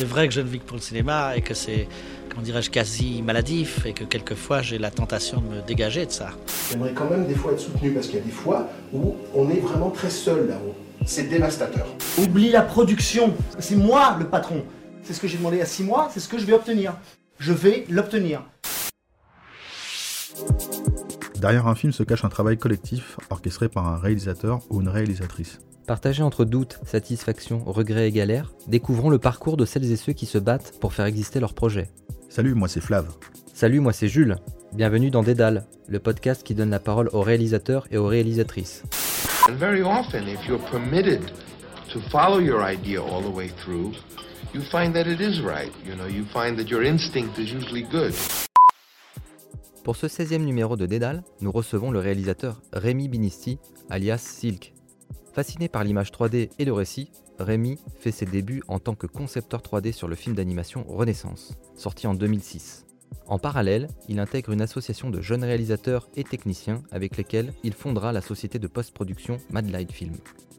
C'est vrai que je ne vis que pour le cinéma et que c'est, comment dirais-je, quasi maladif et que quelquefois j'ai la tentation de me dégager de ça. J'aimerais quand même des fois être soutenu parce qu'il y a des fois où on est vraiment très seul là-haut. C'est dévastateur. Oublie la production. C'est moi le patron. C'est ce que j'ai demandé à six mois, c'est ce que je vais obtenir. Je vais l'obtenir. Derrière un film se cache un travail collectif orchestré par un réalisateur ou une réalisatrice. Partagé entre doute, satisfaction, regret et galère, découvrons le parcours de celles et ceux qui se battent pour faire exister leur projet. Salut, moi c'est Flav. Salut, moi c'est Jules. Bienvenue dans Dédale, le podcast qui donne la parole aux réalisateurs et aux réalisatrices. And very often, if you're permitted to follow your idea all the way through, you find that it is right. You know, you find that your instinct is usually good. Pour ce 16e numéro de Dédale, nous recevons le réalisateur Rémi Binisti, alias Silk. Fasciné par l'image 3D et le récit, Rémi fait ses débuts en tant que concepteur 3D sur le film d'animation Renaissance, sorti en 2006. En parallèle, il intègre une association de jeunes réalisateurs et techniciens avec lesquels il fondera la société de post-production Madlight Film.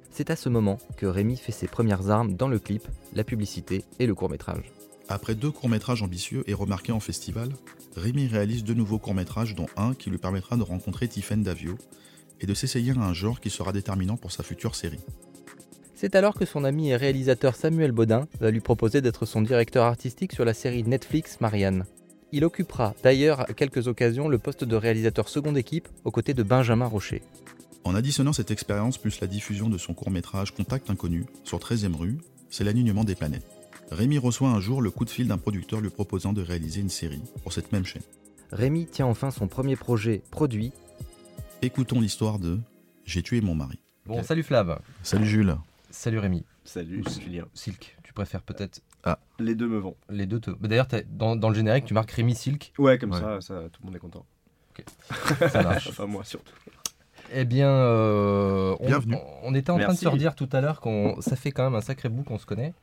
C'est à ce moment que Rémi fait ses premières armes dans le clip, la publicité et le court-métrage. Après deux courts-métrages ambitieux et remarqués en festival, Rémi réalise deux nouveaux courts-métrages dont un qui lui permettra de rencontrer Tiffen Davio et de s'essayer à un genre qui sera déterminant pour sa future série. C'est alors que son ami et réalisateur Samuel Baudin va lui proposer d'être son directeur artistique sur la série Netflix Marianne. Il occupera d'ailleurs à quelques occasions le poste de réalisateur seconde équipe aux côtés de Benjamin Rocher. En additionnant cette expérience plus la diffusion de son court-métrage Contact Inconnu sur 13e rue, c'est l'alignement des planètes. Rémi reçoit un jour le coup de fil d'un producteur lui proposant de réaliser une série pour cette même chaîne. Rémi tient enfin son premier projet produit. Écoutons l'histoire de J'ai tué mon mari. Bon, salut Flav. Salut Jules. Salut Rémi. Salut Julien. Silk, tu préfères peut-être Les deux me vont. les deux te... Bah, D'ailleurs, dans, dans le générique, tu marques Rémi Silk. Ouais, comme Ouais. ça, ça, tout le monde est content. Ça marche. enfin, moi surtout. Eh bien, euh, on, Bienvenue. on était en train de se redire tout à l'heure qu'on ça fait quand même un sacré bout qu'on se connaît.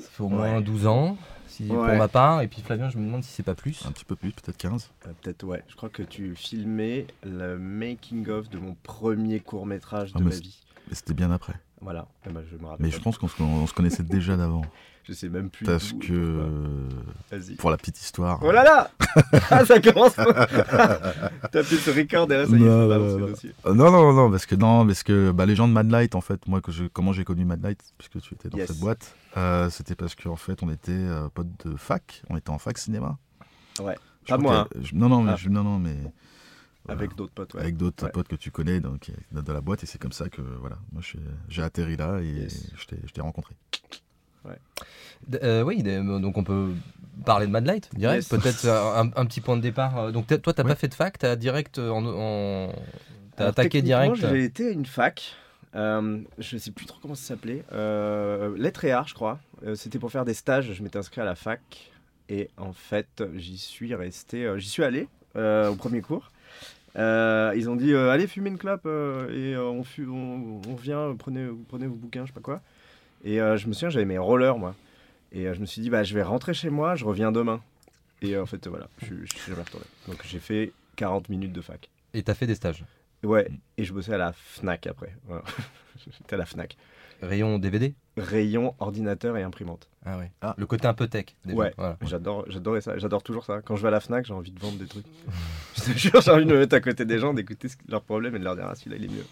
Ça fait au moins Ouais. 12 ans, si, pour ma part. Et puis Flavien, je me demande si c'est pas plus. Un petit peu plus, peut-être 15. Euh, Peut-être, ouais. Je crois que tu filmais le making-of de mon premier court-métrage Ah, de ma vie. Mais c'était bien après. Voilà. Eh ben, je me rappelle. Mais je pense qu'on se, on se connaissait déjà d'avant. Je sais même plus. Parce que, euh, pour la petite histoire. Oh là là Ah, ça commence T'as appuyé sur record et là, ça y est, Non, ça non, non, dossier. Euh, non, non, non, parce que, non, parce que bah, les gens de Madlight, en fait, moi, que je, comment j'ai connu Madlight, puisque tu étais dans Yes. cette boîte, euh, c'était parce qu'en fait, on était euh, potes de fac, on était en fac cinéma. Ouais. Je Pas moi, que- je- non, non, mais, Ah. je- non, non, mais voilà. Avec d'autres potes, ouais. avec d'autres Ouais. potes que tu connais donc, euh, de la boîte, et c'est comme ça que voilà, moi j'ai atterri là et Yes. je t'ai- je t'ai rencontré. D- euh, oui, donc on peut parler de Madlight direct. Yes. Peut-être un, un petit point de départ. Donc toi, t'as Ouais. pas fait de fac, t'as direct en, en- t'as Alors, attaqué techniquement, direct. J'ai été à une fac. Euh, je sais plus trop comment ça s'appelait. Euh, lettres et arts, je crois. Euh, C'était pour faire des stages. Je m'étais inscrit à la fac. Et en fait, j'y suis resté. euh, j'y suis allé euh, au premier cours. Ils ont dit allez fumer une clope et on, fu- on, on vient, prenez, prenez vos bouquins, je sais pas quoi. Et je me souviens, j'avais mes rollers moi. Et je me suis dit bah je vais rentrer chez moi, je reviens demain. Et en fait voilà, je, je suis jamais retourné. Donc j'ai fait 40 minutes de fac. Et t'as fait des stages? Ouais, et je bossais à la Fnac après. J'étais à la Fnac. Rayon DVD Rayon, ordinateur et imprimante. Ah ouais. Ah. Le côté un peu tech. déjà. Ouais. Voilà. J'adore, j'adorais ça. J'adore toujours ça. Quand je vais à la Fnac, j'ai envie de vendre des trucs. je te jure, j'ai envie de me mettre à côté des gens, d'écouter leurs problèmes et de leur dire ah celui-là il est mieux.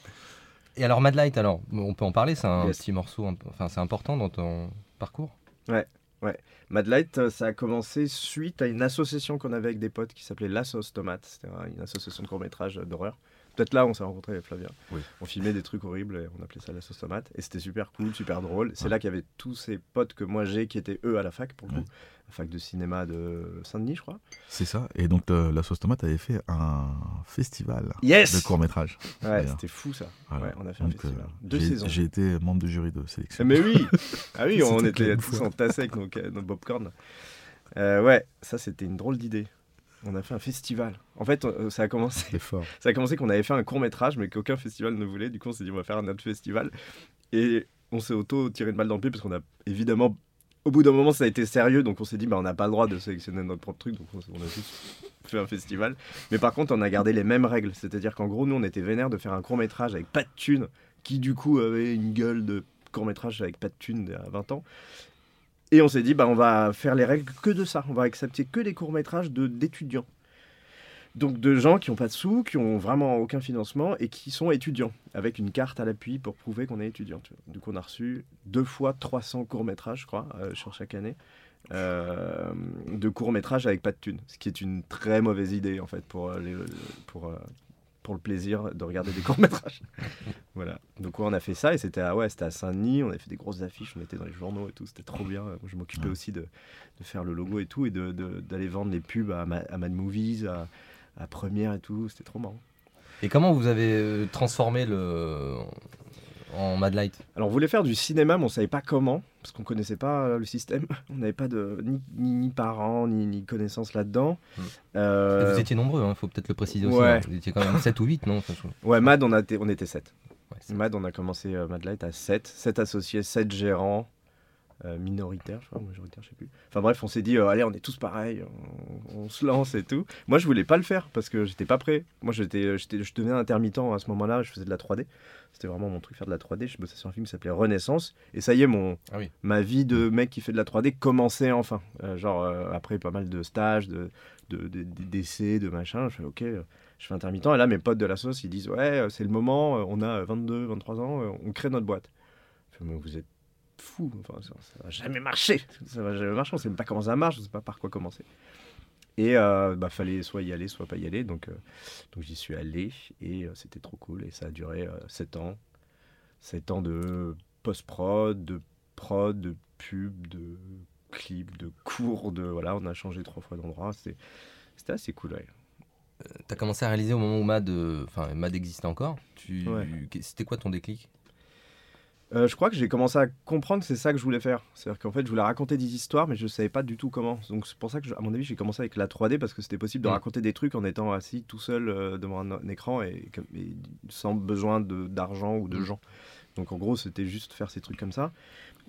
Et alors Madlight, alors on peut en parler, c'est un Yes. petit morceau, enfin c'est important dans ton parcours? Madlight, euh, ça a commencé suite à une association qu'on avait avec des potes qui s'appelait La Sauce Tomate. C'était un- une association de court-métrage d'horreur. Peut-être là on s'est rencontrés avec Flavien. Oui. On filmait des trucs horribles et on appelait ça La Sauce Tomate. Et c'était super cool, super drôle. C'est Ouais. là qu'il y avait tous ces potes que moi j'ai qui étaient eux à la fac pour le coup. Ouais. La fac de cinéma de Saint-Denis, je crois. C'est ça. Et donc euh, la sauce tomate avait fait un festival Yes de court métrage. Ouais, c'était fou ça. Voilà. On a fait un festival. euh, Deux j'ai- saisons. J'ai été membre de jury de sélection. Mais oui Ah oui, on était tous entassés avec nos popcorn. Euh, ouais, ça c'était une drôle d'idée. On a fait un festival. En fait, euh, ça a commencé, fort. ça a commencé qu'on avait fait un court métrage, mais qu'aucun festival ne voulait. Du coup, on s'est dit on va faire un autre festival. Et on s'est auto tiré une balle dans le pied parce qu'on a évidemment, au bout d'un moment, ça a été sérieux. Donc on s'est dit bah on n'a pas le droit de sélectionner notre propre truc. Donc on, a tous fait un festival. Mais par contre, on a gardé les mêmes règles. C'est-à-dire qu'en gros, nous, on était vénère de faire un court métrage avec pas de thunes, qui du coup avait une gueule de court métrage avec pas de thunes à 20 ans. Et on s'est dit, bah, on va faire les règles que de ça. On va accepter que des courts-métrages d'étudiants. Donc de gens qui n'ont pas de sous, qui ont vraiment aucun financement et qui sont étudiants, avec une carte à l'appui pour prouver qu'on est étudiant. Du coup, on a reçu deux fois 300 courts-métrages, je crois, euh, sur chaque année, euh, de courts-métrages avec pas de thunes. Ce qui est une très mauvaise idée, en fait, pour, euh, les, pour, pour le plaisir de regarder des courts-métrages. voilà. Donc ouais, on a fait ça et c'était à, ouais, c'était à Saint-Denis, on avait fait des grosses affiches, on était dans les journaux et tout, c'était trop bien. Je m'occupais Ouais. aussi de, de faire le logo et tout et de- de- d'aller vendre les pubs à, Ma- à Mad Movies, à, à Première et tout, c'était trop marrant. Et comment vous avez euh, transformé le en Mad Light Alors on voulait faire du cinéma mais on savait pas comment, parce qu'on connaissait pas le système, on n'avait pas de, ni, ni, ni parents, ni, ni connaissances là-dedans. Hmm. Euh, Vous étiez nombreux, il faut peut-être le préciser aussi. ouais. hein. Vous étiez quand même 7 ou 8, non Ouais, Mad, on, a on était 7. ouais, c'est- Mad, on a commencé euh, Mad Light à 7. 7 associés, 7 gérants, euh, minoritaires, je crois, ou majoritaires, je sais plus. Enfin bref, on s'est dit, euh, allez, on est tous pareils, on, on se lance et tout. Moi, je voulais pas le faire parce que j'étais pas prêt. Moi, j'étais, j'étais, je devenais intermittent à ce moment-là, je faisais de la 3D. C'était vraiment mon truc, faire de la 3D. Je bossais sur un film qui s'appelait Renaissance. Et ça y est, mon, Ah oui. ma vie de mec qui fait de la 3D commençait enfin. Euh, genre, euh, après pas mal de stages, de, de, de- d'essais, de machin, je fais, ok, je fais intermittent. Et là, mes potes de la sauce, ils disent, ouais, c'est le moment, on a 22, 23 ans, on crée notre boîte. Je fais, mais vous êtes fous, enfin, ça, ça va jamais marcher. Ça va jamais marcher, on sait même pas comment ça marche, on sait pas par quoi commencer. Et euh, bah, fallait soit y aller, soit pas y aller. Donc, euh, donc j'y suis allé et euh, c'était trop cool. Et ça a duré 7 ans. 7 ans de post-prod, de prod, de pub, de clip, de cours. De, voilà, on a changé trois fois d'endroit. C'était, assez cool. ouais. T'as commencé à réaliser au moment où Mad, euh, enfin Mad existait encore. Tu, Ouais. c'était quoi ton déclic? Euh, je crois que j'ai commencé à comprendre que c'est ça que je voulais faire. C'est-à-dire qu'en fait, je voulais raconter des histoires, mais je ne savais pas du tout comment. Donc c'est pour ça que, je- à mon avis, j'ai commencé avec la 3D parce que c'était possible de Mm. raconter des trucs en étant assis tout seul euh, devant un, un écran et, sans besoin d'argent ou de Mm. gens. Donc en gros, c'était juste faire ces trucs comme ça.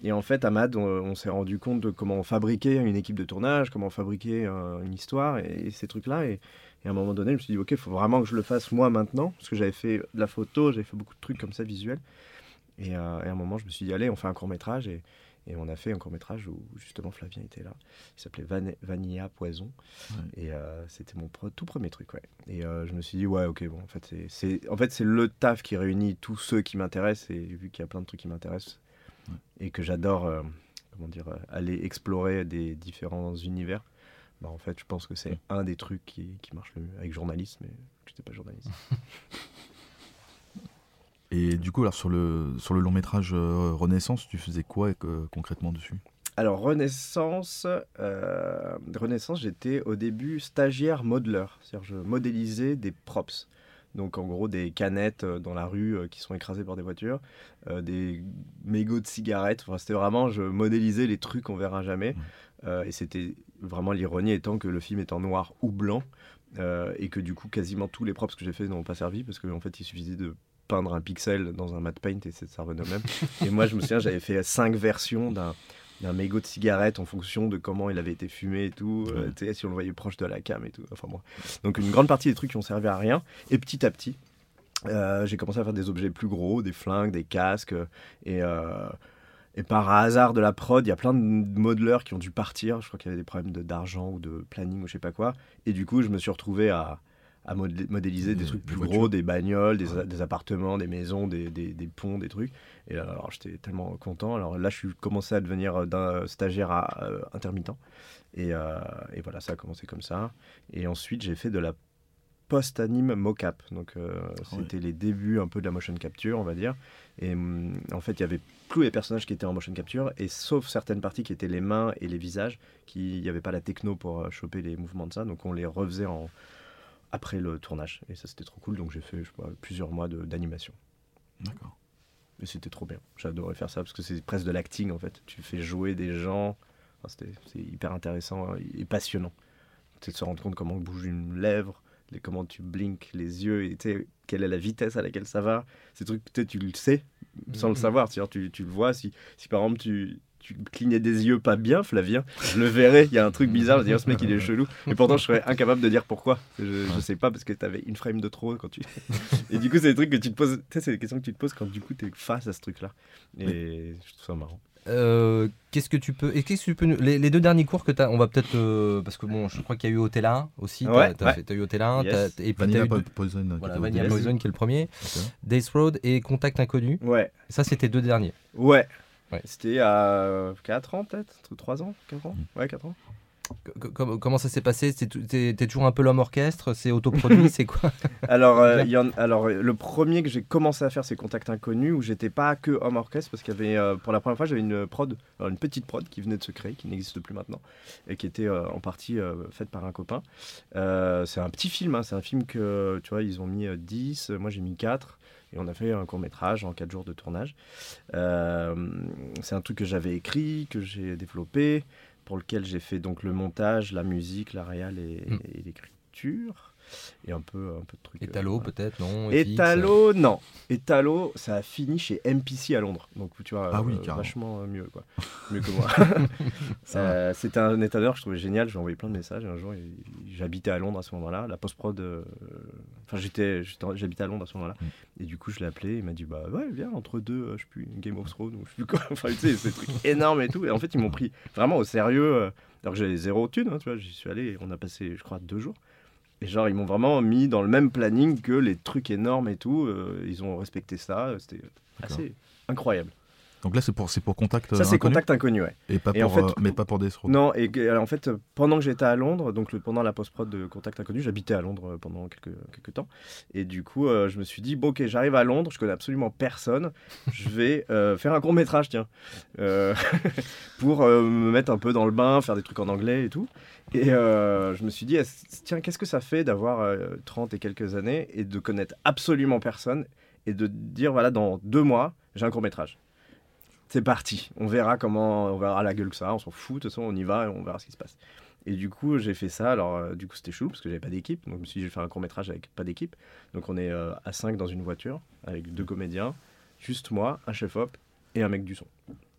Et en fait, à Mad, on, on s'est rendu compte de comment fabriquer une équipe de tournage, comment fabriquer euh, une histoire et, et ces trucs-là. Et, et à un moment donné, je me suis dit, ok, il faut vraiment que je le fasse moi maintenant, parce que j'avais fait de la photo, j'avais fait beaucoup de trucs comme ça visuels. Et, euh, et à un moment, je me suis dit, allez, on fait un court métrage. Et, et on a fait un court métrage où justement Flavien était là. Il s'appelait Van- Vanilla Poison. Ouais. Et euh, c'était mon tout premier truc. Ouais. Et euh, je me suis dit, ouais, ok, bon, en fait, c'est- en fait, le taf qui réunit tous ceux qui m'intéressent. Et vu qu'il y a plein de trucs qui m'intéressent Ouais. et que j'adore, comment dire, aller explorer des différents univers. Bah, en fait, je pense que c'est un des trucs qui, qui marche le mieux avec journalisme, mais je n'étais pas journaliste. Et du coup, alors sur le, sur le long métrage euh, Renaissance, tu faisais quoi euh, concrètement dessus? Alors, Renaissance, euh, Renaissance j'étais au début stagiaire modeler. C'est-à-dire, je modélisais des props. Donc, en gros, des canettes dans la rue qui sont écrasées par des voitures, euh, des mégots de cigarettes. Enfin, c'était vraiment, je modélisais les trucs qu'on verra jamais. Euh, et c'était vraiment l'ironie étant que le film est en noir ou blanc. et que du coup, quasiment tous les props que j'ai fait n'ont pas servi parce qu'en fait, il suffisait de peindre un pixel dans un matte paint et c'est- ça revenait au même. et moi, je me souviens, j'avais fait cinq versions d'un d'un mégot de cigarette en fonction de comment il avait été fumé et tout, euh, sais, si on le voyait proche de la cam et tout. Enfin bon. Donc une grande partie des trucs qui ont servi à rien. Et petit à petit, euh, j'ai commencé à faire des objets plus gros, des flingues, des casques. euh, Et, euh, et par hasard de la prod, il y a plein de modeleurs qui ont dû partir. Je crois qu'il y avait des problèmes de- d'argent ou de planning ou je sais pas quoi. Et du coup, je me suis retrouvé à, à modé- modéliser des, Des- trucs plus gros, des bagnoles, des, Ouais. des appartements, des maisons, des, ponts, des trucs. Et alors, j'étais tellement content. Alors là, je suis commencé à devenir euh, d'un stagiaire à euh, intermittent. Et, euh, et voilà, ça a commencé comme ça. Et ensuite, j'ai fait de la post-anime mocap. Donc, euh, c'était les débuts un peu de la motion capture, on va dire. Et hum, en fait, il y avait plus les personnages qui étaient en motion capture, et sauf certaines parties qui étaient les mains et les visages, qui n'y avait pas la techno pour euh, choper les mouvements de ça. Donc, on les refaisait en après le tournage. Et ça, c'était trop cool. Donc, j'ai fait je plusieurs mois de- d'animation. D'accord. Et c'était trop bien. J'adorais faire ça parce que c'est presque de l'acting en fait. Tu fais jouer des gens. Enfin, c'est hyper intéressant et passionnant. Tu sais, de se rendre compte comment bouge une lèvre, les, comment tu blinks les yeux et tu sais, quelle est la vitesse à laquelle ça va. Ces trucs, peut-être tu le sais sans le Mhm. savoir. Tu, tu le vois. Si, si par exemple tu, tu clignais des yeux pas bien, Flavien, je le verrais. Il y a un truc bizarre. Je vais dire, ce mec il est chelou. Et pourtant, je serais incapable de dire pourquoi. Je, je sais pas parce que tu avais une frame de trop quand tu. Et du coup, c'est des trucs que tu te poses. Tu sais, c'est des questions que tu te poses quand du coup tu es face à ce truc-là. Et je trouve ça marrant. Euh, qu'est-ce que tu peux et qu'est-ce que tu peux les, les deux derniers cours que tu as on va peut-être euh, parce que bon je crois qu'il y a eu Hotel 1 aussi t'as- Ouais, t'as, ouais. t'as eu Hotel 1 Yes. et puis t'as Vanilla eu Poison. qui voilà, Vanilla début. Poison qui est le premier Ok. Days Road et Contact Inconnu Ouais, ça c'était deux derniers ouais. Ouais. C'était à 4 ans peut-être 3 ans 4 ans Mm. Ouais, 4 ans. Co- co- comment ça s'est passé? T'es, toujours un peu l'homme orchestre? C'est autoproduit? C'est quoi? Alors, euh, il y en- alors le premier que j'ai commencé à faire, c'est Contact Inconnu, où j'étais pas que homme orchestre, parce qu'il y avait, euh, pour la première fois, j'avais une prod, alors une petite prod qui venait de se créer, qui n'existe plus maintenant, et qui était euh, en partie euh, faite par un copain. Euh, c'est un petit film, hein, c'est un film que, tu vois, ils ont mis euh, 10, euh, moi j'ai mis 4. Et on a fait un court métrage en 4 jours de tournage. Euh, c'est un truc que j'avais écrit, que j'ai développé, pour lequel j'ai fait donc le montage, la musique, la réal et, Mm. et l'écriture. Et un peu, un peu de trucs. euh, Étalo voilà. peut-être non Et FX, Talo, non. Et Talo, ça a fini chez MPC à Londres. Donc, tu vois, Ah oui, euh, vachement euh, mieux, quoi. mieux que moi. Euh, C'était un étalonneur que je trouvais génial. J'ai envoyé plein de messages. Un jour, j'habitais à Londres à ce moment-là. La post-prod. euh, Enfin, j'étais, j'étais- j'habitais à Londres à ce moment-là. Mm. Et du coup, je l'ai appelé. Il m'a dit Bah ouais, viens, entre deux, euh, je sais plus, Game of Thrones ou je sais plus quoi. Enfin, tu sais, ces trucs énormes et tout. Et en fait, ils m'ont pris vraiment au sérieux. euh, alors que j'avais zéro thune, hein, tu vois. J'y suis allé on a passé, je crois, deux jours. Et genre, ils m'ont vraiment mis dans le même planning que les trucs énormes et tout. euh, ils ont respecté ça. C'était assez incroyable. Donc là, c'est pour, pour Contact Ça, c'est Contact Inconnu, ouais. Et pas Et en pour, fait, euh, mais pas pour Death Row. Non, et alors, en fait, pendant que j'étais à Londres, donc le- pendant la post-prod de Contact Inconnu, j'habitais à Londres euh, pendant quelques, quelques temps. Et du coup, euh, je me suis dit, bon, ok, j'arrive à Londres, je connais absolument personne. Je vais euh, faire un court métrage, tiens. Pour me mettre un peu dans le bain, faire des trucs en anglais et tout. Et je me suis dit, tiens, qu'est-ce que ça fait d'avoir euh, 30 et quelques années et de connaître absolument personne et de dire, voilà, dans deux mois, j'ai un court métrage. C'est parti, on verra comment, on verra la gueule que ça, a, on s'en fout, de toute façon on y va et on verra ce qui se passe. Et du coup j'ai fait ça, alors euh, du coup c'était chou parce que j'avais pas d'équipe, donc je me suis dit je vais faire un court métrage avec pas d'équipe. Donc on est euh, à 5 dans une voiture avec deux comédiens, juste moi, un chef-op et un mec du son.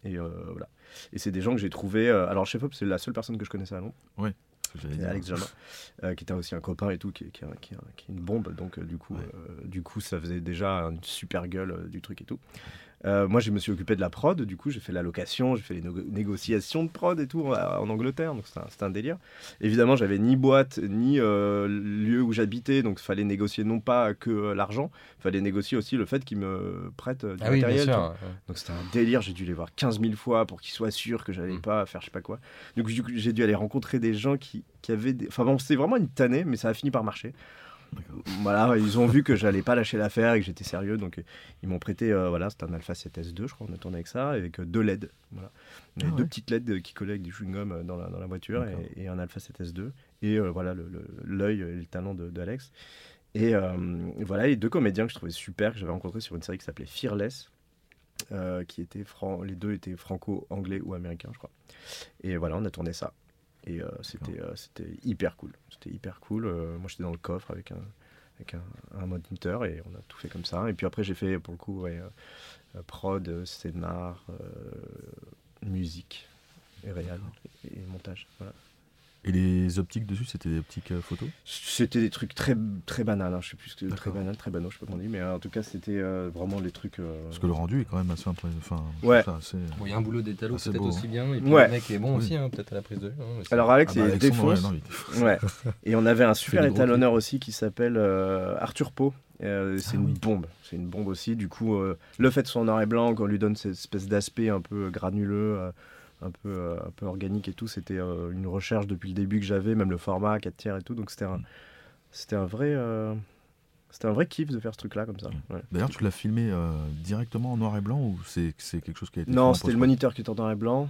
Et euh, voilà. Et c'est des gens que j'ai trouvé. alors chef-op c'est la seule personne que je connaissais à Londres. Dire. Alex Jamin, qui était aussi un copain et tout, qui, qui, qui- qui est une bombe. Donc, du, coup, Ouais. du coup, ça faisait déjà une super gueule du truc et tout. Euh, moi, je me suis occupé de la prod. Du coup, j'ai fait la location, j'ai fait les négociations de prod et tout en, en Angleterre. Donc, c'était un, délire. Évidemment, j'avais ni boîte, ni euh, lieu où j'habitais. Donc, il fallait négocier non pas que euh, l'argent, il fallait négocier aussi le fait qu'ils me prêtent euh, du ah oui matériel. sûr. Donc c'était un délire, j'ai dû les voir 15 000 fois pour qu'ils soient sûrs que j'allais Mm. pas faire je sais pas quoi. Donc j'ai dû aller rencontrer des gens qui, qui avaient des... Enfin bon, c'était vraiment une tannée, mais ça a fini par marcher. Voilà, ils ont vu que j'allais pas lâcher l'affaire et que j'étais sérieux, donc ils m'ont prêté, euh, voilà, c'était un Alpha 7S2, je crois, on a tourné avec ça, avec euh, deux LED. Voilà. Ah deux ouais. petites LED euh, qui collaient avec du chewing-gum euh, dans la, dans la voiture et, et un Alpha 7S2. Et euh, voilà, le- le- l'œil et le talent de- d'Alex. Et euh, voilà, les deux comédiens que je trouvais super, que j'avais rencontrés sur une série qui s'appelait Fearless, qui était les deux étaient franco-anglais ou américains, je crois. Et voilà, on a tourné ça. Et euh, c'était euh, c'était hyper cool. C'était hyper cool. Euh, moi, j'étais dans le coffre avec un, avec un, un moniteur et on a tout fait comme ça. Et puis après, j'ai fait pour le coup ouais, euh, prod, scénar, euh, musique, et réal et, et montage. Voilà. Et les optiques dessus, c'était des optiques euh, photo? C'était des trucs très très banals, hein. je sais plus ce que très banal, très banaux, je sais pas comment on dit, mais euh, en tout cas c'était euh, vraiment les trucs. euh, Parce que le rendu est quand même assez impressionnant. Enfin, Ouais. assez- Bon, il y a un boulot d'étalo Ah, c'est peut-être aussi bien et puis Ouais. le mec est bon Oui. aussi hein, peut-être à la prise de vue hein, Alors Alex, Ah bah, il défonce. ouais, non, il défonce. Ouais. Et on avait un super étalonneur aussi qui s'appelle euh, Arthur Poe. Euh, c'est Ah une oui. bombe, c'est une bombe aussi. Du coup, euh, le fait de son noir et blanc, qu'on lui donne cette espèce d'aspect un peu granuleux, euh, un peu, euh, un peu organique et tout, c'était euh, une recherche depuis le début que j'avais, même le format 4 tiers et tout. Donc c'était un, Mm. c'était un vrai, euh, c'était un vrai kiff de faire ce truc-là comme ça. Mm. ouais. D'ailleurs, tu l'as filmé euh, directement en noir et blanc ou c'est c'est quelque chose qui a été Non, c'était le moniteur qui était en noir et blanc.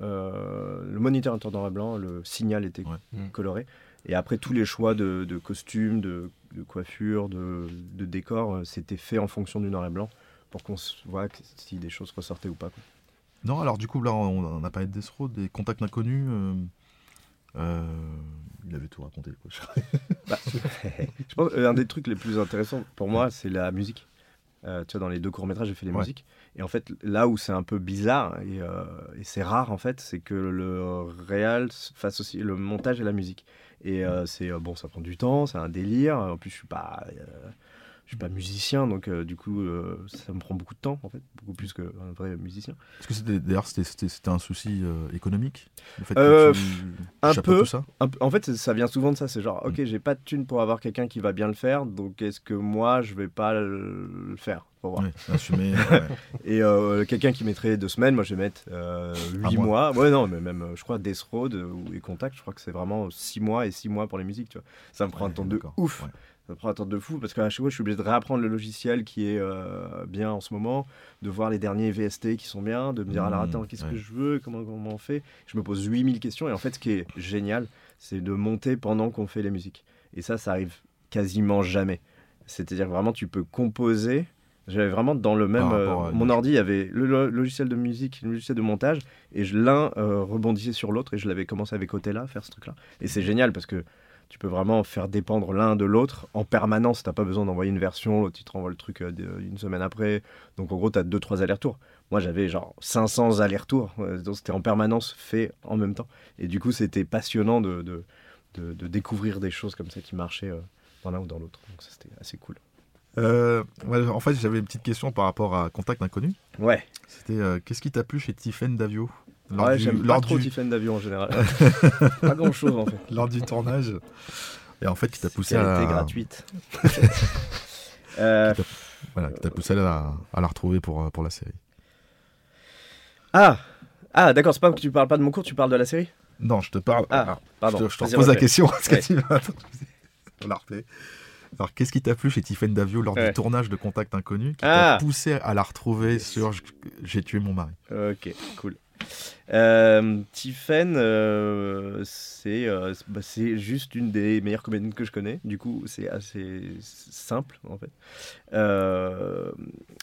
Euh, le moniteur était en noir et blanc, le signal était Ouais. Mm. coloré. Et après, tous les choix de, de costumes, de, de coiffure, de, de décor, c'était fait en fonction du noir et blanc pour qu'on se voit si des choses ressortaient ou pas. quoi. Non, alors du coup, là, on, on a parlé de Death Row, des contacts inconnus. euh, euh, il avait tout raconté. Quoi. Bah, je pense euh, un des trucs les plus intéressants pour moi, c'est la musique. Euh, tu vois, dans les deux courts-métrages, j'ai fait les Ouais. musiques. Et en fait, là où c'est un peu bizarre, et, et c'est rare en fait, c'est que le réal fasse aussi le montage et la musique. Et c'est bon, ça prend du temps, c'est un délire. En plus, je suis pas. Je suis pas musicien, donc euh, du coup, euh, ça me prend beaucoup de temps, en fait, beaucoup plus qu'un vrai musicien. Est-ce que c'était d'ailleurs c'était- c'était c'était un souci euh, économique le fait que tu un peu. tout ça? Un peu- en fait, ça vient souvent de ça. C'est genre, ok, j'ai pas de thune pour avoir quelqu'un qui va bien le faire, donc est-ce que moi, je vais pas le faire? Voir. Oui, assumer. ouais. Et quelqu'un qui mettrait deux semaines, moi je vais mettre huit mois. mois. Ouais, non, mais même, je crois, Death Road et Contact, je crois que c'est vraiment six mois et six mois pour les musiques, tu vois. Ça me prend un temps de ouf. Ouais. Ça prend un temps de fou parce qu'à chaque fois, je suis obligé de réapprendre le logiciel qui est euh, bien en ce moment, de voir les derniers VST qui sont bien, de me dire, Mmh, alors attends, qu'est-ce ouais. que je veux, comment, comment on fait Je me pose 8000 questions et en fait, ce qui est génial, c'est de monter pendant qu'on fait les musiques. Et ça, ça arrive quasiment jamais. C'est-à-dire que vraiment, tu peux composer. J'avais vraiment dans le même. Euh, à mon ordi, il y avait le lo- logiciel de musique, le logiciel de montage, et l'un euh, rebondissait sur l'autre, et je l'avais commencé avec Otella, faire ce truc-là. Et c'est génial parce que tu peux vraiment faire dépendre l'un de l'autre en permanence. T'as pas besoin d'envoyer une version, l'autre il te renvoie le truc euh, une semaine après. Donc en gros, tu as 2-3 allers-retours. Moi, j'avais genre 500 allers-retours. euh, Donc c'était en permanence fait en même temps. Et du coup, c'était passionnant de, de, de- de découvrir des choses comme ça qui marchaient euh, dans l'un ou dans l'autre. Donc ça, c'était assez cool. Euh, en fait, j'avais une petite question par rapport à Contact Inconnu. Ouais, C'était euh, qu'est-ce qui t'a plu chez Tiffen Davio? Lors ouais j'aime pas lors trop du- d'avion en général. pas grand-chose en fait. lors du tournage Et en fait, qui t'a poussé à était gratuite. Euh, Voilà, qui t'a poussé à la, à la retrouver pour, euh, pour la série. Ah, ah d'accord, c'est pas que tu parles pas de mon cours, tu parles de la série? Non, je te parle. Ah, alors, pardon. je te, je te Vas-y, repose la question. Que Ouais. tu vas-. Alors, qu'est-ce qui t'a plu chez Tiffen Davio lors Ouais. du tournage de Contact Inconnu qui Ah. t'a poussé à la retrouver sur J'ai tué mon mari? Ok, cool. Euh, Tiffen, euh, c'est euh, bah, c'est juste une des meilleures comédiennes que je connais. Du coup, c'est assez simple en fait. Euh,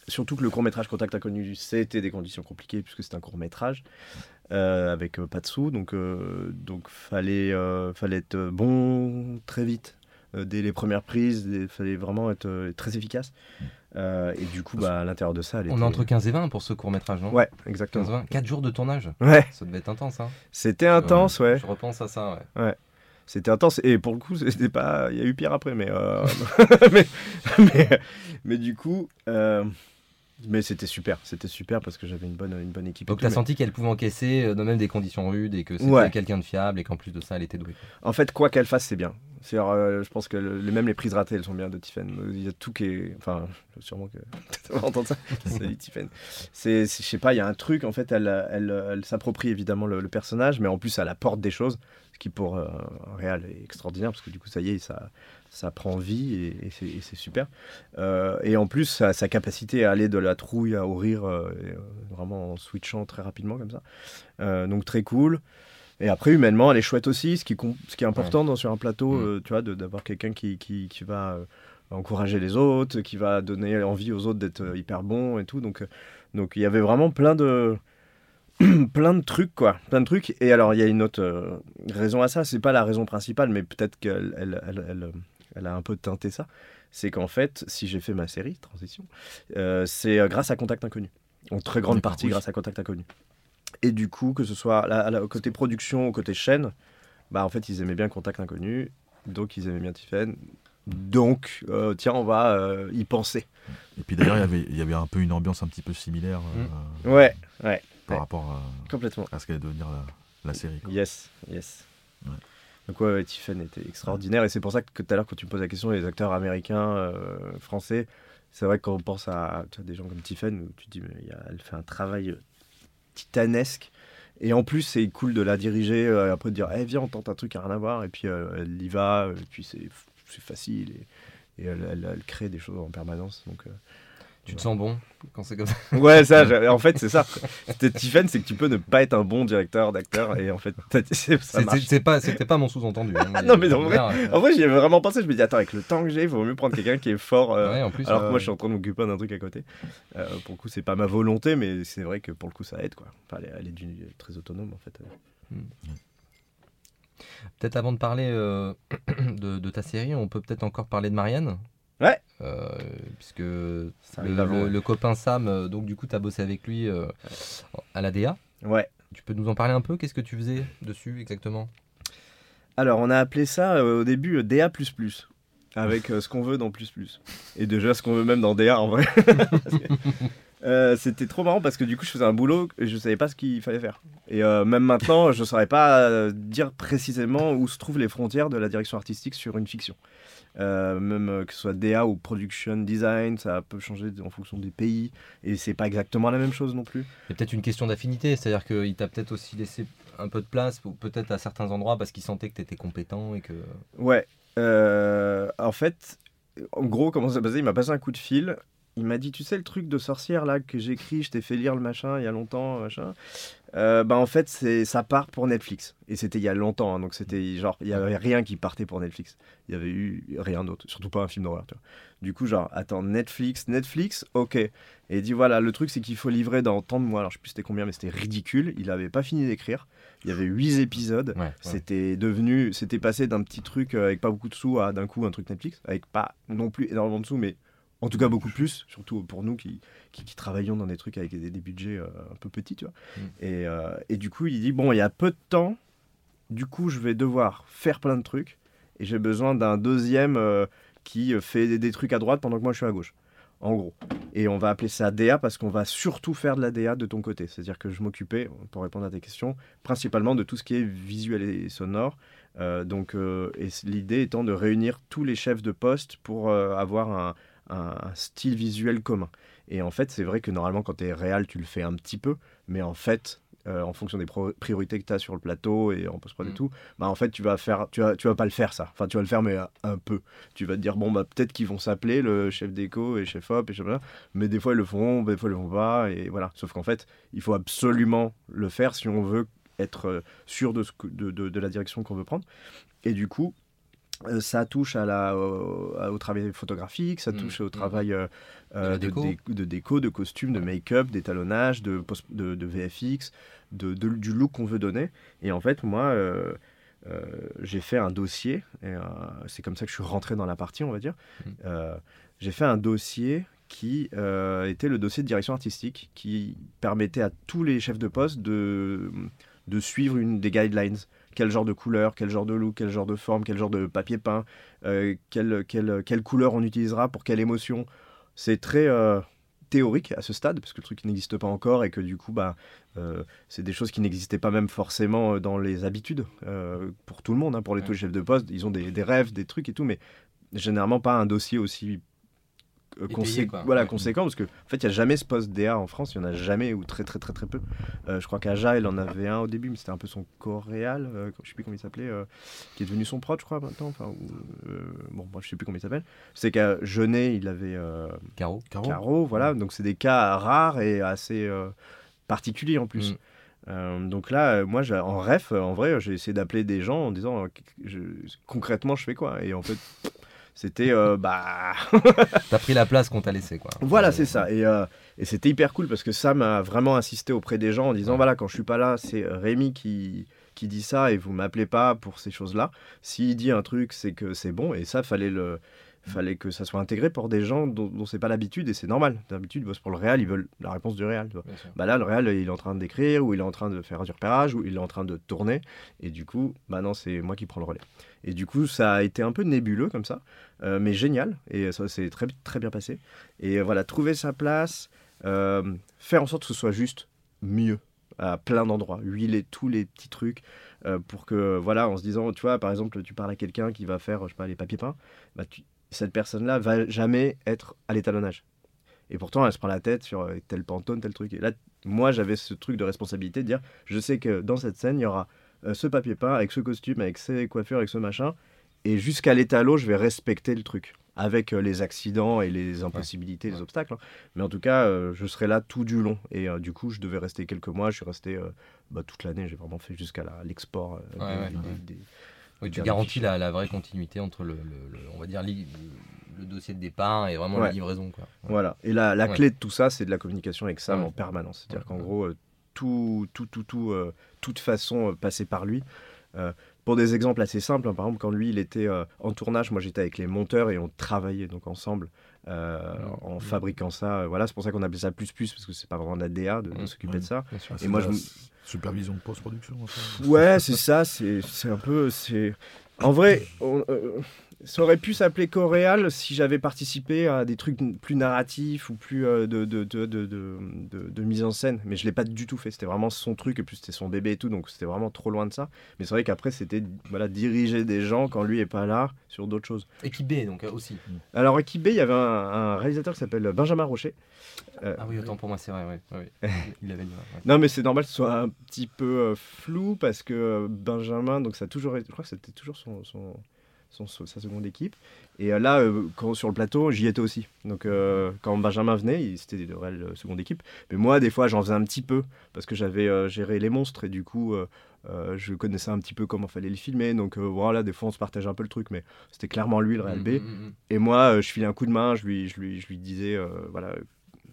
surtout que le court métrage Contact Inconnu, c'était des conditions compliquées puisque c'est un court métrage euh, avec pas de sous, donc donc fallait fallait être bon très vite. dès les premières prises, il fallait vraiment être très efficace. Euh, et du coup, bah, à l'intérieur de ça, elle On est entre 15 et 20 pour ce court métrage, non? Ouais, exactement. 15 20 4 jours de tournage? Ouais, Ça devait être intense, hein c'était intense, ouais. Je repense à ça, ouais. C'était intense et pour le coup, c'était pas. Il y a eu pire après, mais euh, mais, mais mais du coup, euh, mais c'était super, c'était super parce que j'avais une bonne une bonne équipe. Donc t'as mais- senti qu'elle pouvait encaisser euh, dans même des conditions rudes et que c'était Ouais. quelqu'un de fiable et qu'en plus de ça, elle était douée. En fait, quoi qu'elle fasse, c'est bien. C'est je pense que le- même les prises ratées, elles sont bien de Tiffen. Il y a tout qui est, enfin, sûrement que tu vas entendre ça. Salut Tiffen. Je sais pas, il y a un truc. En fait, elle, elle, elle s'approprie évidemment le, le personnage, mais en plus, elle apporte des choses, ce qui pour euh, un réal est extraordinaire parce que du coup, ça y est, ça, ça prend vie et, et c'est, super. Euh, et en plus, sa, sa capacité à aller de la trouille à au rire, euh, euh, vraiment en switchant très rapidement comme ça. Euh, donc très cool. Et après, humainement, elle est chouette aussi. Ce qui, ce qui est important dans, sur un plateau, Mm. tu vois, de- d'avoir quelqu'un qui, qui, qui va encourager les autres, qui va donner envie aux autres d'être hyper bons et tout. Donc, donc il y avait vraiment plein de plein de trucs quoi, plein de trucs. Et alors il y a une autre raison à ça. C'est pas la raison principale, mais peut-être qu'elle elle, elle, elle, elle a un peu teinté ça. C'est qu'en fait, si j'ai fait ma série transition, euh, c'est euh, grâce à Contact Inconnu. En très grande partie grâce à Contact Inconnu. Et du coup, que ce soit là, là, au côté production, au côté chaîne, bah en fait ils aimaient bien Contact Inconnu, donc ils aimaient bien Tiffen. Donc, euh, tiens, on va euh, y penser. Et puis d'ailleurs, il y avait- il y avait un peu une ambiance un petit peu similaire euh, Ouais, ouais, par Ouais. rapport à, complètement. à ce qu'allait devenir la, la série. quoi. Yes, yes. Ouais. Donc ouais, était extraordinaire. Et c'est pour ça que tout à l'heure quand tu me poses la question les acteurs américains, euh, français, c'est vrai que quand on pense à des gens comme Tiffen, où tu te dis mais elle fait un travail euh, titanesque. Et en plus c'est cool de la diriger, euh, après de dire eh viens on tente un truc à rien à voir. Et puis elle y va et puis c'est facile. Et, elle, elle- crée des choses en permanence. Donc Tu te sens bon quand c'est comme ça? Ouais, ça, en fait, c'est ça. C'était Tiffen, c'est que tu peux ne pas être un bon directeur d'acteur et en fait, c'est pas, C'était pas mon sous-entendu. hein, mais- Non, mais en vrai- euh, En vrai, j'y ai vraiment pensé. Je me dis, attends, avec le temps que j'ai, il vaut mieux prendre quelqu'un qui est fort. euh, ouais, en plus, alors que euh, moi, je suis en train de m'occuper d'un truc à côté. Euh, pour le coup, c'est pas ma volonté, mais c'est vrai que pour le coup, ça aide. Quoi. Enfin, elle, est, elle très autonome, en fait. Peut-être avant de parler euh, de, de ta série, on peut peut-être encore parler de Marianne? Ouais. Euh, puisque le, copain Sam, euh, donc du coup, tu as bossé avec lui euh, à la DA. Ouais. Tu peux nous en parler un peu? Qu'est-ce que tu faisais dessus exactement? Alors, on a appelé ça euh, au début DA. avec ce qu'on veut dans plus plus. Et déjà ce qu'on veut même dans DA en vrai. C'était trop marrant parce que du coup je faisais un boulot et je savais pas ce qu'il fallait faire. Et même maintenant je saurais pas dire précisément où se trouvent les frontières de la direction artistique sur une fiction. Euh, même euh, que ce soit DA ou production design, ça peut changer en fonction des pays et c'est pas exactement la même chose non plus. C'est peut-être une question d'affinité, c'est-à-dire qu'il t'a peut-être aussi laissé un peu de place, peut-être à certains endroits parce qu'il sentait que tu étais compétent et que. Ouais. Euh, en fait, en gros, comment ça s'est passé? Il m'a passé un coup de fil. Il m'a dit, tu sais, le truc de sorcière là que j'écris, je t'ai fait lire le machin il y a longtemps, machin. Euh, bah en fait, c'est ça part pour Netflix. Et c'était il y a longtemps, hein, donc c'était genre, il y avait rien qui partait pour Netflix. Il y avait eu rien d'autre, surtout pas un film d'horreur. Du coup, genre, attends, Netflix, Netflix, ok. Et il dit, voilà, le truc c'est qu'il faut livrer dans tant de mois. Alors je sais plus c'était combien, mais c'était ridicule. Il avait pas fini d'écrire. Il y avait huit épisodes. Ouais, ouais. C'était devenu, c'était passé d'un petit truc euh, avec pas beaucoup de sous à d'un coup un truc Netflix, avec pas non plus énormément de sous, mais en tout cas beaucoup plus, surtout pour nous qui, qui, qui travaillons dans des trucs avec des, des budgets euh, un peu petits, tu vois. Mm. Et, euh, et du coup, il dit bon, il y a peu de temps, du coup, je vais devoir faire plein de trucs, et j'ai besoin d'un deuxième euh, qui fait des, des trucs à droite pendant que moi je suis à gauche. En gros. Et on va appeler ça DA parce qu'on va surtout faire de la DA de ton côté. C'est-à-dire que je m'occupais, pour répondre à tes questions, principalement de tout ce qui est visuel et sonore. Donc, et l'idée étant de réunir tous les chefs de poste pour avoir un, un- un style visuel commun. Et en fait, c'est vrai que normalement, quand tu es réel, tu le fais un petit peu, mais en fait, euh, en fonction des priorités que tu as sur le plateau et en post-prod et Mm. tout, bah en fait, tu vas faire, tu vas, tu vas pas le faire ça. Enfin, tu vas le faire, mais un peu. Tu vas te dire, bon, bah peut-être qu'ils vont s'appeler le chef déco et chef op et chef là, mais des fois ils le font, des fois ils le font pas, et voilà. Sauf qu'en fait, il faut absolument le faire si on veut être euh, sûr de, ce de, de- de la direction qu'on veut prendre. Et du coup, ça touche à la, au, travail photographique, ça Mm, touche au mm. travail euh, euh, la de, déco. dé- de déco, de costume, de make-up, d'étalonnage, de, de, de VFX, de, de- du look qu'on veut donner. Et en fait, moi, euh, euh, j'ai fait un dossier, et euh, c'est comme ça que je suis rentré dans la partie, on va dire. Mm. Euh, j'ai fait un dossier qui euh, était le dossier de direction artistique, qui permettait à tous les chefs de poste de, de suivre une des guidelines. Quel genre de couleur, quel genre de look, quel genre de forme, quel genre de papier peint, euh, quelle, quelle, quelle couleur on utilisera pour quelle émotion. C'est très euh, théorique à ce stade, parce que le truc n'existe pas encore et que du coup, bah, euh, c'est des choses qui n'existaient pas même forcément dans les habitudes pour tout le monde. hein, pour les Ouais. tous les chefs de poste, ils ont des, des rêves, des trucs et tout, mais généralement pas un dossier aussi consé- quoi. voilà, Ouais. conséquent parce que en fait il n'y a jamais ce poste DA en France il n'y en a jamais ou très très très très peu. Euh, je crois qu'Aja il en avait un au début mais c'était un peu son coréal euh, je sais plus comment il s'appelait euh, qui est devenu son prod je crois maintenant enfin ou, euh, bon moi je sais plus comment il s'appelle. C'est qu'à Genet il avait euh, Caro. Caro. Caro voilà. Donc c'est des cas rares et assez euh, particuliers en plus. Mm. Euh, donc là, euh, moi, j'ai- en ref, euh, en vrai, j'ai essayé d'appeler des gens en disant euh, je- concrètement, je fais quoi? Et en fait, c'était euh, bah T'as pris la place qu'on t'a laissé quoi. voilà, c'est ça. Et, euh, et c'était hyper cool parce que ça m'a vraiment insisté auprès des gens en disant voilà, quand je suis pas là, c'est Rémi qui, qui dit ça et vous m'appelez pas pour ces choses-là. S'il dit un truc, c'est que c'est bon. Et ça, fallait le. Fallait que ça soit intégré pour des gens dont, dont c'est pas l'habitude et c'est normal. D'habitude, ils bossent pour le réel, ils veulent la réponse du sûr. Bah là, le réel, il est en train d'écrire, ou il est en train de faire du repérage, ou il est en train de tourner. Et du coup, bah non, c'est moi qui prends le relais. Et du coup, ça a été un peu nébuleux comme ça, euh, mais génial. Et ça s'est très, très bien passé. Et voilà, trouver sa place, euh, faire en sorte que ce soit juste mieux à plein d'endroits, huiler tous les petits trucs euh, pour que, voilà, en se disant, tu vois, par exemple, tu parles à quelqu'un qui va faire, je sais pas, les papiers peints, bah, tu- cette personne-là va jamais être à l'étalonnage. Et pourtant, elle se prend la tête sur euh, tel pantone, tel truc. Et là, moi, j'avais ce truc de responsabilité de dire, je sais que dans cette scène, il y aura euh, ce papier peint, avec ce costume, avec ces coiffures, avec ce machin. Et jusqu'à l'étalot, je vais respecter le truc. Avec euh, les accidents et les impossibilités, les obstacles. hein. Mais en tout cas, je serai là tout du long. Et du coup, je devais rester quelques mois. Je suis resté bah, toute l'année. J'ai vraiment fait jusqu'à l'export. Ouais, des- ouais, des- ouais. des- Oui, tu garantis la, la vraie continuité entre le, le- le- on va dire, li- le, dossier de départ et vraiment la livraison. Quoi. Ouais. Voilà. Et la, la Ouais. clé de tout ça, c'est de la communication avec Sam en permanence. C'est-à-dire qu'en gros, euh, tout, tout, tout, tout, euh, toute façon euh, passait par lui. Pour des exemples assez simples, hein, par exemple, quand lui, il était en tournage, moi j'étais avec les monteurs et on travaillait donc ensemble euh, en fabriquant ça. Voilà, c'est pour ça qu'on appelait ça plus plus, parce que c'est pas vraiment de la DA de, de Mm. s'occuper de ça. Bien sûr. Et moi, je Supervision de post-production. enfin. Ouais, c'est ça, c'est un peu. En vrai, euh, ça aurait pu s'appeler Coréal si j'avais participé à des trucs plus narratifs ou plus euh, de, de, de, de, de- de- de mise en scène. Mais je l'ai pas du tout fait. C'était vraiment son truc et puis c'était son bébé et tout. Donc c'était vraiment trop loin de ça. Mais c'est vrai qu'après, c'était voilà, diriger des gens quand lui est pas là sur d'autres choses. Équipe B, donc euh, aussi. Alors, équipe B, il y avait un, un réalisateur qui s'appelle Benjamin Rocher. Euh, Ah oui, autant pour moi, c'est vrai, ouais, ouais, ouais. Il avait dit, ouais. Non, mais c'est normal que ce soit un petit peu euh, flou parce que euh, Benjamin, donc ça a toujours été, je crois que c'était toujours son, son, son- sa seconde équipe. Et euh, là, euh, quand, sur le plateau, j'y étais aussi. Donc euh, quand Benjamin venait, c'était de réelle seconde équipe. Mais moi, des fois, j'en faisais un petit peu parce que j'avais géré les monstres et du coup, euh, je connaissais un petit peu comment fallait les filmer. Donc euh, voilà, des fois, on se partageait un peu le truc, mais c'était clairement lui le réel B. Mm, mm, mm. Et moi, euh, je filais un coup de main, je lui, je lui, je lui disais, voilà,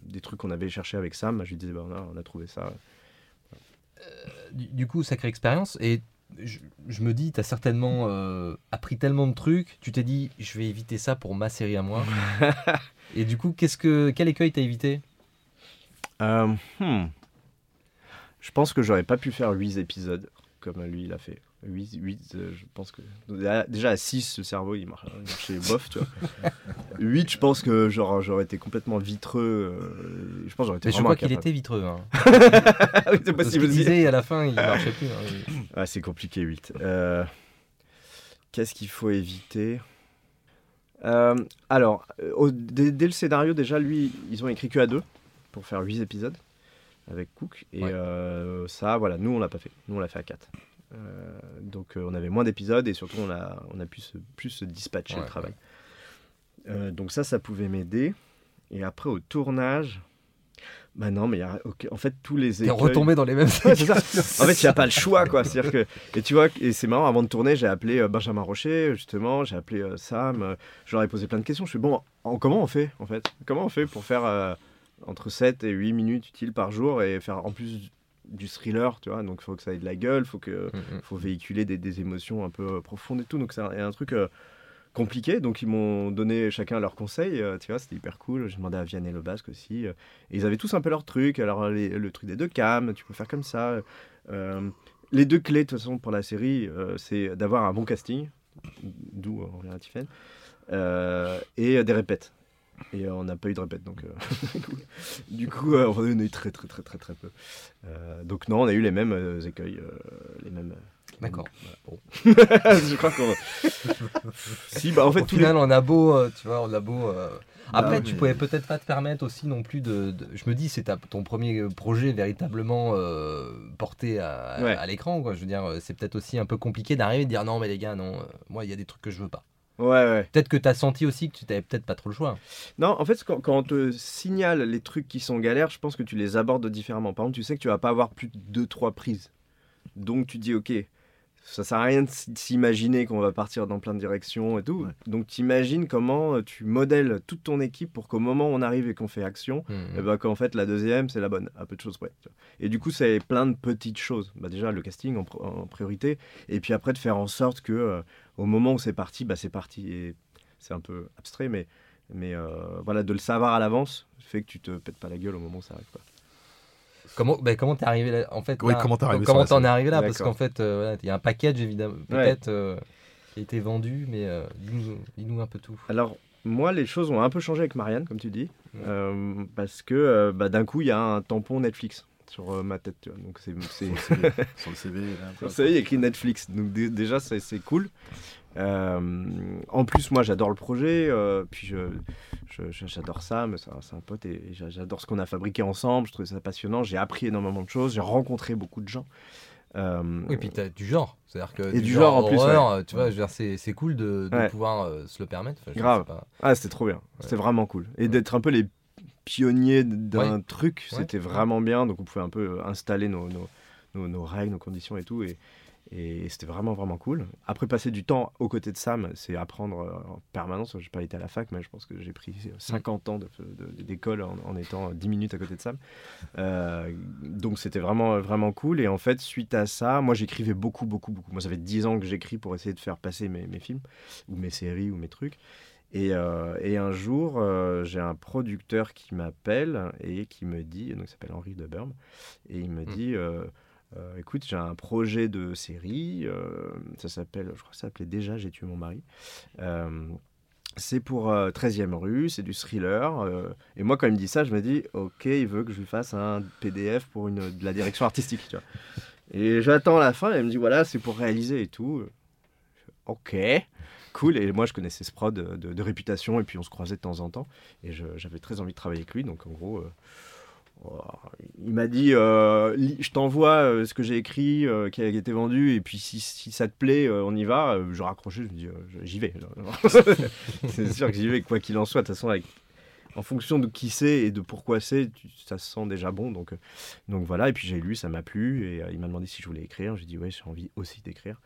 des trucs qu'on avait cherché avec Sam. Je lui disais, bah, on, a, on a trouvé ça. Du, du coup, sacrée expérience. Et je, je me dis, tu as certainement euh, appris tellement de trucs. Tu t'es dit, je vais éviter ça pour ma série à moi. et du coup, qu'est-ce que, quel écueil t'as évité? Euh, hmm. Je pense que j'aurais pas pu faire 8 épisodes comme lui il a fait. 8, 8 euh, je pense que. Déjà à 6, le cerveau il marche- il marchait bof, tu vois. 8, je pense que genre, j'aurais été complètement vitreux. euh, je pense j'aurais été Mais je crois qu'il était vitreux. Hein. Ah oui, c'est Ce possible aussi. disait à la fin, il marchait plus. hein. Ah, c'est compliqué, 8. Euh, Qu'est-ce qu'il faut éviter? Euh, Alors, euh, au- dès, dès le scénario, déjà, lui, ils ont écrit que à deux pour faire 8 épisodes avec Cook. Et Ouais. euh, ça, voilà, nous, on l'a pas fait. Nous, on l'a fait à 4. Donc, euh, on avait moins d'épisodes et surtout, on a, on a pu se, plus se dispatcher Ouais, le travail. Euh, donc, ça, ça pouvait m'aider. Et après, au tournage. Bah non, mais y a, en fait, tous les T'es écueils- retombé dans les mêmes Ouais, c'est ça. En fait, il n'y a pas le choix, quoi. C'est-à-dire que, et tu vois, et c'est marrant, avant de tourner, j'ai appelé euh, Benjamin Rocher, justement, j'ai appelé euh, Sam, euh, je leur ai posé plein de questions. Je suis bon, en- comment on fait, en fait? Comment on fait pour faire euh, entre 7 et 8 minutes utiles par jour et faire en plus du thriller, tu vois Donc, il faut que ça ait de la gueule, faut que Mm, mm. faut véhiculer des, des émotions un peu euh, profondes et tout. Donc, c'est un, un truc euh, compliqué. Donc, ils m'ont donné chacun leurs conseils. euh, tu vois, c'était hyper cool. J'ai demandé à Vianney Le Basque aussi. euh, et ils avaient tous un peu leur truc. Alors, les- le truc des deux cams, tu peux faire comme ça. Les deux clés, de toute façon, pour la série, c'est d'avoir un bon casting, d'où on revient à Tiffen, et des répètes. Et euh, on n'a pas eu de répètes, donc euh, du coup, euh, on en a eu très très très très très peu. Donc non, on a eu les mêmes écueils, les mêmes. D'accord. Voilà. Je crois qu'on. si, bah en fait, Au tous final, on a beau, tu vois, on a beau. euh, Après, Ah, tu pouvais peut-être pas te permettre aussi non plus de. de- Je me dis, c'est ton premier projet véritablement euh, porté à, Ouais. à l'écran, quoi. Je veux dire, c'est peut-être aussi un peu compliqué d'arriver et de dire non, mais les gars, non, euh, moi, il y a des trucs que je veux pas. Ouais, ouais. Peut-être que tu as senti aussi que tu t'avais peut-être pas trop le choix. Non, en fait, quand, quand on te signale les trucs qui sont galères, je pense que tu les abordes différemment. Par exemple, tu sais que tu vas pas avoir plus de 2-3 prises. Donc tu dis, ok, ça sert à rien de s'imaginer qu'on va partir dans plein de directions et tout. Ouais. Donc tu imagines comment euh, tu modèles toute ton équipe pour qu'au moment où on arrive et qu'on fait action, Mm, et ben, qu'en fait la deuxième c'est la bonne, à peu de choses près. Et du coup, c'est plein de petites choses. Bah, déjà, le casting en, pr- en priorité. Et puis après, de faire en sorte que euh, au moment où c'est parti, bah, c'est parti. Et c'est un peu abstrait, mais, mais euh, voilà, de le savoir à l'avance fait que tu te pètes pas la gueule au moment où ça arrive. Quoi. Comment ben, comment t'es arrivé là En fait, Oui, là, comment t'es arrivé comment sur la t'en es arrivé là? Parce qu'en fait, euh, voilà, il y a un package évidemment, peut-être euh, qui a été vendu, mais euh, dis-nous dis-nous un peu tout. Alors, moi, les choses ont un peu changé avec Marianne, comme tu dis, Ouais. euh, parce que euh, bah, d'un coup, il y a un tampon Netflix sur euh, ma tête. Tu vois. Donc, c'est. c'est- Sur le CV. il y a écrit Netflix. Donc dé- déjà, c'est c'est cool. Euh, en plus, moi, j'adore le projet. euh, puis je, je- je- j'adore Sam, c'est un, c'est un pote, et, et j'a- j'adore ce qu'on a fabriqué ensemble. Je trouvais ça passionnant. J'ai appris énormément de choses. J'ai rencontré beaucoup de gens. Euh, Oui, puis t'as du genre. C'est-à-dire que Et du genre en plus, horreur, euh, tu vois, je veux dire, c'est, c'est cool de, de Ouais. pouvoir euh, se le permettre. Enfin, je Grave. pas. Ah, c'était trop bien. C'était vraiment cool. Et d'être un peu les pionniers d'un Ouais. truc, Ouais. c'était vraiment bien. Donc, on pouvait un peu euh, installer nos, nos, nos- nos règles, nos conditions et tout. Et, et c'était vraiment, vraiment cool. Après, passer du temps aux côtés de Sam, c'est apprendre euh, en permanence. J'ai pas été à la fac, mais je pense que j'ai pris 50 ans d'école en, en étant 10 minutes à côté de Sam. Euh, donc, c'était vraiment, vraiment cool. Et en fait, suite à ça, moi, j'écrivais beaucoup, beaucoup, beaucoup. Moi, ça fait 10 ans que j'écris pour essayer de faire passer mes, mes films, ou mes séries, ou mes trucs. Et, euh, et un jour, euh, j'ai un producteur qui m'appelle et qui me dit, donc il s'appelle Henri de Burme, et il me Mm. dit, euh, écoute, j'ai un projet de série, ça s'appelle, je crois que ça s'appelait déjà J'ai tué mon mari. C'est pour euh, 13e rue, c'est du thriller. et moi, quand il me dit ça, je me dis, ok, il veut que je lui fasse un PDF pour une, de la direction artistique. Tu vois. Et j'attends la fin, et elle me dit, voilà, c'est pour réaliser et tout. Ok, cool. Et moi, je connaissais ce prod de, réputation, et puis on se croisait de temps en temps. Et j'avais très envie de travailler avec lui. Donc, en gros, euh, oh, il m'a dit euh, Je t'envoie euh, ce que j'ai écrit, qui a été vendu, et puis si, ça te plaît, on y va. Je raccrochais, je me dis J'y vais. c'est sûr que j'y vais, quoi qu'il en soit. De toute façon, en fonction de qui c'est et de pourquoi c'est, ça se sent déjà bon. Donc, donc voilà, et puis j'ai lu, ça m'a plu, et il m'a demandé si je voulais écrire. J'ai dit Ouais, j'ai envie aussi d'écrire.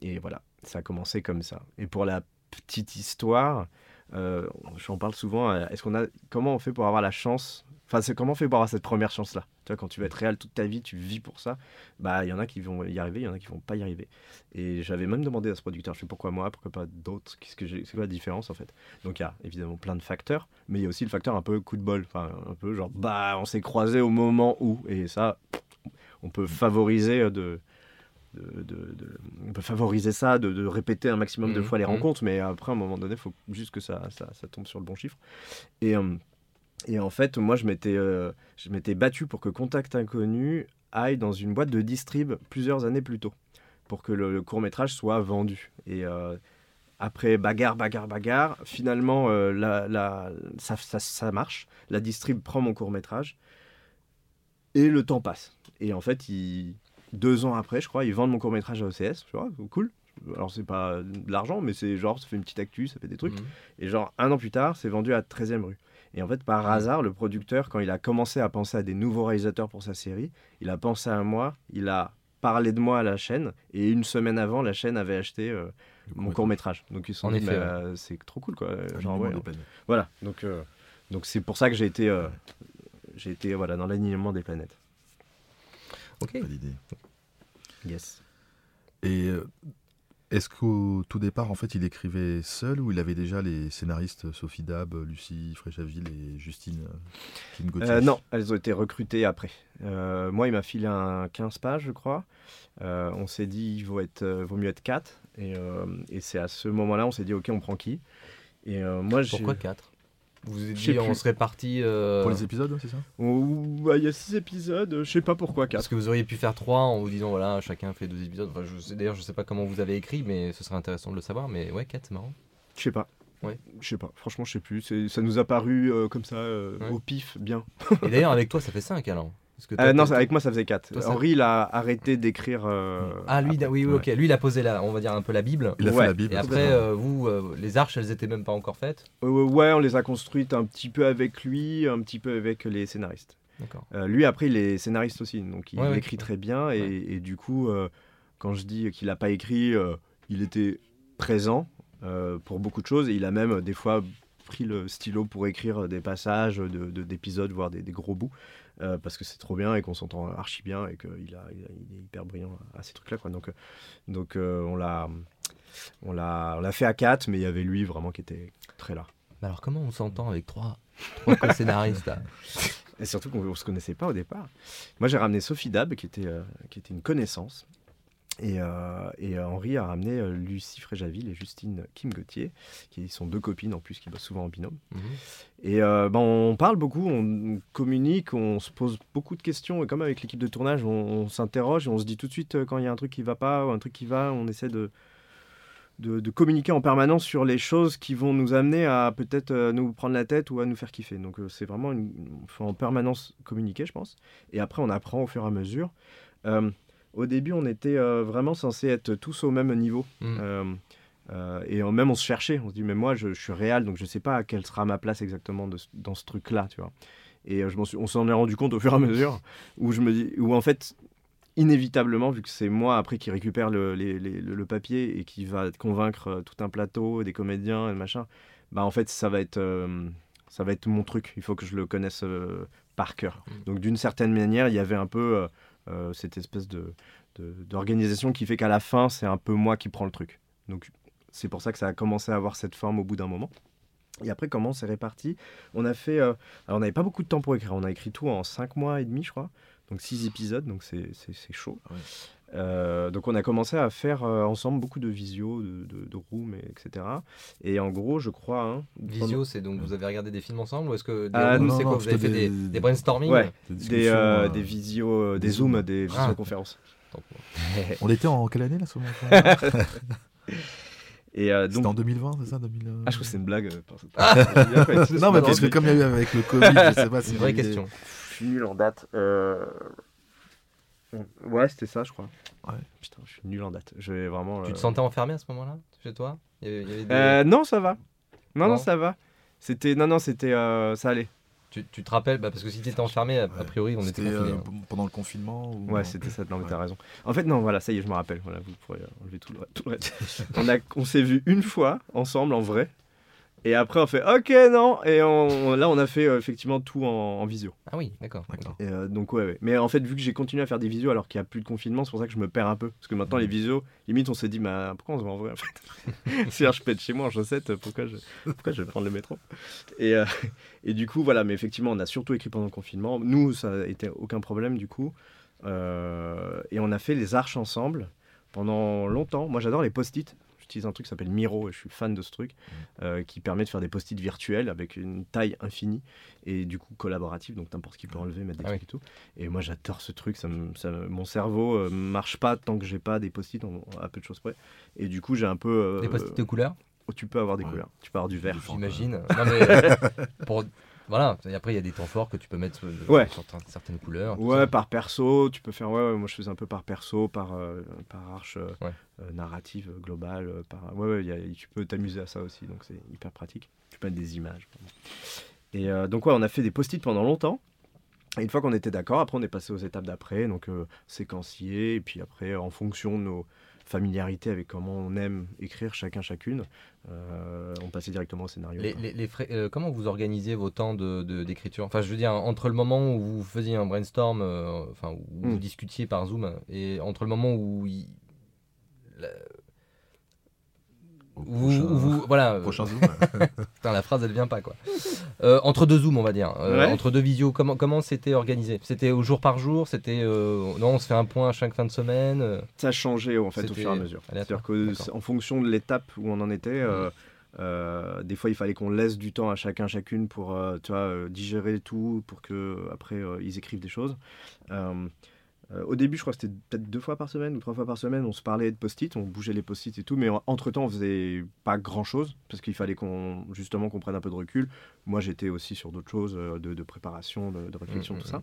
Et voilà, ça a commencé comme ça. Et pour la petite histoire, euh, j'en parle souvent. euh, Est-ce qu'on a, comment on fait pour avoir la chance Enfin, c'est comment on fait pour avoir cette première chance-là? Tu vois, quand tu vas être réel toute ta vie, tu vis pour ça. Bah, il y en a qui vont y arriver, il y en a qui vont pas y arriver. Et j'avais même demandé à ce producteur, je fais pourquoi moi, pourquoi pas d'autres? Qu'est-ce que j'ai C'est quoi la différence en fait? Donc il y a évidemment plein de facteurs, mais il y a aussi le facteur un peu coup de bol, enfin un peu genre bah on s'est croisés au moment où, et ça, on peut favoriser de de, de- de- on peut favoriser ça, de, de répéter un maximum de Mhm, fois les mhm. rencontres, mais après, à un moment donné, il faut juste que ça, ça, ça tombe sur le bon chiffre. Et, euh, et en fait, moi, je m'étais, euh, je m'étais battu pour que Contact Inconnu aille dans une boîte de distrib plusieurs années plus tôt, pour que le, court métrage soit vendu. Et euh, après bagarre, bagarre, bagarre, finalement, euh, la, la- ça, ça, ça marche. La distrib prend mon court métrage et le temps passe. Et en fait, ils- deux ans après, je crois, ils vendent mon court métrage à OCS. Tu vois, cool. Alors, c'est pas de l'argent, mais c'est genre, ça fait une petite actu, ça fait des trucs. Mhm. Et genre, un an plus tard, c'est vendu à 13e rue. Et en fait, par hasard, le producteur, quand il a commencé à penser à des nouveaux réalisateurs pour sa série, il a pensé à moi, il a parlé de moi à la chaîne, et une semaine avant, la chaîne avait acheté euh, mon court métrage. Donc ils se sont En dit, euh, c'est trop cool, quoi. Genre, ouais. Voilà, donc euh, donc c'est pour ça que j'ai été, euh, j'ai été voilà, dans l'alignement des planètes. Ok. Validé. Yes. Et euh, est-ce qu'au tout départ, en fait, il écrivait seul ou il avait déjà les scénaristes Sophie Dab, Lucie Fréchaville et Justine euh, Kim Gauthier? Euh, non, elles ont été recrutées après. Euh, moi, il m'a filé un 15 pages, je crois. Euh, on s'est dit, il vaut, être, euh, vaut mieux être 4. Et, euh, et c'est à ce moment-là, on s'est dit, ok, on prend qui? Et euh, moi, Pourquoi 4 Vous vous êtes dit, on serait parti. euh, Pour les épisodes, c'est ça bah, Il y a 6 épisodes, je sais pas pourquoi 4. Parce que vous auriez pu faire 3 en vous disant, voilà, chacun fait deux épisodes. Enfin, d'ailleurs, je sais pas comment vous avez écrit, mais ce serait intéressant de le savoir. Mais ouais, 4, c'est marrant. Je sais pas. Ouais. Je sais pas, franchement, je sais plus. Ça nous a paru euh, comme ça, euh, Ouais. au pif, bien. Et d'ailleurs, avec toi, ça fait 5 alors. Parce que Euh, non, avec moi, ça faisait 4. Toi, ça- Henri, il a arrêté d'écrire. euh, Ah, lui, après. oui, oui, ok. Lui, il a posé, la, on va dire, un peu la Bible. Il a Ouais. fait la Bible. Et après, euh, vous, euh, les arches, elles étaient même pas encore faites. Euh, ouais, on les a construites un petit peu avec lui, un petit peu avec les scénaristes. D'accord. Euh, lui, après, il est scénariste aussi, donc il Ouais, ouais. écrit très bien. Et, et du coup, euh, quand je dis qu'il n'a pas écrit, euh, il était présent euh, pour beaucoup de choses. Et il a même, des fois, pris le stylo pour écrire des passages de- de- d'épisodes, voire des, des gros bouts. Euh, parce que c'est trop bien et qu'on s'entend archi bien et qu'il a, il a- il est hyper brillant à ces trucs-là. Quoi. Donc, euh, donc euh, on l'a on l'a on l'a fait à 4, mais il y avait lui vraiment qui était très là. Mais alors, comment on s'entend avec trois, trois co-scénaristes là? Et surtout qu'on ne se connaissait pas au départ. Moi, j'ai ramené Sophie Dab, qui était, euh, qui était une connaissance. Et, euh, et euh, Henri a ramené euh, Lucie Fréjaville et Justine Kim Gauthier, qui sont deux copines en plus, qui bossent souvent en binôme. Mhm. Et euh, ben, on parle beaucoup, on communique, on se pose beaucoup de questions. Et comme avec l'équipe de tournage, on, on s'interroge et on se dit tout de suite quand il y a un truc qui va pas ou un truc qui va, on essaie de, de, de communiquer en permanence sur les choses qui vont nous amener à peut-être nous prendre la tête ou à nous faire kiffer. Donc c'est vraiment, une, faut en permanence communiquer, je pense. Et après, on apprend au fur et à mesure. Euh, au début, on était euh, vraiment censés être tous au même niveau. Mhm. Euh, euh, et en- même on se cherchait, on se dit mais moi je, je suis réel donc je sais pas quelle sera ma place exactement de dans ce truc là tu vois. Et je m'en suis- on s'en est rendu compte au fur et à mesure où je me dis où en fait inévitablement vu que c'est moi après qui récupère le, les- les- le- le papier et qui va convaincre tout un plateau des comédiens et machin bah en fait ça va être euh, ça va être mon truc il faut que je le connaisse euh, par cœur Mhm. donc d'une certaine manière il y avait un peu cette espèce de d'organisation qui fait qu'à la fin c'est un peu moi qui prends le truc donc c'est pour ça que ça a commencé à avoir cette forme au bout d'un moment. Et après, comment c'est réparti? On a fait. euh, alors, on n'avait pas beaucoup de temps pour écrire. On a écrit tout en 5 mois et demi, je crois. donc six épisodes, donc c'est chaud. Euh, donc on a commencé à faire euh, ensemble beaucoup de visio, de, de, de room, et etc. Et en gros, je crois... hein, Visio, c'est donc vous avez regardé des films ensemble ou est-ce que des Ah, rooms, non, c'est non, quoi Vous avez fait des, des- des brainstorming Ouais. Des des, discussions, euh, euh, des visios, euh, des des zooms, des Ah. visioconférences. On était en quelle année là ce moment-là Et euh, C'était donc... en 2020, c'est ça 2000... Ah, je trouve que c'est une blague. euh, Ah. Non, mais parce que comme il y a eu avec le Covid, je sais pas si C'est une vraie question. Je suis nul en date. Euh, Ouais, c'était ça, je crois. Ouais. Putain, je suis nul en date. Je vais vraiment. Tu euh, te sentais enfermé à ce moment-là chez toi? Il y avait- il y avait des- Euh, non, ça va. Non, non, Non ça va. C'était, non, non, c'était, euh, ça allait. tu, tu te rappelles? Bah, Parce que si tu étais enfermé, a, priori, on était C'était confinés. euh, hein. pendant le confinement ou... Ouais, c'était ça. Non, mais Ouais. t'as raison. En fait, non, voilà, ça y est, je me rappelle. Voilà, vous pourrez euh, enlever tout le, tout le reste. on a, on s'est vu une fois ensemble en vrai. Et après, on fait OK, non. Et on- là, on a fait euh, effectivement tout en, en visio. Ah oui, d'accord. D'accord. Et, euh, donc ouais, ouais. Mais en fait, vu que j'ai continué à faire des visios alors qu'il n'y a plus de confinement, c'est pour ça que je me perds un peu. Parce que maintenant, les visios, limite, on s'est dit, bah, pourquoi on se voit en vrai en fait? Si je pète chez moi en chaussettes, pourquoi je, pourquoi je vais prendre le métro? Et, euh, et du coup, voilà, mais effectivement, on a surtout écrit pendant le confinement. Nous, ça a été aucun problème du coup. Euh, et on a fait les arches ensemble pendant longtemps. Moi, j'adore les post-it. J'utilise un truc qui s'appelle Miro et je suis fan de ce truc euh, qui permet de faire des post-it virtuels avec une taille infinie et du coup collaborative, donc n'importe qui peut enlever, mettre des Ah trucs et tout. Et moi, j'adore ce truc. Ça me- ça mon cerveau euh, marche pas tant que j'ai pas des post-it à peu de choses près. Et du coup, j'ai un peu. euh, Des post-it de couleur, oh, tu peux avoir des Ouais. couleurs. Tu peux avoir du vert. J'imagine. Pour... Voilà, et après il y a des temps forts que tu peux mettre euh, Ouais. sur certaines- couleurs. Ouais, ça. par perso, tu peux faire. Ouais, ouais, moi je faisais un peu par perso, par, euh, par arche euh, Ouais. euh, narrative globale. par... Ouais, ouais, y a- tu peux t'amuser à ça aussi, donc c'est hyper pratique. Tu peux mettre des images. Et donc, ouais, on a fait des post-it pendant longtemps. Et une fois qu'on était d'accord, après on est passé aux étapes d'après, donc séquencier, et puis après, en fonction de nos familiarités avec comment on aime écrire chacun chacune, euh, on passait directement au scénario. Les, quoi. les- les frais- euh, comment vous organisiez vos temps de- de- d'écriture? Enfin, je veux dire, entre le moment où vous faisiez un brainstorm, euh, enfin, où vous Mm. discutiez par Zoom, et entre le moment où il- la- Au prochain- où voilà, euh, Prochain zoom. putain, la phrase elle vient pas quoi. Euh, entre deux zooms, on va dire, euh, Ouais. entre deux visios, comment comment c'était organisé? C'était au jour par jour? C'était euh, non, on se fait un point à chaque fin de semaine euh, Ça a changé en fait au fur et à mesure. C'est-à-dire que en fonction de l'étape où on en était, euh, euh, des fois il fallait qu'on laisse du temps à chacun chacune pour euh, tu vois, euh, digérer tout, pour que euh, après euh, ils écrivent des choses. Euh, au début, je crois que c'était peut-être deux fois par semaine ou trois fois par semaine, on se parlait de post-it, on bougeait les post-it et tout, mais entre temps on faisait pas grand-chose parce qu'il fallait qu'on justement qu'on prenne un peu de recul. Moi, j'étais aussi sur d'autres choses euh, de, de préparation, de, de réflexion, Mm, tout mm, ça.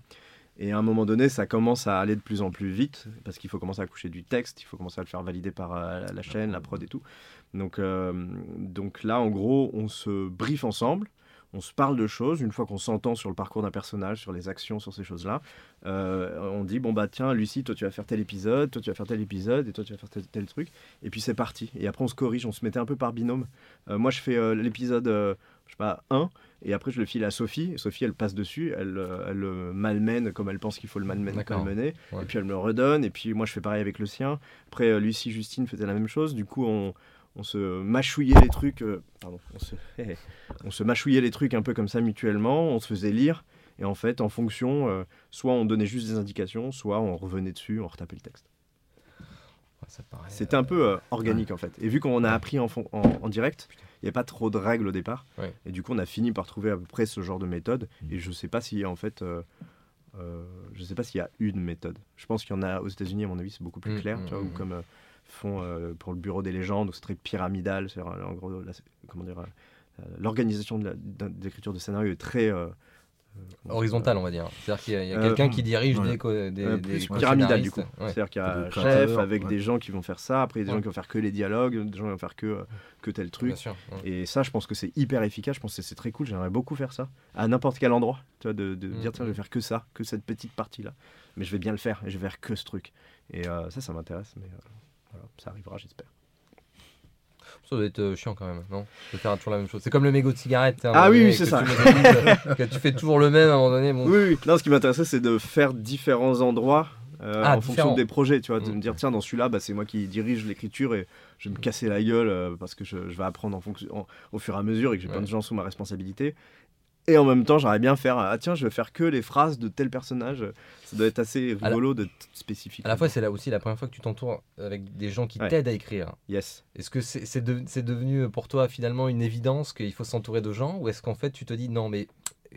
Et à un moment donné, ça commence à aller de plus en plus vite parce qu'il faut commencer à coucher du texte, il faut commencer à le faire valider par euh, la- la chaîne, la prod et tout. Donc, euh, donc là, en gros, on se briefe ensemble, on se parle de choses. Une fois qu'on s'entend sur le parcours d'un personnage, sur les actions, sur ces choses-là, euh, on dit bon bah tiens, Lucie, toi tu vas faire tel épisode, toi tu vas faire tel épisode, et toi tu vas faire tel, tel truc. Et puis c'est parti. Et après on se corrige, on se mettait un peu par binôme. Euh, moi je fais euh, l'épisode, je sais pas, 1, et après je le file à Sophie. Sophie elle passe dessus, elle, elle le malmène comme elle pense qu'il faut le malmène- malmener. Ouais. Et puis elle me le redonne, et puis moi je fais pareil avec le sien. Après Lucie, Justine faisaient la même chose. Du coup on, on se mâchouillait les trucs, euh, pardon, on se, on se mâchouillait les trucs un peu comme ça mutuellement, on se faisait lire. Et en fait, en fonction, euh, soit on donnait juste des indications, soit on revenait dessus, on retapait le texte. ouais, C'était un peu euh, organique en fait. Et vu qu'on a appris en, en, en direct, il n'y a pas trop de règles au départ. Ouais. Et du coup, on a fini par trouver à peu près ce genre de méthode. Et je sais pas si en fait, je sais pas s'il y a une méthode. Je pense qu'il y en a aux États-Unis, à mon avis, c'est beaucoup plus Mm, clair. mm, tu vois, mm, ou mm. comme font euh, pour le bureau des légendes, c'est très pyramidal. C'est en gros, la- comment dire, euh, l'organisation de d'écriture de scénario est très euh, euh, horizontal, on va dire. C'est-à-dire qu'il y a, il y a Euh, quelqu'un qui dirige ouais. des, co- des, Euh, des plus pyramidal du coup. Ouais. C'est-à-dire qu'il y a un chef avec ouais. des gens qui vont faire ça, après il y a des Ouais. gens qui vont faire que les dialogues, des gens qui vont faire que, euh, que tel truc. Bien sûr. ouais. Et ça, je pense que c'est hyper efficace. Je pense que c'est très cool. J'aimerais beaucoup faire ça à n'importe quel endroit. Tu vois, de, de Mm, dire tiens, je vais faire que ça, que cette petite partie-là. Mais je vais bien le faire et je vais faire que ce truc. Et euh, ça, ça m'intéresse. Mais euh, voilà, ça arrivera, j'espère. Ça doit être euh, chiant quand même, non? De faire toujours la même chose. C'est comme le mégot de cigarette. un Ah oui, c'est ça. tu que tu fais toujours le même à un moment donné. Bon, Oui, oui. Non, ce qui m'intéressait, c'est de faire différents endroits. euh, Ah, en fonction des projets, tu vois, de Mm. me dire tiens dans celui-là, bah, c'est moi qui dirige l'écriture et je vais me casser la gueule euh, parce que je, je vais apprendre en fonction, en- au fur et à mesure et que j'ai plein de gens sous ma responsabilité. Et en même temps, j'aimerais bien faire ah tiens, je vais faire que les phrases de tel personnage. Ça doit être assez rigolo de spécifique. À la fois, c'est là aussi la première fois que tu t'entoures avec des gens qui Ouais. t'aident à écrire. Yes. Est-ce que c'est c'est de- c'est devenu pour toi finalement une évidence qu'il faut s'entourer de gens ou est-ce qu'en fait tu te dis non mais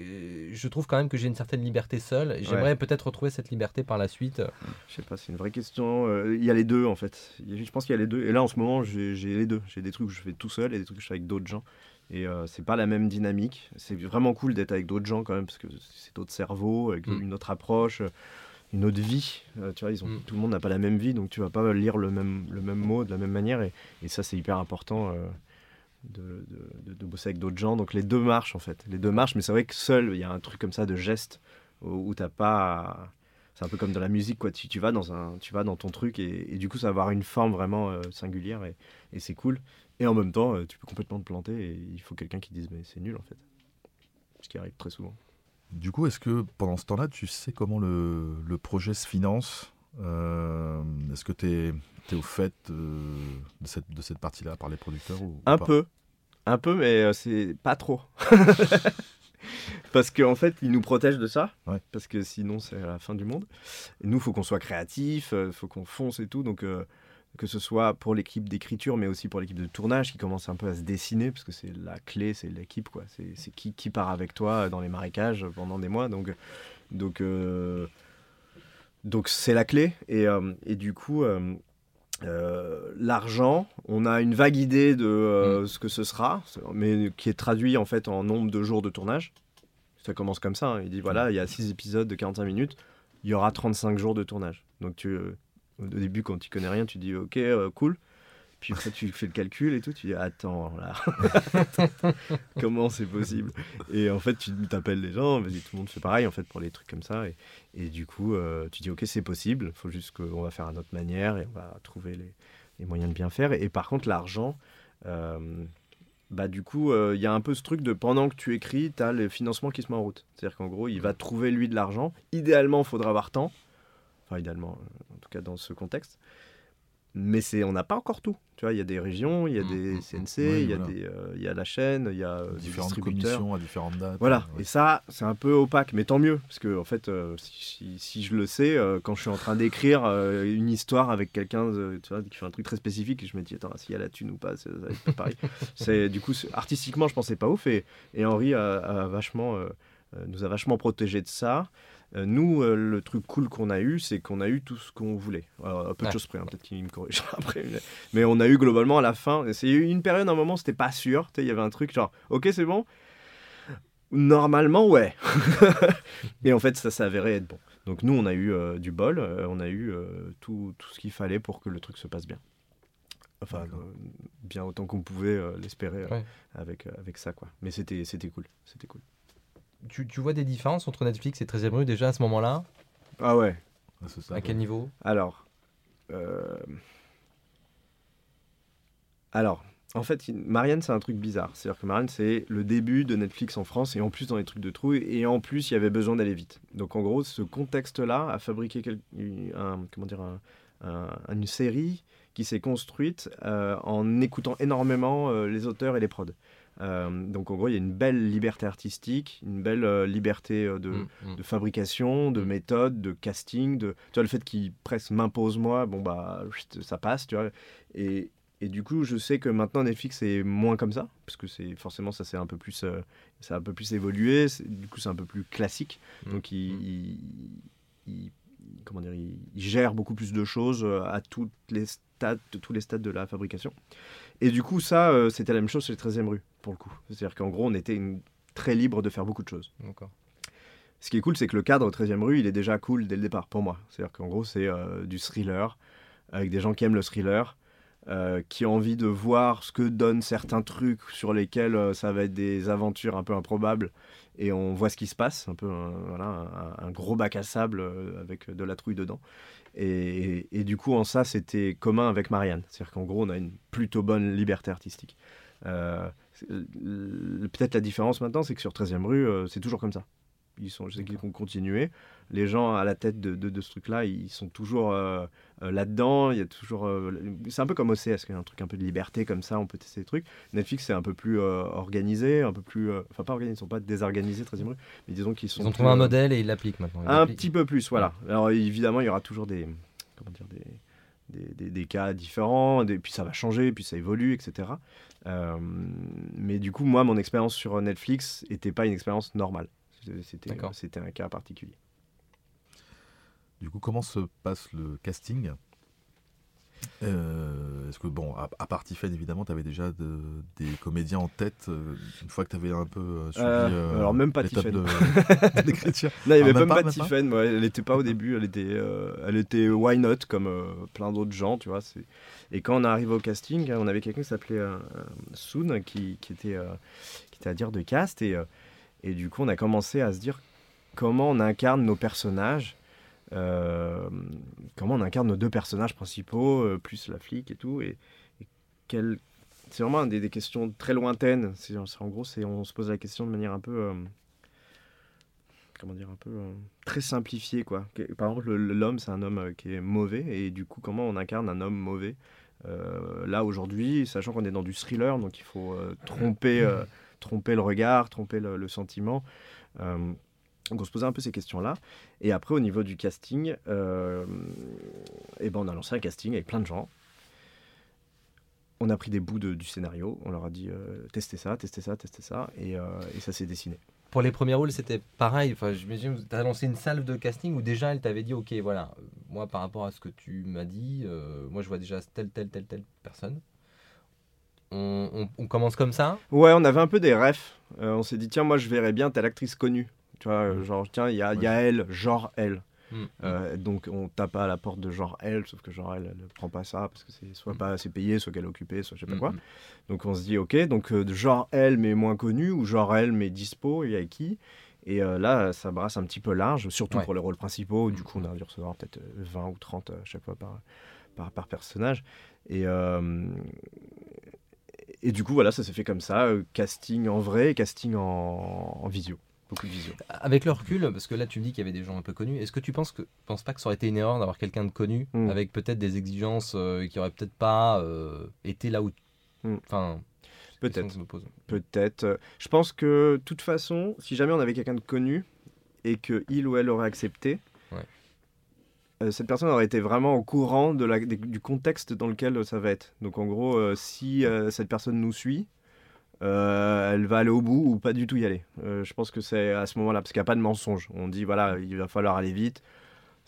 euh, je trouve quand même que j'ai une certaine liberté seule j'aimerais peut-être retrouver cette liberté par la suite Je sais pas, c'est une vraie question. Euh, Il y a les deux en fait. Je pense qu'il y a les deux. Et là en ce moment, j'ai les deux. J'ai des trucs que je fais tout seul et des trucs que je fais avec d'autres gens. Et euh, c'est pas la même dynamique. C'est vraiment cool d'être avec d'autres gens quand même parce que c'est d'autres cerveaux, avec Mm. une autre approche, euh, une autre vie. Euh, tu vois, ils ont, Mm. tout le monde n'a pas la même vie, donc tu vas pas lire le même, le même mot de la même manière. Et, et ça, c'est hyper important. euh, de, de- de- de bosser avec d'autres gens. Donc les deux marchent en fait. Les deux marchent, mais c'est vrai que seul, il y a un truc comme ça de geste où, où t'as pas. C'est un peu comme dans la musique, quoi. Tu, tu vas dans un, tu vas dans ton truc et, et du coup, ça va avoir une forme vraiment euh, singulière et, et c'est cool. Et en même temps, euh, tu peux complètement te planter et il faut quelqu'un qui dise mais c'est nul en fait. Ce qui arrive très souvent. Du coup, est-ce que pendant ce temps-là, tu sais comment le, le projet se finance Euh, Est-ce que tu es, au fait euh, de cette, de cette partie-là par les producteurs ou, Un peu, un peu, mais c'est pas trop. parce qu'en fait, ils nous protègent de ça. Ouais. Parce que sinon, c'est la fin du monde. Et nous, il faut qu'on soit créatif, il faut qu'on fonce et tout. Donc, euh, que ce soit pour l'équipe d'écriture, mais aussi pour l'équipe de tournage qui commence un peu à se dessiner, parce que c'est la clé, c'est l'équipe, quoi. C'est qui, qui part avec toi dans les marécages pendant des mois. Donc, donc, euh, donc c'est la clé. Et, euh, et du coup. euh, l'argent, on a une vague idée de euh, ce que ce sera, mais qui est traduit en fait en nombre de jours de tournage. Ça commence comme ça. hein. Il dit voilà, il y a 6 épisodes de 45 minutes, il y aura 35 jours de tournage. Donc tu, au début, quand tu connais rien, tu dis ok, euh, cool. Puis après, tu fais le calcul et tout, tu dis attends là, comment c'est possible? Et en fait, tu t'appelles les gens, vas-y, tout le monde fait pareil en fait pour les trucs comme ça. Et, du coup, euh, tu dis ok, c'est possible, il faut juste qu'on va faire à notre manière et on va trouver les, moyens de bien faire. Et, par contre, l'argent, euh, bah du coup, il y a un peu ce truc de pendant que tu écris, tu as le financement qui se met en route. C'est-à-dire qu'en gros, il va trouver lui de l'argent. Idéalement, il faudra avoir temps. Enfin, idéalement, euh, en tout cas dans ce contexte. Mais c'est, on n'a pas encore tout. Tu vois, il y a des régions, il y a Mm, des mm, CNC, Oui, il y a des, euh, il y a la chaîne, il y a euh, des différentes distributeurs. commissions à différentes dates. Voilà, ouais. et ça, c'est un peu opaque, mais tant mieux, parce que en fait, euh, si, si- si je le sais, euh, quand je suis en train d'écrire une histoire avec quelqu'un de- tu vois, qui fait un truc très spécifique, je me dis, attends, s'il y a la thune ou pas, c'est- ça va être pas pareil. c'est, du coup, artistiquement, je pensais pas ouf, et, et Henri a, a vachement, nous a vachement protégés de ça. Euh, nous, euh, le truc cool qu'on a eu, c'est qu'on a eu tout ce qu'on voulait. Alors, à peu de choses près, hein, peut-être qu'il me corrigera après. Mais, mais on a eu globalement à la fin. C'est eu une période, un moment, c'était pas sûr. Il y avait un truc genre, ok, c'est bon. Normalement, ouais. et en fait, ça s'est avéré être bon. Donc nous, on a eu euh, du bol, euh, on a eu euh, tout, tout ce qu'il fallait pour que le truc se passe bien. Enfin, euh, bien autant qu'on pouvait euh, l'espérer euh, Ouais. avec, euh, avec ça, quoi. Mais c'était cool, c'était cool. Tu, tu vois des différences entre Netflix et 13e rue déjà à ce moment-là? Ah ouais, ça, À quel niveau? Alors, euh, alors, en fait, Marianne, c'est un truc bizarre. C'est-à-dire que Marianne, c'est le début de Netflix en France, et en plus dans les trucs de trou, et en plus, il y avait besoin d'aller vite. Donc, en gros, ce contexte-là a fabriqué quel- un, comment dire, un- un- une série qui s'est construite euh, en écoutant énormément euh, les auteurs et les prods. Euh, donc, en gros, il y a une belle liberté artistique, une belle euh, liberté euh, de, Mm, mm. de fabrication, de méthode, de casting, de tu vois le fait qu'il presque m'impose moi, bon bah ça passe, tu vois. Et, et du coup, je sais que maintenant Netflix est moins comme ça, parce que c'est forcément ça c'est un peu plus euh, ça a un peu plus évolué, du coup c'est un peu plus classique. Mm. Donc il, il- il- comment dire, il, il gère beaucoup plus de choses à toutes les stades, tous les stades de la fabrication. Et du coup, ça, euh, c'était la même chose chez les 13e rue, pour le coup. C'est-à-dire qu'en gros, on était une- très libre de faire beaucoup de choses. D'accord. Ce qui est cool, c'est que le cadre au 13e rue, il est déjà cool dès le départ pour moi. C'est-à-dire qu'en gros, c'est euh, du thriller, avec des gens qui aiment le thriller, euh, qui ont envie de voir ce que donnent certains trucs sur lesquels ça va être des aventures un peu improbables, et on voit ce qui se passe, un peu un, voilà, un, un gros bac à sable euh, avec de la trouille dedans. Et, et du coup, en ça, c'était commun avec Marianne. C'est-à-dire qu'en gros, on a une plutôt bonne liberté artistique. Euh, Peut-être la différence maintenant, c'est que sur 13e rue, euh, c'est toujours comme ça. ils sont, je sais qu'ils vont continuer. Les gens à la tête de, de, de ce truc-là, ils sont toujours euh, euh, là-dedans. Il y a toujours, euh, c'est un peu comme OCS, il y a un truc un peu de liberté comme ça, on peut tester des trucs. Netflix, c'est un peu plus organisé, un peu plus, enfin pas organisé, ils sont pas désorganisés, très mais disons qu'ils sont. Ils ont trouvé un modèle et ils l'appliquent maintenant. Ils un petit peu plus, voilà. Alors évidemment, il y aura toujours des, comment dire, des, des, des- des cas différents, puis ça va changer, puis ça évolue, etc. Euh, mais du coup, moi, mon expérience sur Netflix n'était pas une expérience normale. C'était un cas particulier. Du coup, comment se passe le casting? Euh, Est-ce que, bon, à, à part Tiffen, évidemment, tu avais déjà de- des comédiens en tête euh, une fois que tu avais un peu euh, suivi Euh, alors même pas Tiffen. d'écriture Là, il n'y avait même même pas, pas, Tiffen, ouais, elle n'était pas au début, elle était, elle était why not comme plein d'autres gens, tu vois. Et quand on est arrivé au casting, on avait quelqu'un qui s'appelait Soon, qui, qui était, qui était à dire de cast, et, et du coup on a commencé à se dire comment on incarne nos personnages, comment on incarne nos deux personnages principaux, euh, plus la flic et tout, et, et quel- c'est vraiment des, des questions très lointaines. C'est, en gros, c'est, on se pose la question de manière un peu euh, comment dire, un peu euh, très simplifié, quoi. Par exemple, le- l'homme, c'est un homme euh, qui est mauvais, et du coup, comment on incarne un homme mauvais? Euh, Là, aujourd'hui, sachant qu'on est dans du thriller, donc il faut euh, tromper, euh, tromper le regard, tromper le, le sentiment. Donc on se posait un peu ces questions-là. Et après, au niveau du casting, euh, eh ben, on a lancé un casting avec plein de gens. On a pris des bouts de- du scénario, on leur a dit euh, testez ça, testez ça, testez ça, et, euh, et ça s'est dessiné. Pour les premiers rôles, c'était pareil. Enfin, j'imagine que tu as lancé une salve de casting où déjà elle t'avait dit Ok, voilà, moi par rapport à ce que tu m'as dit, moi je vois déjà telle, telle, telle, telle personne. On, on- on commence comme ça? Ouais, on avait un peu des refs. On s'est dit, tiens, moi, je verrais bien telle actrice connue. Tu vois, euh, genre, tiens, il y a, y a elle, genre elle. Mm. Euh, donc, on tape à la porte de genre elle, sauf que genre elle, elle ne prend pas ça parce que c'est soit Mm. pas assez payé, soit qu'elle est occupée, soit je sais pas Mm, quoi. mm. Donc, on se dit, ok, donc euh, genre elle, mais moins connue, ou genre elle, mais dispo, il y a qui? Et euh, là, ça brasse un petit peu large, surtout Ouais. pour les rôles principaux. Du coup, on a dû recevoir peut-être euh, 20 ou 30 à chaque fois par, par, par personnage. Et, et du coup, voilà, ça s'est fait comme ça. casting en vrai, casting en, en visio. Beaucoup de visio. Avec le recul, parce que là tu me dis qu'il y avait des gens un peu connus, est-ce que tu penses, que, penses pas que ça aurait été une erreur d'avoir quelqu'un de connu Mm. avec peut-être des exigences euh, qui auraient peut-être pas euh, été là où. Mm. Enfin, Peut-être. Peut-être. Je pense que, de toute façon, si jamais on avait quelqu'un de connu et que il ou elle aurait accepté, Ouais. euh, cette personne aurait été vraiment au courant de la, des- du contexte dans lequel ça va être. Donc, en gros, euh, si euh, cette personne nous suit, euh, elle va aller au bout ou pas du tout y aller. Euh, je pense que c'est à ce moment-là, parce qu'il n'y a pas de mensonge. On dit, voilà, il va falloir aller vite.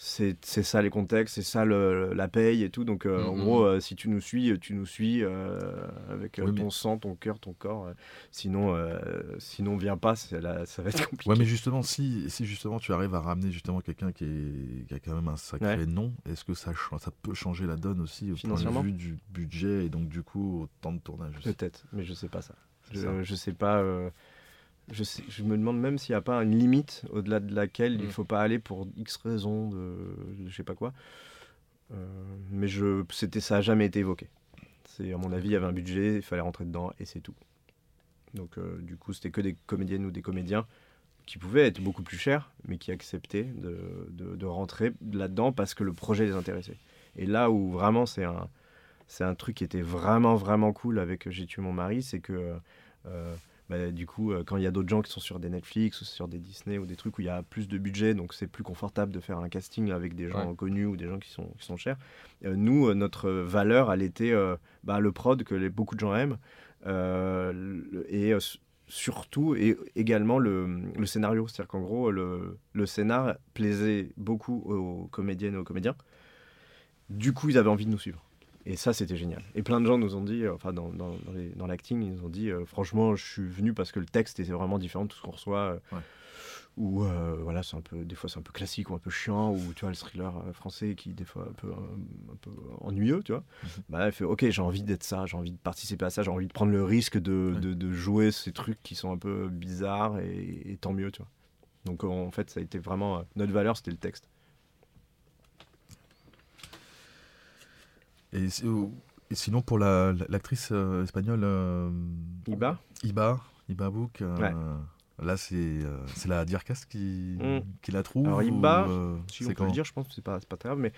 C'est ça les contextes, c'est ça le- la paye et tout. Donc, euh, en Mhm. gros, si tu nous suis, tu nous suis avec mais- ton sang, ton cœur, ton corps. sinon, sinon, viens pas, là, ça va être compliqué. Ouais, mais justement, si, si justement tu arrives à ramener justement quelqu'un qui, est, qui a quand même un sacré Ouais. nom, est-ce que ça, ça peut changer la donne aussi au point de vue du budget et donc du coup au temps de tournage Peut-être, mais je sais pas ça. Je, je sais pas. euh, je, sais, je me demande même s'il n'y a pas une limite au-delà de laquelle il Mm. faut pas aller pour X raisons de, je sais pas quoi. Euh, mais je, c'était, ça a jamais été évoqué. C'est à mon avis, il y avait un budget, il fallait rentrer dedans et c'est tout. Donc euh, du coup, c'était que des comédiennes ou des comédiens qui pouvaient être beaucoup plus chers, mais qui acceptaient de, de, de rentrer là-dedans parce que le projet les intéressait. Et là où vraiment c'est un, c'est un truc qui était vraiment vraiment cool avec J'ai tué mon mari, c'est que bah, du coup, euh, quand il y a d'autres gens qui sont sur des Netflix ou sur des Disney ou des trucs où il y a plus de budget, donc c'est plus confortable de faire un casting avec des gens Ouais. connus ou des gens qui sont, qui sont chers. Euh, nous, euh, notre valeur, elle était euh, bah, le prod que les, beaucoup de gens aiment euh, et euh, surtout et également le, le scénario. C'est-à-dire qu'en gros, le, le scénar plaisait beaucoup aux comédiennes et aux comédiens. Du coup, ils avaient envie de nous suivre. Et ça, c'était génial. Et plein de gens nous ont dit, euh, enfin, dans, dans, dans l'acting, ils nous ont dit, euh, franchement, je suis venu parce que le texte était vraiment différent de tout ce qu'on reçoit. euh, Ouais. Ou euh, voilà, c'est un peu, des fois c'est un peu classique ou un peu chiant, ou tu vois le thriller français qui des fois un peu, un, un peu ennuyeux, tu vois. Bah, elle fait, ok, j'ai envie d'être ça, j'ai envie de participer à ça, j'ai envie de prendre le risque de, Ouais. de, de jouer ces trucs qui sont un peu bizarres et, et tant mieux, tu vois. Donc en fait, ça a été vraiment notre valeur, c'était le texte. Et, si- ou- et sinon pour la- la- l'actrice euh, espagnole euh, Iba Iba, Iba Bouk, euh, Ouais. Là, c'est euh, la Dircast qui, Mm. qui la trouve Alors, ou, Iba, euh, Si on peut le dire, je pense que c'est pas, pas très grave, mais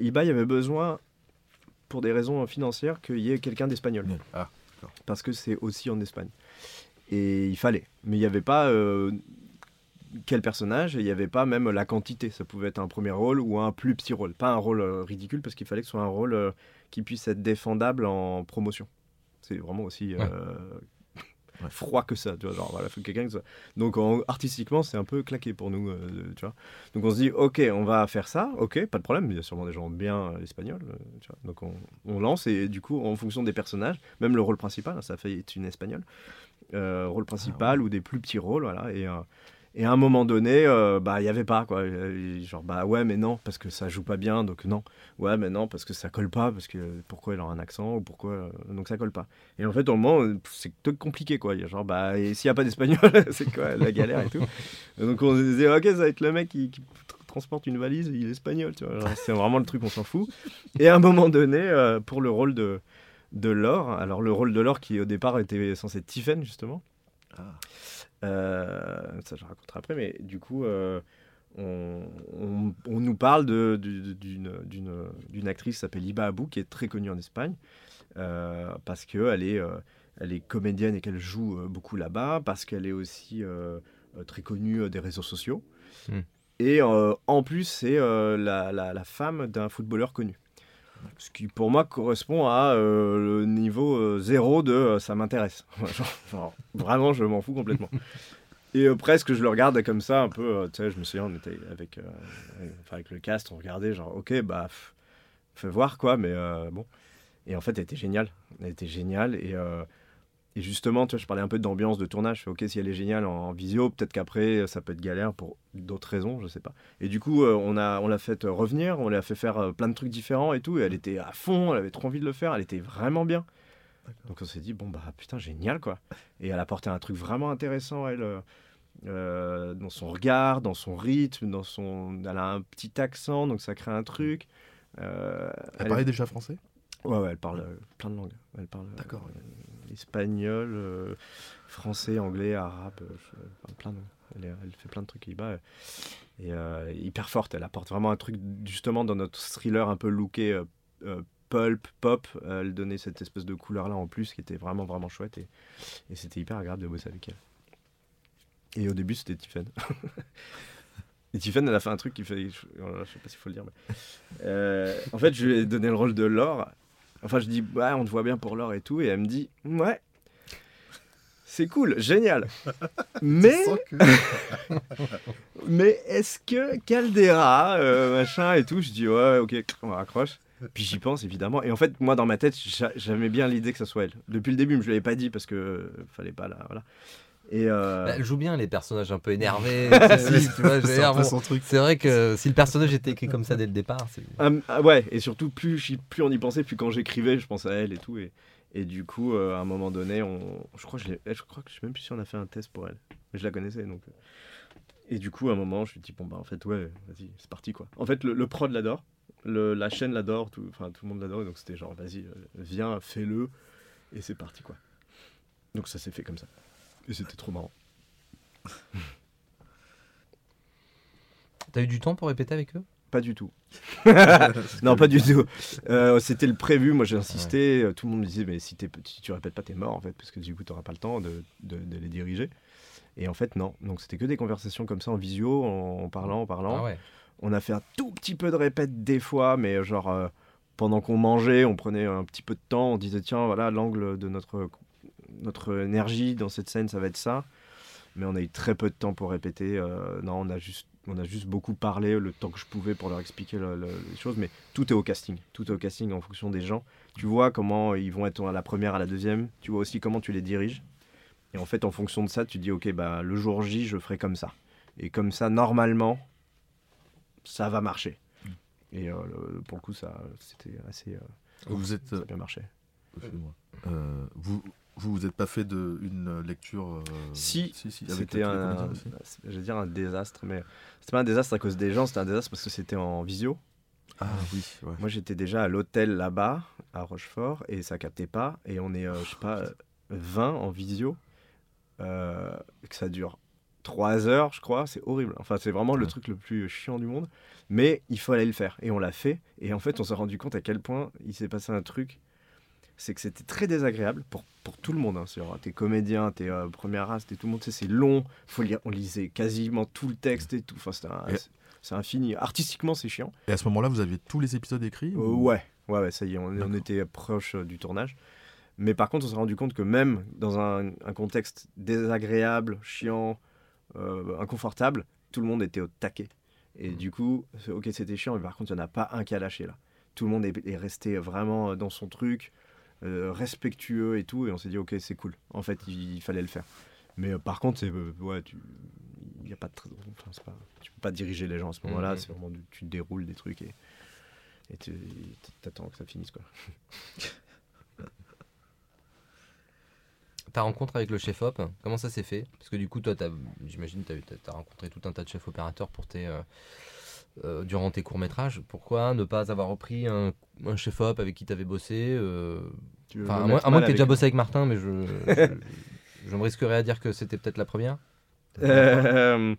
Iba, il y avait besoin, pour des raisons financières, qu'il y ait quelqu'un d'espagnol. Ah, Parce que c'est aussi en Espagne. Et il fallait. Mais il n'y avait pas quel personnage, et il n'y avait pas même la quantité. Ça pouvait être un premier rôle ou un plus petit rôle. Pas un rôle euh, ridicule, parce qu'il fallait que ce soit un rôle euh, qui puisse être défendable en promotion. C'est vraiment aussi euh, Ouais. froid que ça. Tu vois, genre, voilà, faut quelqu'un Donc en- artistiquement, c'est un peu claqué pour nous. euh, tu vois. Donc on se dit, ok, on va faire ça, ok, pas de problème, il y a sûrement des gens bien euh, espagnols. euh, tu vois. Donc on, on lance et du coup, en fonction des personnages, même le rôle principal, hein, ça fait une espagnole, rôle principal ou des plus petits rôles, voilà. Et, et à un moment donné, euh, bah il y avait pas quoi. Euh, Genre bah ouais mais non parce que ça joue pas bien donc non. Ouais mais non parce que ça colle pas parce que pourquoi elle a un accent ou pourquoi euh, donc ça colle pas. Et en fait au moment c'est compliqué quoi. Il genre bah et s'il y a pas d'espagnol c'est quoi la galère et tout. Donc on se disait ok ça va être le mec qui, qui tr- transporte une valise il est espagnol tu vois. C'est vraiment le truc on s'en fout. Et à un moment donné pour le rôle de de Laure alors le rôle de Laure qui au départ était censé être Tiffen justement. Euh, ça je raconterai après, mais du coup, euh, on, on- on nous parle d'une actrice qui s'appelle Iba Abou, qui est très connue en Espagne, euh, parce qu'elle est, euh, elle est comédienne et qu'elle joue euh, beaucoup là-bas, parce qu'elle est aussi très connue des réseaux sociaux. Hmm. Et en plus, c'est la, la- la femme d'un footballeur connu. Ce qui pour moi correspond à euh, le niveau euh, zéro de euh, ça m'intéresse. Vraiment, je m'en fous complètement. Et presque, je le regarde comme ça, un peu. tu sais, je me souviens, on était avec, avec- le cast, on regardait, genre, ok, bah, fais voir quoi, mais bon. Et en fait, elle était géniale. Elle était géniale. Et, et justement, tu vois, je parlais un peu d'ambiance de tournage. Ok, si elle est géniale en, en visio, peut-être qu'après, ça peut être galère pour d'autres raisons, je sais pas. Et du coup, euh, on a, on l'a fait euh, revenir, on l'a fait faire euh, plein de trucs différents et tout. Et elle était à fond, elle avait trop envie de le faire, elle était vraiment bien. Donc on s'est dit, bon, bah putain, génial quoi. Et elle apportait un truc vraiment intéressant, elle, euh, euh, dans son regard, dans son rythme, dans son. Elle a un petit accent, donc ça crée un truc. Euh, Elle parlait déjà français? Ouais, ouais, elle parle euh, plein de langues. Elle parle euh, D'accord, euh, espagnol, euh, français, anglais, arabe, euh, plein de elle, elle fait plein de trucs. Et euh, hyper forte. Elle apporte vraiment un truc, justement, dans notre thriller un peu looké pulp, pop. elle donnait cette espèce de couleur-là en plus qui était vraiment, vraiment chouette. Et, et c'était hyper agréable de bosser avec elle. Et au début, c'était Tiffen. Et Tiffen, elle a fait un truc qui fait. Je, oh là là, je sais pas s'il faut le dire, mais. En fait, je lui ai donné le rôle de Laure. Enfin, je dis, ouais, on te voit bien pour Laure et tout. Et elle me dit, ouais, c'est cool, génial. Mais, mais est-ce que Caldera, euh, machin et tout, je dis, ouais, ok, on raccroche. Puis j'y pense évidemment. Et en fait, moi dans ma tête, j'a- j'aimais bien l'idée que ça soit elle. Depuis le début, je ne l'avais pas dit parce que euh, fallait pas là. Voilà. Et euh, Bah, Elle joue bien les personnages un peu énervés. C'est vrai que si le personnage était écrit comme ça dès le départ. Ah, ah ouais, et surtout, plus, plus on y pensait, plus quand j'écrivais, je pensais à elle et tout. Et, et du coup, euh, à un moment donné, on, je, crois que je, l'ai- je crois que je sais même plus si on a fait un test pour elle. Mais je la connaissais donc. Et du coup, à un moment, je me suis dit, bon, bah en fait, ouais, vas-y, c'est parti quoi. En fait, le, le prod l'adore, la chaîne l'adore, tout, enfin, tout le monde l'adore. Donc c'était genre, vas-y, viens, fais-le. Et c'est parti quoi. Donc ça s'est fait comme ça. Et c'était trop marrant. T'as eu du temps pour répéter avec eux? Pas du tout. non, pas du tout. Euh, C'était le prévu. Moi, j'ai insisté. Euh, Tout le monde me disait, mais si, tu répètes pas, t'es mort, en fait, parce que du coup, t'auras pas le temps de, de- de les diriger. Et en fait, non. Donc, c'était que des conversations comme ça en visio, en, parlant, en parlant. Ah ouais. On a fait un tout petit peu de répète des fois, mais genre, euh, pendant qu'on mangeait, on prenait un petit peu de temps. On disait, tiens, voilà, l'angle de notre, notre énergie dans cette scène, ça va être ça. Mais on a eu très peu de temps pour répéter. euh, non, on a juste on a juste beaucoup parlé le temps que je pouvais pour leur expliquer le- le- les choses, mais tout est au casting. Tout est au casting en fonction des gens. Tu vois comment ils vont être à la première, à la deuxième. Tu vois aussi comment tu les diriges. Et en fait, en fonction de ça, tu dis, ok, bah, le jour J, je ferai comme ça. Et comme ça, normalement, ça va marcher. Et euh, le- pour le coup, ça, c'était assez. euh, Vous êtes. ça a bien marché. Euh, vous, vous vous êtes pas fait de une lecture euh, Si, si, si, avec C'était un, dire un désastre, mais c'était pas un désastre à cause des gens, c'était un désastre parce que c'était en visio. Ah oui, ouais. Moi, j'étais déjà à l'hôtel là-bas, à Rochefort, et ça captait pas. Et on est, euh, je sais pas, euh, 20 en visio. euh, que ça dure 3 heures, je crois. C'est horrible. Enfin, c'est vraiment le truc le plus chiant du monde. Mais il fallait le faire. Et on l'a fait. Et en fait, on s'est rendu compte à quel point il s'est passé un truc. C'est que c'était très désagréable pour, pour tout le monde. Hein. T'es comédien, t'es euh, première race, t'es tout le monde. C'est long. Faut lire, on lisait quasiment tout le texte et tout. Enfin, c'est- infini. Artistiquement, c'est chiant. Et à ce moment-là, vous aviez tous les épisodes écrits Euh, ou- ouais, ouais, ouais, ça y est, on, était proche euh, du tournage. Mais par contre, on s'est rendu compte que même dans un, un contexte désagréable, chiant, euh, inconfortable, tout le monde était au taquet. Et Mhm. du coup, ok, c'était chiant, mais par contre, il n'y en a pas un qui a lâché là. Tout le monde est, est resté vraiment dans son truc, euh, respectueux et tout, et on s'est dit, ok, c'est cool. En fait, il, fallait le faire. Mais euh, par contre, c'est euh, ouais, tu, y a pas de, enfin, c'est pas, tu peux pas diriger les gens à ce moment-là. Mhm. C'est vraiment, du- tu déroules des trucs et et tu t'attends que ça finisse quoi. Ta rencontre avec le chef-op, comment ça s'est fait? Parce que du coup, toi, t'as- j'imagine tu as rencontré tout un tas de chefs opérateurs pour tes, euh, durant tes courts-métrages. Pourquoi ne pas avoir repris un, un chef-op avec qui tu avais bossé euh, Tu enfin, me À moins, à que tu aies déjà bossé avec Martin, mais je, je, je me risquerais à dire que c'était peut-être la première. Euh,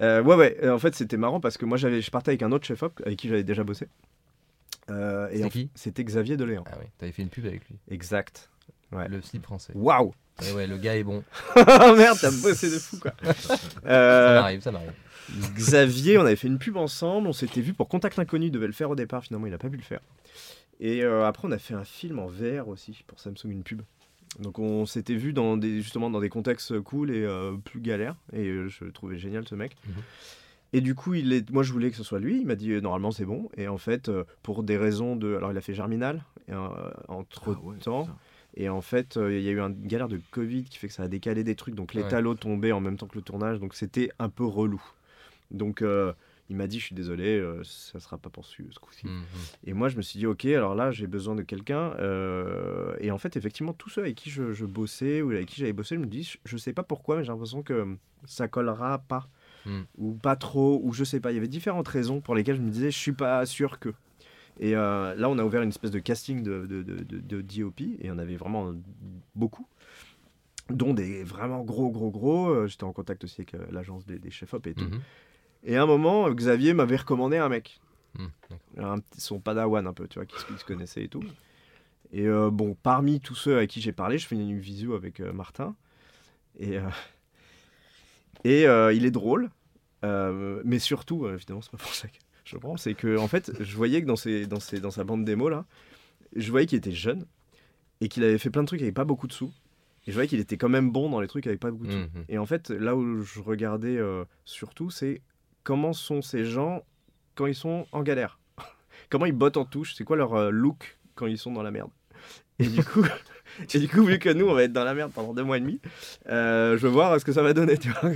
euh, ouais ouais. En fait, c'était marrant parce que moi j'avais, je partais avec un autre chef op avec qui j'avais déjà bossé. Euh, et C'était qui? C'était Xavier Deléan. Ah oui, t'avais fait une pub avec lui. Exact. Ouais. Le slip français. Waouh. Ouais, ouais, le gars est bon. Merde, t'as bossé de fou quoi. Ça Euh, m'arrive, ça m'arrive. Xavier, on avait fait une pub ensemble, on s'était vu pour Contact Inconnu, il devait le faire au départ, finalement il a pas pu le faire. Et euh, après on a fait un film en VR aussi pour Samsung, une pub. Donc on s'était vu dans des, justement dans des contextes cool et euh, plus galères, et euh, je le trouvais génial ce mec. Mhm. Et du coup, il est, moi je voulais que ce soit lui, il m'a dit euh, normalement c'est bon, et en fait euh, pour des raisons de... Alors il a fait Germinal, et, euh, entre Ah ouais, temps. Et en fait, euh, il y a eu une galère de Covid qui fait que ça a décalé des trucs. Donc les Ouais. talos tombaient en même temps que le tournage. Donc c'était un peu relou. Donc euh, il m'a dit Je suis désolé, euh, ça sera pas poursuivi ce coup-ci. Mhm. Et moi, je me suis dit Ok, alors là, j'ai besoin de quelqu'un. et en fait, effectivement, tous ceux avec qui je, je bossais ou avec qui j'avais bossé, je me dis Je, je sais pas pourquoi, mais j'ai l'impression que ça collera pas. Mm. Ou pas trop, ou je sais pas. Il y avait différentes raisons pour lesquelles je me disais Je suis pas sûr que. Et euh, là, on a ouvert une espèce de casting de, de, de, de- DOP, et il y en avait vraiment beaucoup, dont des vraiment gros, gros, gros. Euh, J'étais en contact aussi avec euh, l'agence des, des chefs-op et tout. Mhm. Et à un moment, euh, Xavier m'avait recommandé un mec, Mhm. Un son padawan un peu, tu vois, qui, se- qui se connaissait et tout. Et euh, bon, parmi tous ceux à qui j'ai parlé, je fais une visio avec Martin. Et, et il est drôle, mais surtout, évidemment, c'est pas pour ça que je le prends, c'est que en fait, je voyais que dans, ses, dans, ses, dans sa bande démo là, je voyais qu'il était jeune et qu'il avait fait plein de trucs avec pas beaucoup de sous. Et je voyais qu'il était quand même bon dans les trucs avec pas beaucoup de sous. Mhm. Et en fait, là où je regardais euh, surtout, c'est comment sont ces gens quand ils sont en galère? comment ils bottent en touche, c'est quoi leur euh, look quand ils sont dans la merde? Et du coup, et du coup, vu que nous, on va être dans la merde pendant deux mois et demi, euh, je veux voir ce que ça va donner, tu vois.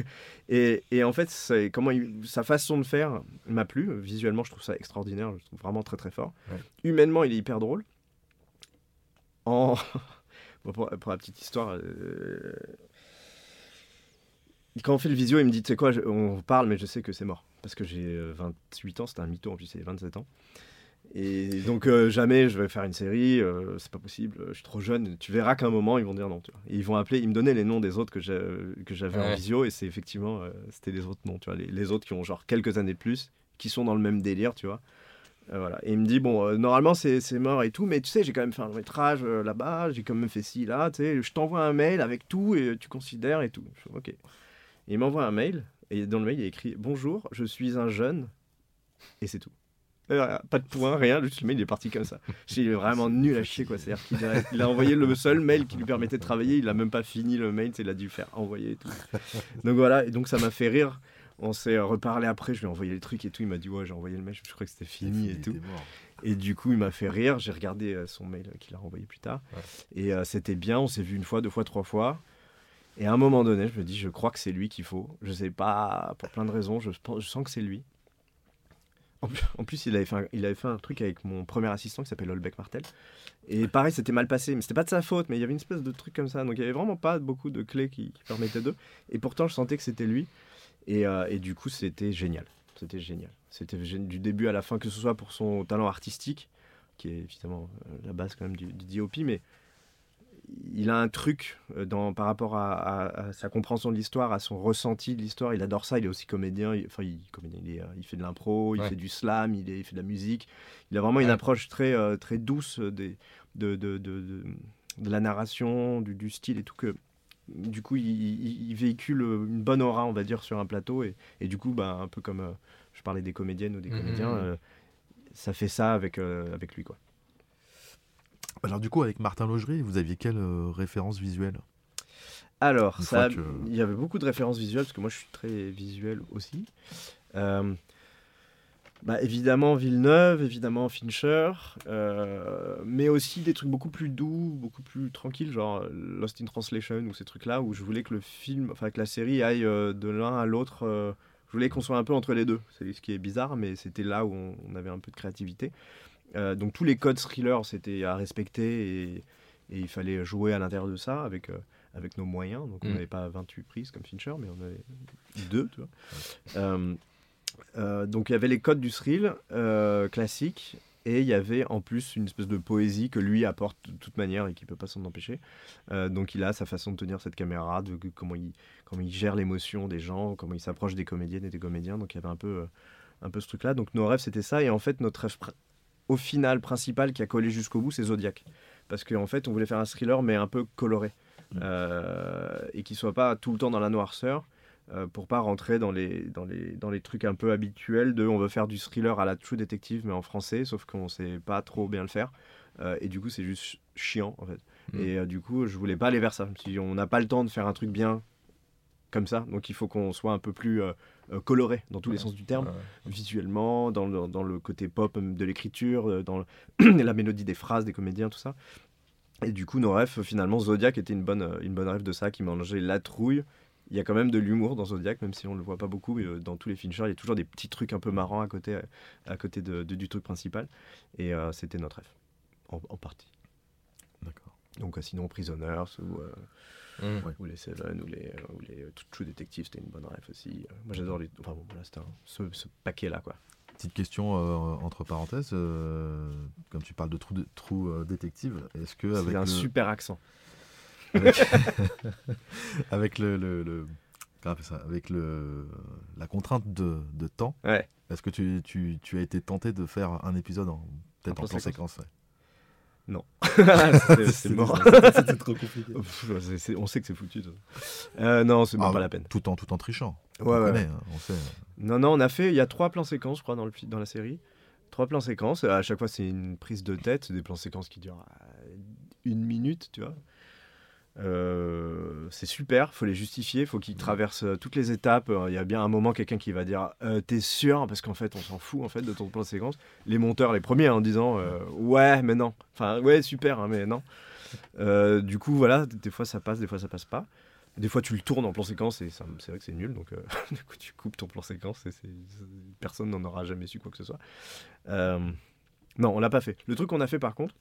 Et, et en fait, comment il- sa façon de faire m'a plu. Visuellement, je trouve ça extraordinaire, je le trouve vraiment très très fort. Ouais. Humainement, il est hyper drôle. En... Bon, pour, pour la petite histoire, euh, quand on fait le visio, il me dit, tu sais quoi, je- on parle, mais je sais que c'est mort. Parce que j'ai euh, 28 ans, c'était un mytho, en plus, c'est 27 ans. Et donc, euh, jamais je vais faire une série, euh, c'est pas possible, je suis trop jeune. Tu verras qu'à un moment, ils vont dire non. Tu vois. Et ils vont appeler, ils me donnaient les noms des autres que j'avais en visio, et c'est effectivement, euh, c'était les autres noms, tu vois, les, les autres qui ont genre quelques années de plus, qui sont dans le même délire, tu vois. Voilà. Et il me dit, bon, normalement c'est mort et tout, mais tu sais, j'ai quand même fait un long métrage là-bas, j'ai quand même fait ci, là, tu sais, je t'envoie un mail avec tout et tu considères et tout. Je fais, ok. Et il m'envoie un mail, et dans le mail, il y a écrit Bonjour, je suis un jeune, et c'est tout. Euh, pas de point, rien, juste le mail il est parti comme ça. J'ai vraiment nul à chier quoi. C'est-à-dire qu'il a, il a envoyé le seul mail qui lui permettait de travailler, il a même pas fini le mail, il a dû faire envoyer et tout. Donc voilà, et donc ça m'a fait rire. On s'est reparlé après, je lui ai envoyé le truc et tout. Il m'a dit Ouais, j'ai envoyé le mail, je crois que c'était fini et tout. Et du coup, il m'a fait rire. J'ai regardé euh, son mail qu'il a renvoyé plus tard. Ouais. Et euh, c'était bien. On s'est vu une fois, deux fois, trois fois. Et à un moment donné, je me dis Je crois que c'est lui qu'il faut. Je sais pas, pour plein de raisons, je, pense- je sens que c'est lui. En plus, il, avait fait un, truc avec mon premier assistant qui s'appelle Olbeck Martel. Et pareil, c'était mal passé. Mais c'était pas de sa faute, mais il y avait une espèce de truc comme ça. Donc il y avait vraiment pas beaucoup de clés qui, permettaient d'eux. Et pourtant, je sentais que c'était lui. Et, euh, du coup, c'était génial. C'était génial. C'était du début à la fin, que ce soit pour son talent artistique, qui est évidemment euh, la base quand même du, du DOP, mais il a un truc euh, dans, par rapport à, à- à sa compréhension de l'histoire, à son ressenti de l'histoire. Il adore ça. Il est aussi comédien. Il, enfin, il, comédien, il, est, euh, il fait de l'impro, il Ouais. fait du slam, il, est- il fait de la musique. Il a vraiment une approche très, euh, très douce des, de, de, de, de- de la narration, du, du style et tout. Que, du coup, il, véhicule une bonne aura, on va dire, sur un plateau. Et, et du coup, bah, un peu comme euh, je parlais des comédiennes ou des Mhm. comédiens, euh, ça fait ça avec, euh, avec lui. Quoi. Alors du coup, avec Martin Laugerie, vous aviez quelle euh, référence visuelle? Alors, que- il y avait beaucoup de références visuelles, parce que moi je suis très visuel aussi. Euh, bah, évidemment Villeneuve, évidemment Fincher, euh, mais aussi des trucs beaucoup plus doux, beaucoup plus tranquilles, genre Lost in Translation ou ces trucs-là, où je voulais que le film, enfin que la série aille euh, de l'un à l'autre. je voulais qu'on soit un peu entre les deux. C'est ce qui est bizarre, mais c'était là où on, on avait un peu de créativité. Euh, donc tous les codes thriller, c'était à respecter et, et il fallait jouer à l'intérieur de ça avec, euh, avec nos moyens. Donc on Mm. n'avait pas 28 prises comme Fincher, mais on avait deux, tu vois. Euh, euh, donc il y avait les codes du thrill classique et il y avait en plus une espèce de poésie que lui apporte de toute manière et qui peut pas s'en empêcher. Euh, donc il a sa façon de tenir cette caméra, de de comment il, comment il gère l'émotion des gens, comment il s'approche des comédiennes et des comédiens. Donc il y avait un peu, euh, un peu ce truc-là. Donc nos rêves c'était ça et en fait notre rêve au final principal qui a collé jusqu'au bout c'est Zodiac. Parce qu'en fait on voulait faire un thriller mais un peu coloré. Euh, et qui soit pas tout le temps dans la noirceur euh, pour pas rentrer dans les, dans, les, dans les trucs un peu habituels de on veut faire du thriller à la True Detective mais en français sauf qu'on sait pas trop bien le faire. Euh, et du coup c'est juste chiant en fait. Mm. et euh, du coup je voulais pas aller vers ça. Dit, on n'a pas le temps de faire un truc bien comme ça donc il faut qu'on soit un peu plus euh, coloré dans tous les sens du terme visuellement, dans le, dans le côté pop euh, de l'écriture, euh, dans le- la mélodie des phrases des comédiens, tout ça. Et du coup, nos rêves, finalement, Zodiac était une bonne, euh, une bonne rêve de ça, qui mangeait la trouille. Il y a quand même de l'humour dans Zodiac, même si on ne le voit pas beaucoup. mais, euh, dans tous les Fincher, il y a toujours des petits trucs un peu marrants à côté, euh, à côté de, de- du truc principal. Et euh, c'était notre rêve, en, en partie. D'accord. Donc, euh, sinon, Prisoners ou, euh, Mm. ou les Seven ou les, euh, ou les euh, True Detective, c'était une bonne rêve aussi. Euh, moi, j'adore les. Enfin, bon, voilà, c'était ce, ce paquet-là, quoi. Petite question euh, entre parenthèses, euh, comme tu parles de trou, de, trou euh, détective, est-ce que C'est avec un le, super accent. avec, avec le, le- avec le la contrainte de, de temps, Ouais. est-ce que tu, tu, tu as été tenté de faire un épisode en peut-être En en plan plan séquence ouais. c'est c'est mort. C'était trop compliqué. Pff, c'est- c'est- on sait que c'est foutu. Euh, non, c'est Ah, pas la peine. Tout en tout en trichant. Ouais, on ouais, connaît, hein, on sait. Non, non, on a fait. Il y a trois plans séquences, je crois, dans, le, dans la série. Trois plans séquences. À chaque fois, c'est une prise de tête. Des plans séquences qui durent euh, une minute, tu vois. Euh, c'est super, faut les justifier, faut qu'ils traversent euh, toutes les étapes. Euh, Il y a bien un moment quelqu'un qui va dire euh, T'es sûr? Parce qu'en fait, on s'en fout en fait de ton plan séquence. Les monteurs, les premiers, hein, en disant euh, Ouais, mais non. Enfin, ouais, super, hein, mais non. Euh, du coup, voilà, des fois ça passe, des fois ça passe pas. Des fois, tu le tournes en plan séquence et c'est vrai que c'est nul. Donc, euh, du coup, tu coupes ton plan séquence et personne n'en aura jamais su quoi que ce soit. Euh, non, on l'a pas fait. Le truc qu'on a fait par contre,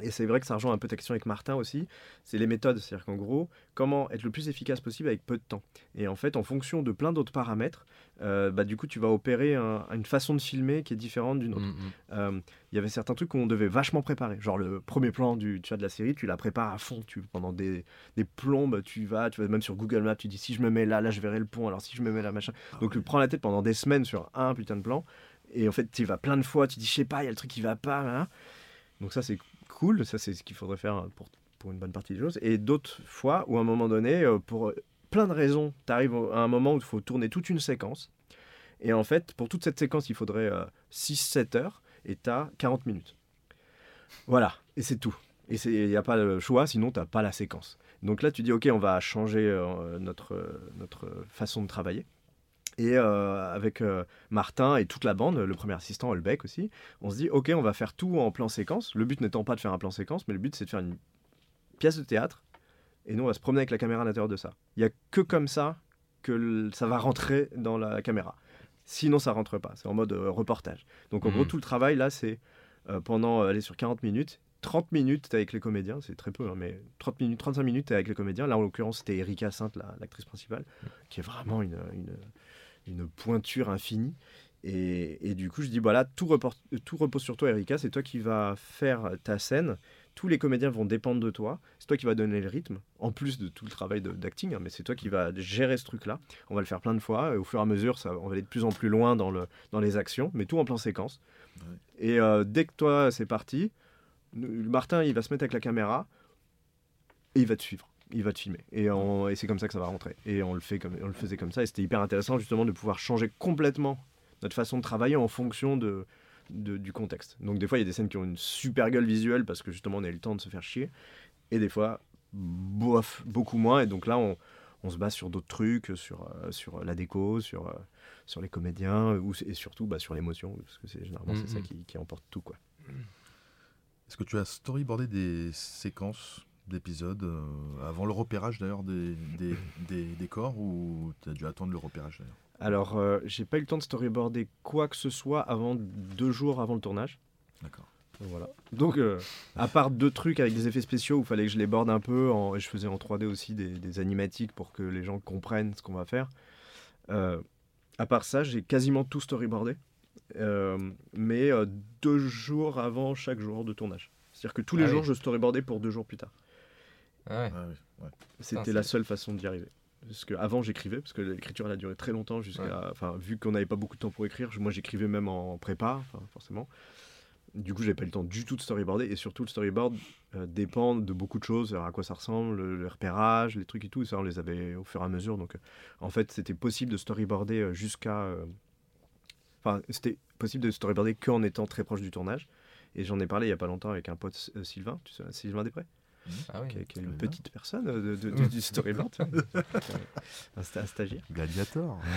et c'est vrai que ça rejoint un peu ta question avec Martin aussi, c'est les méthodes. C'est-à-dire qu'en gros, comment être le plus efficace possible avec peu de temps. Et en fait, en fonction de plein d'autres paramètres, euh, bah, du coup, tu vas opérer un- une façon de filmer qui est différente d'une autre. Mm, mm. Euh, Il y avait certains trucs qu'on devait vachement préparer. Genre le premier plan du, tu vois, de la série, tu la prépares à fond. Tu, pendant des, des plombes, tu vas, tu vas même sur Google Maps, tu dis si je me mets là, là je verrai le pont. Alors si je me mets là, machin. Donc tu prends la tête pendant des semaines sur un putain de plan. Et en fait, tu y vas plein de fois, tu dis je sais pas, il y a le truc qui va pas. Donc ça, c'est cool. Ça, c'est ce qu'il faudrait faire pour, pour une bonne partie des choses. Et d'autres fois où à un moment donné, euh, pour plein de raisons, tu arrives à un moment où il faut tourner toute une séquence. Et en fait, pour toute cette séquence, il faudrait 6-7 heures et tu as 40 minutes. Voilà, et c'est tout. Et il n'y a pas le choix, sinon tu n'as pas la séquence. Donc là, tu dis, OK, on va changer euh, notre, euh, notre façon de travailler. Et euh, avec euh, Martin et toute la bande, le premier assistant Holbeck aussi, on se dit, OK, on va faire tout en plan séquence. Le but n'étant pas de faire un plan séquence, mais le but c'est de faire une pièce de théâtre. Et nous, on va se promener avec la caméra à l'intérieur de ça. Il n'y a que comme ça que le- ça va rentrer dans la caméra. Sinon, ça rentre pas. C'est en mode euh, reportage. Donc, en gros, tout le travail, là, c'est pendant, aller sur 40 minutes. 30 minutes, t'es avec les comédiens, c'est très peu, hein, mais 30 minutes, 35 minutes, t'es avec les comédiens. Là, en l'occurrence, c'était Erika Sainte, la- l'actrice principale, qui est vraiment une, une, une pointure infinie. Et, et du coup, je dis voilà, tout, report- tout repose sur toi, Erika. C'est toi qui vas faire ta scène. Tous les comédiens vont dépendre de toi. C'est toi qui vas donner le rythme, en plus de tout le travail d'acting. hein, mais c'est toi qui vas gérer ce truc-là. On va le faire plein de fois. Et au fur et à mesure, ça, on va aller de plus en plus loin dans, le, dans les actions, mais tout en plan séquence. Et euh, dès que toi, c'est parti, Martin, il va se mettre avec la caméra et il va te suivre. Il va te filmer. Et, on- et c'est comme ça que ça va rentrer. Et on le, fait comme, on le faisait comme ça. Et c'était hyper intéressant, justement, de pouvoir changer complètement notre façon de travailler en fonction de, de- du contexte. Donc, des fois, il y a des scènes qui ont une super gueule visuelle parce que, justement, on a eu le temps de se faire chier. Et des fois, bof, beaucoup moins. Et donc là, on, on se base sur d'autres trucs, sur, euh, sur la déco, sur, euh, sur les comédiens, ou, et surtout bah, sur l'émotion, parce que c'est généralement c'est ça Mhm. qui, qui emporte tout. Quoi. Est-ce que tu as storyboardé des séquences d'épisodes euh, avant le repérage d'ailleurs des, des, des décors ou tu as dû attendre le repérage d'ailleurs Alors, euh, j'ai pas eu le temps de storyboarder quoi que ce soit avant deux jours avant le tournage. D'accord. Voilà. Donc, euh, à part deux trucs avec des effets spéciaux où il fallait que je les borde un peu, en, et je faisais en 3D aussi des, animatiques pour que les gens comprennent ce qu'on va faire. à part ça, j'ai quasiment tout storyboardé, mais deux jours avant chaque jour de tournage. C'est-à-dire que tous les Ah jours, oui. je storyboardais pour deux jours plus tard. Ah ouais. Ah ouais. C'était la seule façon d'y arriver. Parce que avant j'écrivais, parce que l'écriture elle a duré très longtemps jusqu'à. Enfin, vu qu'on n'avait pas beaucoup de temps pour écrire, moi j'écrivais même en prépa, forcément. Du coup, j'avais pas eu le temps du tout de storyboarder. Et surtout, le storyboard euh, dépend de beaucoup de choses, à quoi ça ressemble, le, le repérage, les trucs et tout. Ça, on les avait au fur et à mesure. Donc, euh, en fait, c'était possible de storyboarder euh, jusqu'à. Enfin, c'était possible de storyboarder qu'en étant très proche du tournage. Et j'en ai parlé il y a pas longtemps avec un pote euh, Sylvain, tu sais, Sylvain Després? Ah oui. qui est, qui est je une bien. petite personne euh, de, de- de- du storyboard, un, sta- un stagiaire. Gladiator.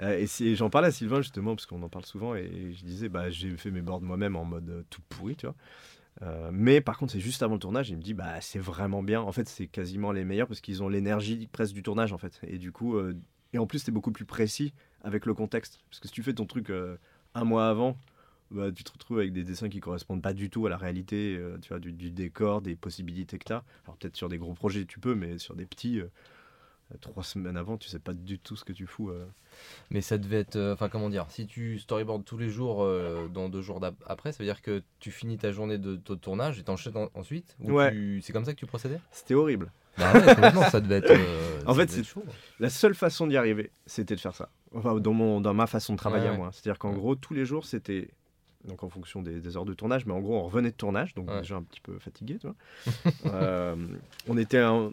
Euh, et j'en parlais à Sylvain justement, parce qu'on en parle souvent, et je disais, bah, j'ai fait mes boards moi-même en mode euh, tout pourri, tu vois. Euh, mais par contre, c'est juste avant le tournage, il me dit, bah, c'est vraiment bien. En fait, c'est quasiment les meilleurs parce qu'ils ont l'énergie presque du tournage, en fait. Et du coup, euh, et en plus, c'est beaucoup plus précis avec le contexte. Parce que si tu fais ton truc euh, un mois avant, bah, tu te retrouves avec des dessins qui correspondent pas du tout à la réalité, euh, tu vois, du, du décor, des possibilités que tu as. Alors peut-être sur des gros projets tu peux, mais sur des petits, euh, trois semaines avant, tu sais pas du tout ce que tu fous. euh. Mais ça devait être. Enfin, comment dire Si tu storyboardes tous les jours, dans deux jours après, ça veut dire que tu finis ta journée de, de tournage et t'enchaînes en- ensuite Ou Ouais. tu- C'est comme ça que tu procédais? C'était horrible. Bah ouais, ça devait être. En fait, c'est- chaud. La seule façon d'y arriver, c'était de faire ça. Enfin, dans, mon, dans ma façon de travailler Ouais, à moi. C'est-à-dire qu'en gros, tous les jours, c'était. Donc en fonction des, des heures de tournage, mais en gros, on revenait de tournage, donc Ouais. déjà un petit peu fatigué, tu vois. Euh, on était un-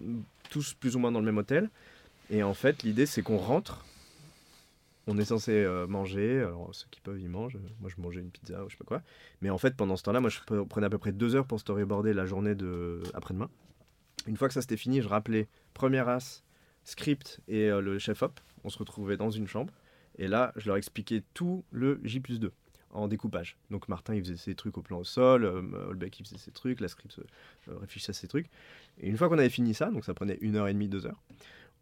tous plus ou moins dans le même hôtel. Et en fait, l'idée, c'est qu'on rentre. On est censé euh, manger. Alors, ceux qui peuvent, ils mangent. Moi, je mangeais une pizza ou je sais pas quoi. Mais en fait, pendant ce temps-là, moi, je pre- prenais à peu près deux heures pour storyboarder la journée de après-demain. Une fois que ça s'était fini, je rappelais première as, script et euh, le chef-op. On se retrouvait dans une chambre. Et là, je leur expliquais tout le J plus 2 en découpage. Donc Martin, il faisait ses trucs au plan au sol, euh, Holbeck, il faisait ses trucs, la script euh, réfléchissait à ses trucs. Et une fois qu'on avait fini ça, donc ça prenait une heure et demie, deux heures,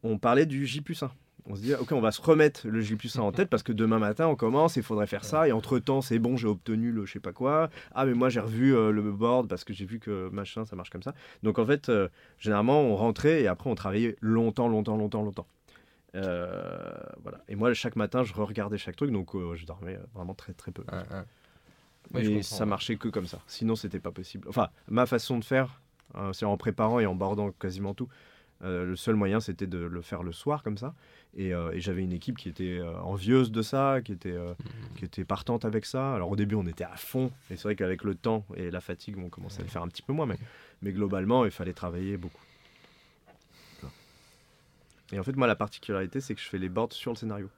on parlait du J plus 1. On se dit, ok, on va se remettre le J plus 1 en tête parce que demain matin, on commence, il faudrait faire ça. Et entre-temps, c'est bon, j'ai obtenu le je sais pas quoi. Ah, mais moi, j'ai revu euh, le board parce que j'ai vu que machin, ça marche comme ça. Donc en fait, euh, généralement, on rentrait et après, on travaillait longtemps, longtemps, longtemps, longtemps. Euh, voilà. Et moi, chaque matin, je regardais chaque truc, donc euh, je dormais euh, vraiment très très peu. Ouais, je et ça marchait que comme ça. Sinon, c'était pas possible. Enfin, ma façon de faire, euh, c'est en préparant et en bordant quasiment tout. Euh, le seul moyen, c'était de le faire le soir comme ça. Et, euh, et j'avais une équipe qui était euh, envieuse de ça, qui était, Mhm. qui était partante avec ça. Alors au début, on était à fond. Et c'est vrai qu'avec le temps et la fatigue, on commençait à le faire un petit peu moins. Mais, mais globalement, il fallait travailler beaucoup. Et en fait, moi, la particularité, c'est que je fais les boards sur le scénario.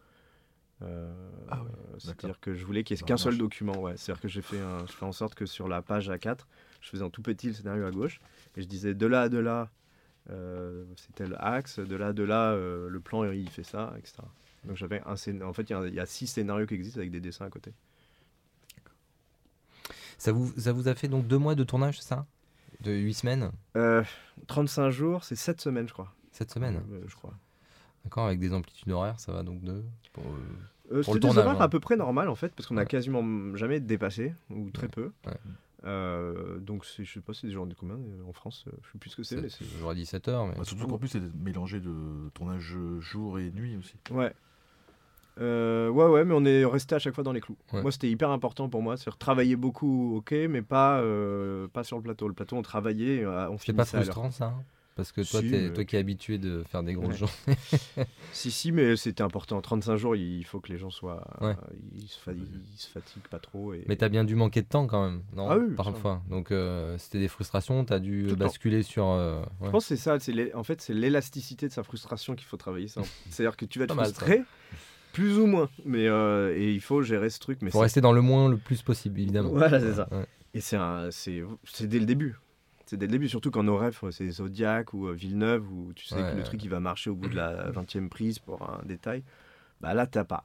Euh, Ah oui, C'est-à-dire que je voulais qu'il n'y ait qu'un seul document. Ouais. C'est-à-dire que j'ai fait un, je fais en sorte que sur la page A4, je faisais en tout petit le scénario à gauche et je disais de là à de là, euh, c'est tel axe, de là à de là, euh, le plan il fait ça, etc. Donc j'avais un scén- En fait, il y y, a six scénarios qui existent avec des dessins à côté. Ça vous, ça vous a fait donc deux mois de tournage, c'est ça? De huit semaines? Euh, 35 jours, c'est 7 semaines, je crois. Cette semaine Euh, je crois. D'accord, avec des amplitudes horaires, ça va donc de. pour, euh, Euh, Pour le des tournage, horaires hein. à peu près normal en fait, parce qu'on a Ouais. quasiment jamais dépassé, ou très Ouais. peu. Ouais. Euh, donc c'est- je sais pas, c'est des journées de combien euh, en France euh, Je sais plus ce que c'est. J'aurais dit 7 heures, mais. Bah, surtout qu'en plus, c'est mélangé de tournage jour et nuit aussi. Ouais. Euh, ouais, ouais, mais on est resté à chaque fois dans les clous. Ouais. Moi, c'était hyper important pour moi. C'est travailler beaucoup, ok, mais pas, euh, pas sur le plateau. Le plateau, on travaillait, on C'est pas frustrant ça hein? Parce que toi, Si, mais- toi qui es habitué de faire des grosses Ouais. journées. Si, si, mais c'était important. 35 jours, il faut que les gens soient. Ouais. ils, se ils se fatiguent pas trop. Et... Mais t'as bien dû manquer de temps quand même, non? Ah oui, Parfois. ça. Donc euh, c'était des frustrations, t'as dû Tout basculer sur. euh, ouais. Je pense que c'est ça. En fait, c'est l'élasticité de sa frustration qu'il faut travailler. C'est-à-dire que tu vas te frustrer, plus ou moins. Mais, euh, et il faut gérer ce truc. Mais Faut rester dans le moins le plus possible, évidemment. Voilà, c'est ça. Et c'est dès le début. C'est dès le début, surtout quand nos rêves, c'est Zodiac ou euh, Villeneuve, où tu sais Ouais, que le truc il va marcher au bout de la 20e prise pour un détail. Bah là, t'as pas.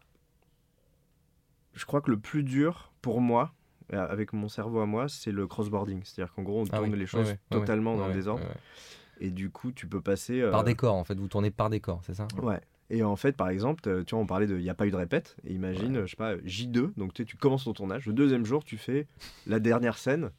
Je crois que le plus dur pour moi, euh, avec mon cerveau à moi, c'est le crossboarding. C'est-à-dire qu'en gros, on Ah tourne oui, les choses ouais, ouais, totalement ouais, dans le désordre. Et du coup, tu peux passer. euh, Par décor, en fait, vous tournez par décor, c'est ça? Ouais. Et en fait, par exemple, tu vois, on parlait de. Il n'y a pas eu de répète. Et imagine, je sais pas, J2. Donc tu, sais, tu commences ton tournage. Le deuxième jour, tu fais la dernière scène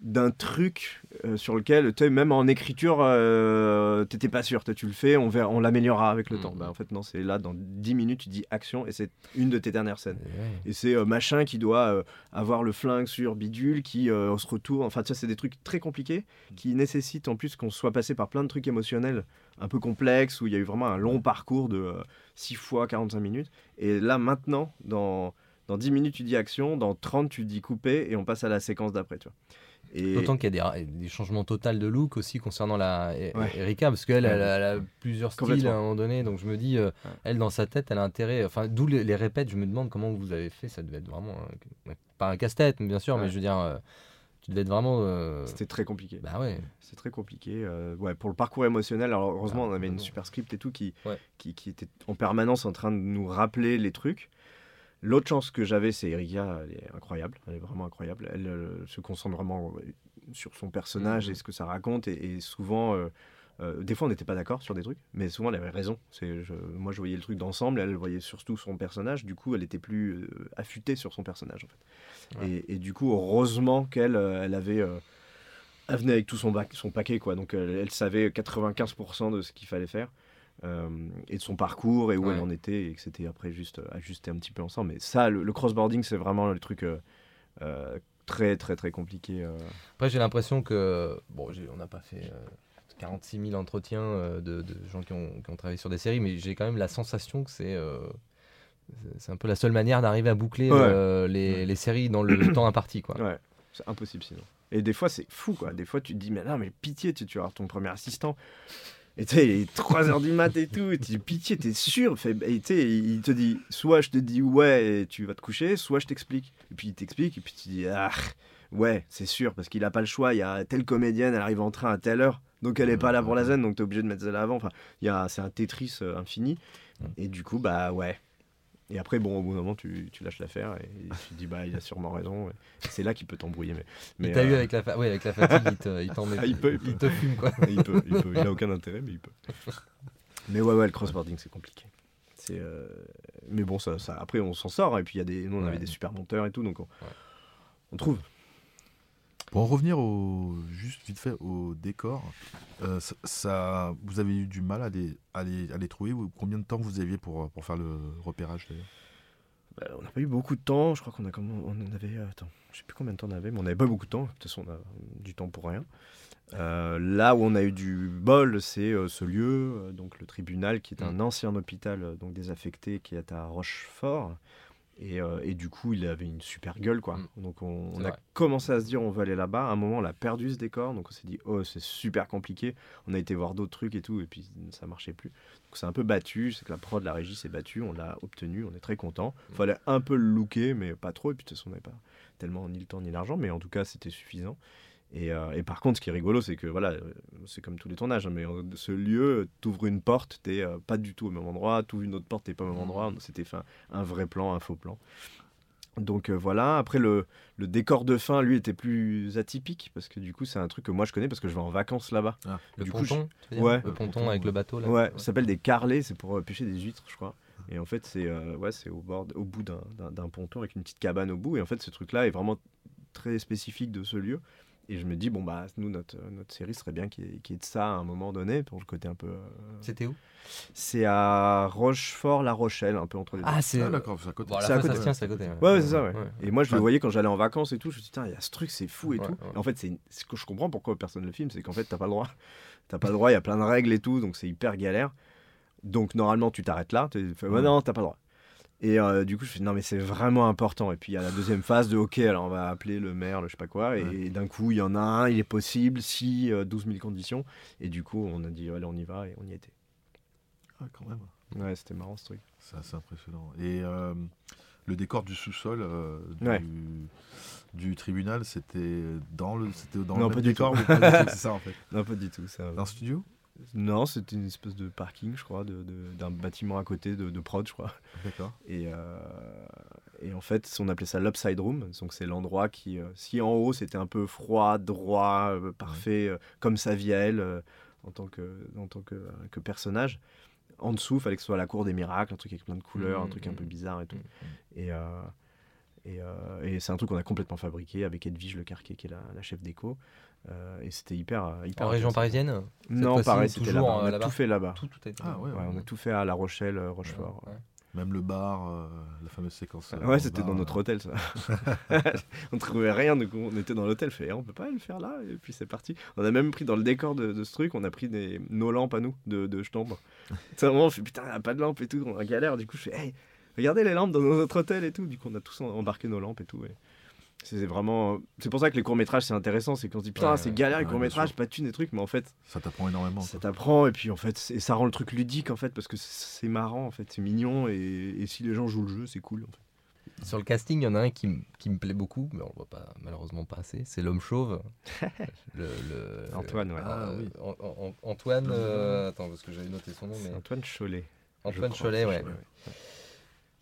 d'un truc euh, sur lequel, tu même en écriture, euh, t'étais pas sûr. Tu le fais, on, verra- on l'améliorera avec le Mhm. temps. Bah, en fait, non, c'est là, dans 10 minutes, tu dis action et c'est une de tes dernières scènes. Et ouais. Et c'est euh, machin qui doit euh, avoir le flingue sur bidule, qui euh, se retourne. Enfin, tu vois, c'est des trucs très compliqués qui nécessitent en plus qu'on soit passé par plein de trucs émotionnels un peu complexes où il y a eu vraiment un long parcours de 6 fois 45 minutes. Et là, maintenant, dans, dans 10 minutes, tu dis action, dans 30, tu dis couper et on passe à la séquence d'après, tu vois. Et D'autant qu'il y a des, des changements totaux de look aussi concernant la E- Ouais. Erika, parce qu'elle elle, a- elle a plusieurs styles à un moment donné, donc je me dis, euh, Ouais. elle dans sa tête, elle a intérêt, enfin d'où les, les répètes, je me demande comment vous avez fait, ça devait être vraiment, un- pas un casse-tête, bien sûr, mais je veux dire, euh, tu devais être vraiment... euh, c'était très compliqué. Bah ouais, C'est très compliqué. euh, ouais, pour le parcours émotionnel, alors heureusement, Ah, on avait une super script et tout qui, qui, qui était en permanence en train de nous rappeler les trucs. L'autre chance que j'avais, c'est Erika, elle est incroyable, elle est vraiment incroyable. Elle euh, se concentre vraiment sur son personnage Mhm. et ce que ça raconte. Et, et souvent, euh, euh, des fois, on n'était pas d'accord sur des trucs, mais souvent, elle avait raison. C'est, moi, je voyais le truc d'ensemble, elle voyait surtout son personnage. Du coup, elle était plus affûtée sur son personnage, en fait. Ouais. Et, et du coup, heureusement qu'elle elle avait. elle venait avec tout son, bac, son paquet, quoi. Donc, elle, elle savait 95% de ce qu'il fallait faire. Euh, et de son parcours et où Ouais. elle en était et que c'était après juste euh, ajuster un petit peu ensemble mais ça le, le crossboarding c'est vraiment le truc euh, très très très compliqué euh. Après, j'ai l'impression que. Bon, on n'a pas fait euh, 46 000 entretiens euh, de, de gens qui ont, qui ont travaillé sur des séries, mais j'ai quand même la sensation que c'est. c'est- un peu la seule manière d'arriver à boucler Ouais. les, les séries dans le temps imparti. Quoi. ouais c'est impossible sinon et des fois c'est fou quoi des fois tu te dis mais non mais pitié tu, tu vas avoir ton premier assistant et tu sais il est 3h du mat et tout tu dis pitié t'es sûr? Fait- et tu sais il te dit soit je te dis ouais et tu vas te coucher soit je t'explique. Et puis il t'explique et puis tu dis ah ouais c'est sûr parce qu'il a pas le choix il y a telle comédienne elle arrive en train à telle heure donc elle est pas là pour la scène donc t'es obligé de mettre celle avant. Enfin c'est un Tetris euh, infini. Et du coup bah ouais et après, bon, au bout d'un moment, tu, tu lâches l'affaire et tu te dis, bah, il a sûrement raison. C'est là qu'il peut t'embrouiller. Mais, mais il t'a eu euh, avec la, fa- avec la fatigue, il te- il met- Ah, il peut, il te fume. Quoi. il peut, il peut. Il a aucun intérêt, mais il peut. Mais ouais, ouais, le crossboarding, c'est compliqué. C'est, euh, Mais bon, ça, ça, après, on s'en sort. Et puis, il y a des... nous, on avait des super monteurs et tout. Donc, on, on trouve. Pour en revenir au, juste vite fait au décor, euh, ça, ça- vous avez eu du mal à les, à les, à les trouver ou Combien de temps vous aviez pour, pour faire le repérage d'ailleurs? Bah, on n'a pas eu beaucoup de temps. Je crois qu'on a comme on en avait. euh, Attends, je sais plus combien de temps on avait, mais on n'avait pas beaucoup de temps. De toute façon, on a du temps pour rien. Euh, là où on a eu du bol, c'est euh, ce lieu, donc le tribunal, qui est un ancien hôpital donc désaffecté, qui est à Rochefort. Et, euh, et du coup, il avait une super gueule, quoi. Mm. Donc on, a vrai. commencé à se dire, on va aller là-bas. À un moment, on a perdu ce décor, donc on s'est dit, oh, c'est super compliqué. On a été voir d'autres trucs et tout, et puis ça marchait plus. Donc c'est un peu battu, c'est que la prod, la régie s'est battue, on l'a obtenu, on est très content. Fallait un peu le looker, mais pas trop, et puis de toute façon, on n'avait pas tellement ni le temps ni l'argent, mais en tout cas, c'était suffisant. Et, euh, et par contre, ce qui est rigolo, c'est que voilà, euh, c'est comme tous les tournages, hein, mais euh, ce lieu, t'ouvres une porte, t'es euh, pas du tout au même endroit, t'ouvres une autre porte, t'es pas au même endroit. C'était un, un vrai plan, un faux plan. Donc euh, voilà, après le, le décor de fin, lui, était plus atypique, parce que du coup, c'est un truc que moi je connais parce que je vais en vacances là-bas. Le Du ponton, Ouais. le ponton avec le bateau. Là. Ouais, ça s'appelle des carlets, c'est pour euh, pêcher des huîtres, je crois. Et en fait, c'est euh, ouais, c'est au bord, au bout d'un ponton avec une petite cabane au bout. Et en fait, ce truc-là est vraiment très spécifique de ce lieu. Et je me dis, bon, bah, nous, notre, notre série serait bien qu'il y, ait- qu'il y ait de ça à un moment donné, pour le côté un peu. euh, C'était où? C'est à Rochefort-La Rochelle, un peu entre les deux. Ah, c'est. Ah, d'accord, c'est à côté. Bon, la C'est à ça côté. se tient, c'est à côté. Ouais, ouais, c'est ça, ouais. Ouais. Et moi, je le voyais quand j'allais en vacances et tout. Je me dit, Putain, il y a ce truc, c'est fou et Ouais, tout. ouais. Et en fait, c'est ce que je comprends pourquoi personne le filme, c'est qu'en fait, t'as pas le droit. T'as pas le droit, il y a plein de règles et tout, donc c'est hyper galère. Donc, normalement, tu t'arrêtes là. Tu fais, ouais, Ouais. non, t'as pas le droit. Et euh, du coup, je fais, non, mais c'est vraiment important. Et puis, il y a la deuxième phase de, ok, alors on va appeler le maire, le je sais pas quoi. Et Ouais. d'un coup, il y en a un, il est possible, si euh, 12 000 conditions. Et du coup, on a dit, allez, on y va, et on y était. Ah, quand même. Ouais, c'était marrant ce truc. C'est assez impressionnant. Et euh, le décor du sous-sol euh, du, Ouais. du tribunal, c'était dans le, c'était dans Non, le pas du décor tout. pas du tout? C'est ça en fait. Non, pas du tout. Ça... Un studio? Non, c'était une espèce de parking, je crois, de- de- d'un bâtiment à côté de, de prod, je crois. D'accord. Et, euh, et en fait, on appelait ça l'upside room. Donc, c'est l'endroit qui, euh, si en haut c'était un peu froid, droit, euh, parfait, comme sa vie à elle, en tant, que, en tant que, que personnage, en dessous, il fallait que ce soit la cour des miracles, un truc avec plein de couleurs, un Mhm, truc un peu mhm. bizarre et tout. Et, et, euh, et c'est un truc qu'on a complètement fabriqué avec Edwige Le Carquet, qui est la, la chef d'éco. Euh, et c'était hyper, hyper En région parisienne Non, pareil, c'était toujours, là-bas. On a là-bas tout fait là-bas. Tout, tout a été. Ah ouais, Ouais, on a tout fait à La Rochelle, euh, Rochefort. Ouais, ouais. Même le bar, euh, la fameuse séquence. euh, Ouais, c'était dans notre euh, hôtel, ça. on trouvait rien, donc on était dans l'hôtel, fait, Eh, on peut pas le faire là, et puis c'est parti. On a même pris dans le décor de, de ce truc, on a pris des, nos lampes à nous, de, de chambre. C'est vraiment, on fait putain, y a pas de lampes et tout, on a galère, du coup je fais, hey, regardez les lampes dans notre hôtel et tout, du coup on a tous embarqué nos lampes et tout. et C'est vraiment, c'est pour ça que les courts métrages c'est intéressant, c'est qu'on se dit putain Ouais, c'est galère les ouais, courts bien métrages, sûr. pas de thunes et trucs, mais en fait Ça t'apprend énormément. ça t'apprend et puis en fait c'est- ça rend le truc ludique en fait parce que c'est marrant en fait, c'est mignon et, et si les gens jouent le jeu c'est cool. En fait. Sur le casting, il y en a un qui, qui me plaît beaucoup, mais on le voit pas, malheureusement pas assez. C'est l'homme chauve. le, le- Antoine, ouais. Ah, euh, oui. An- An- An- Antoine. euh, attends, parce que j'avais noté son nom, mais. Antoine Cholet. Antoine crois. Cholet, ouais. Cholet,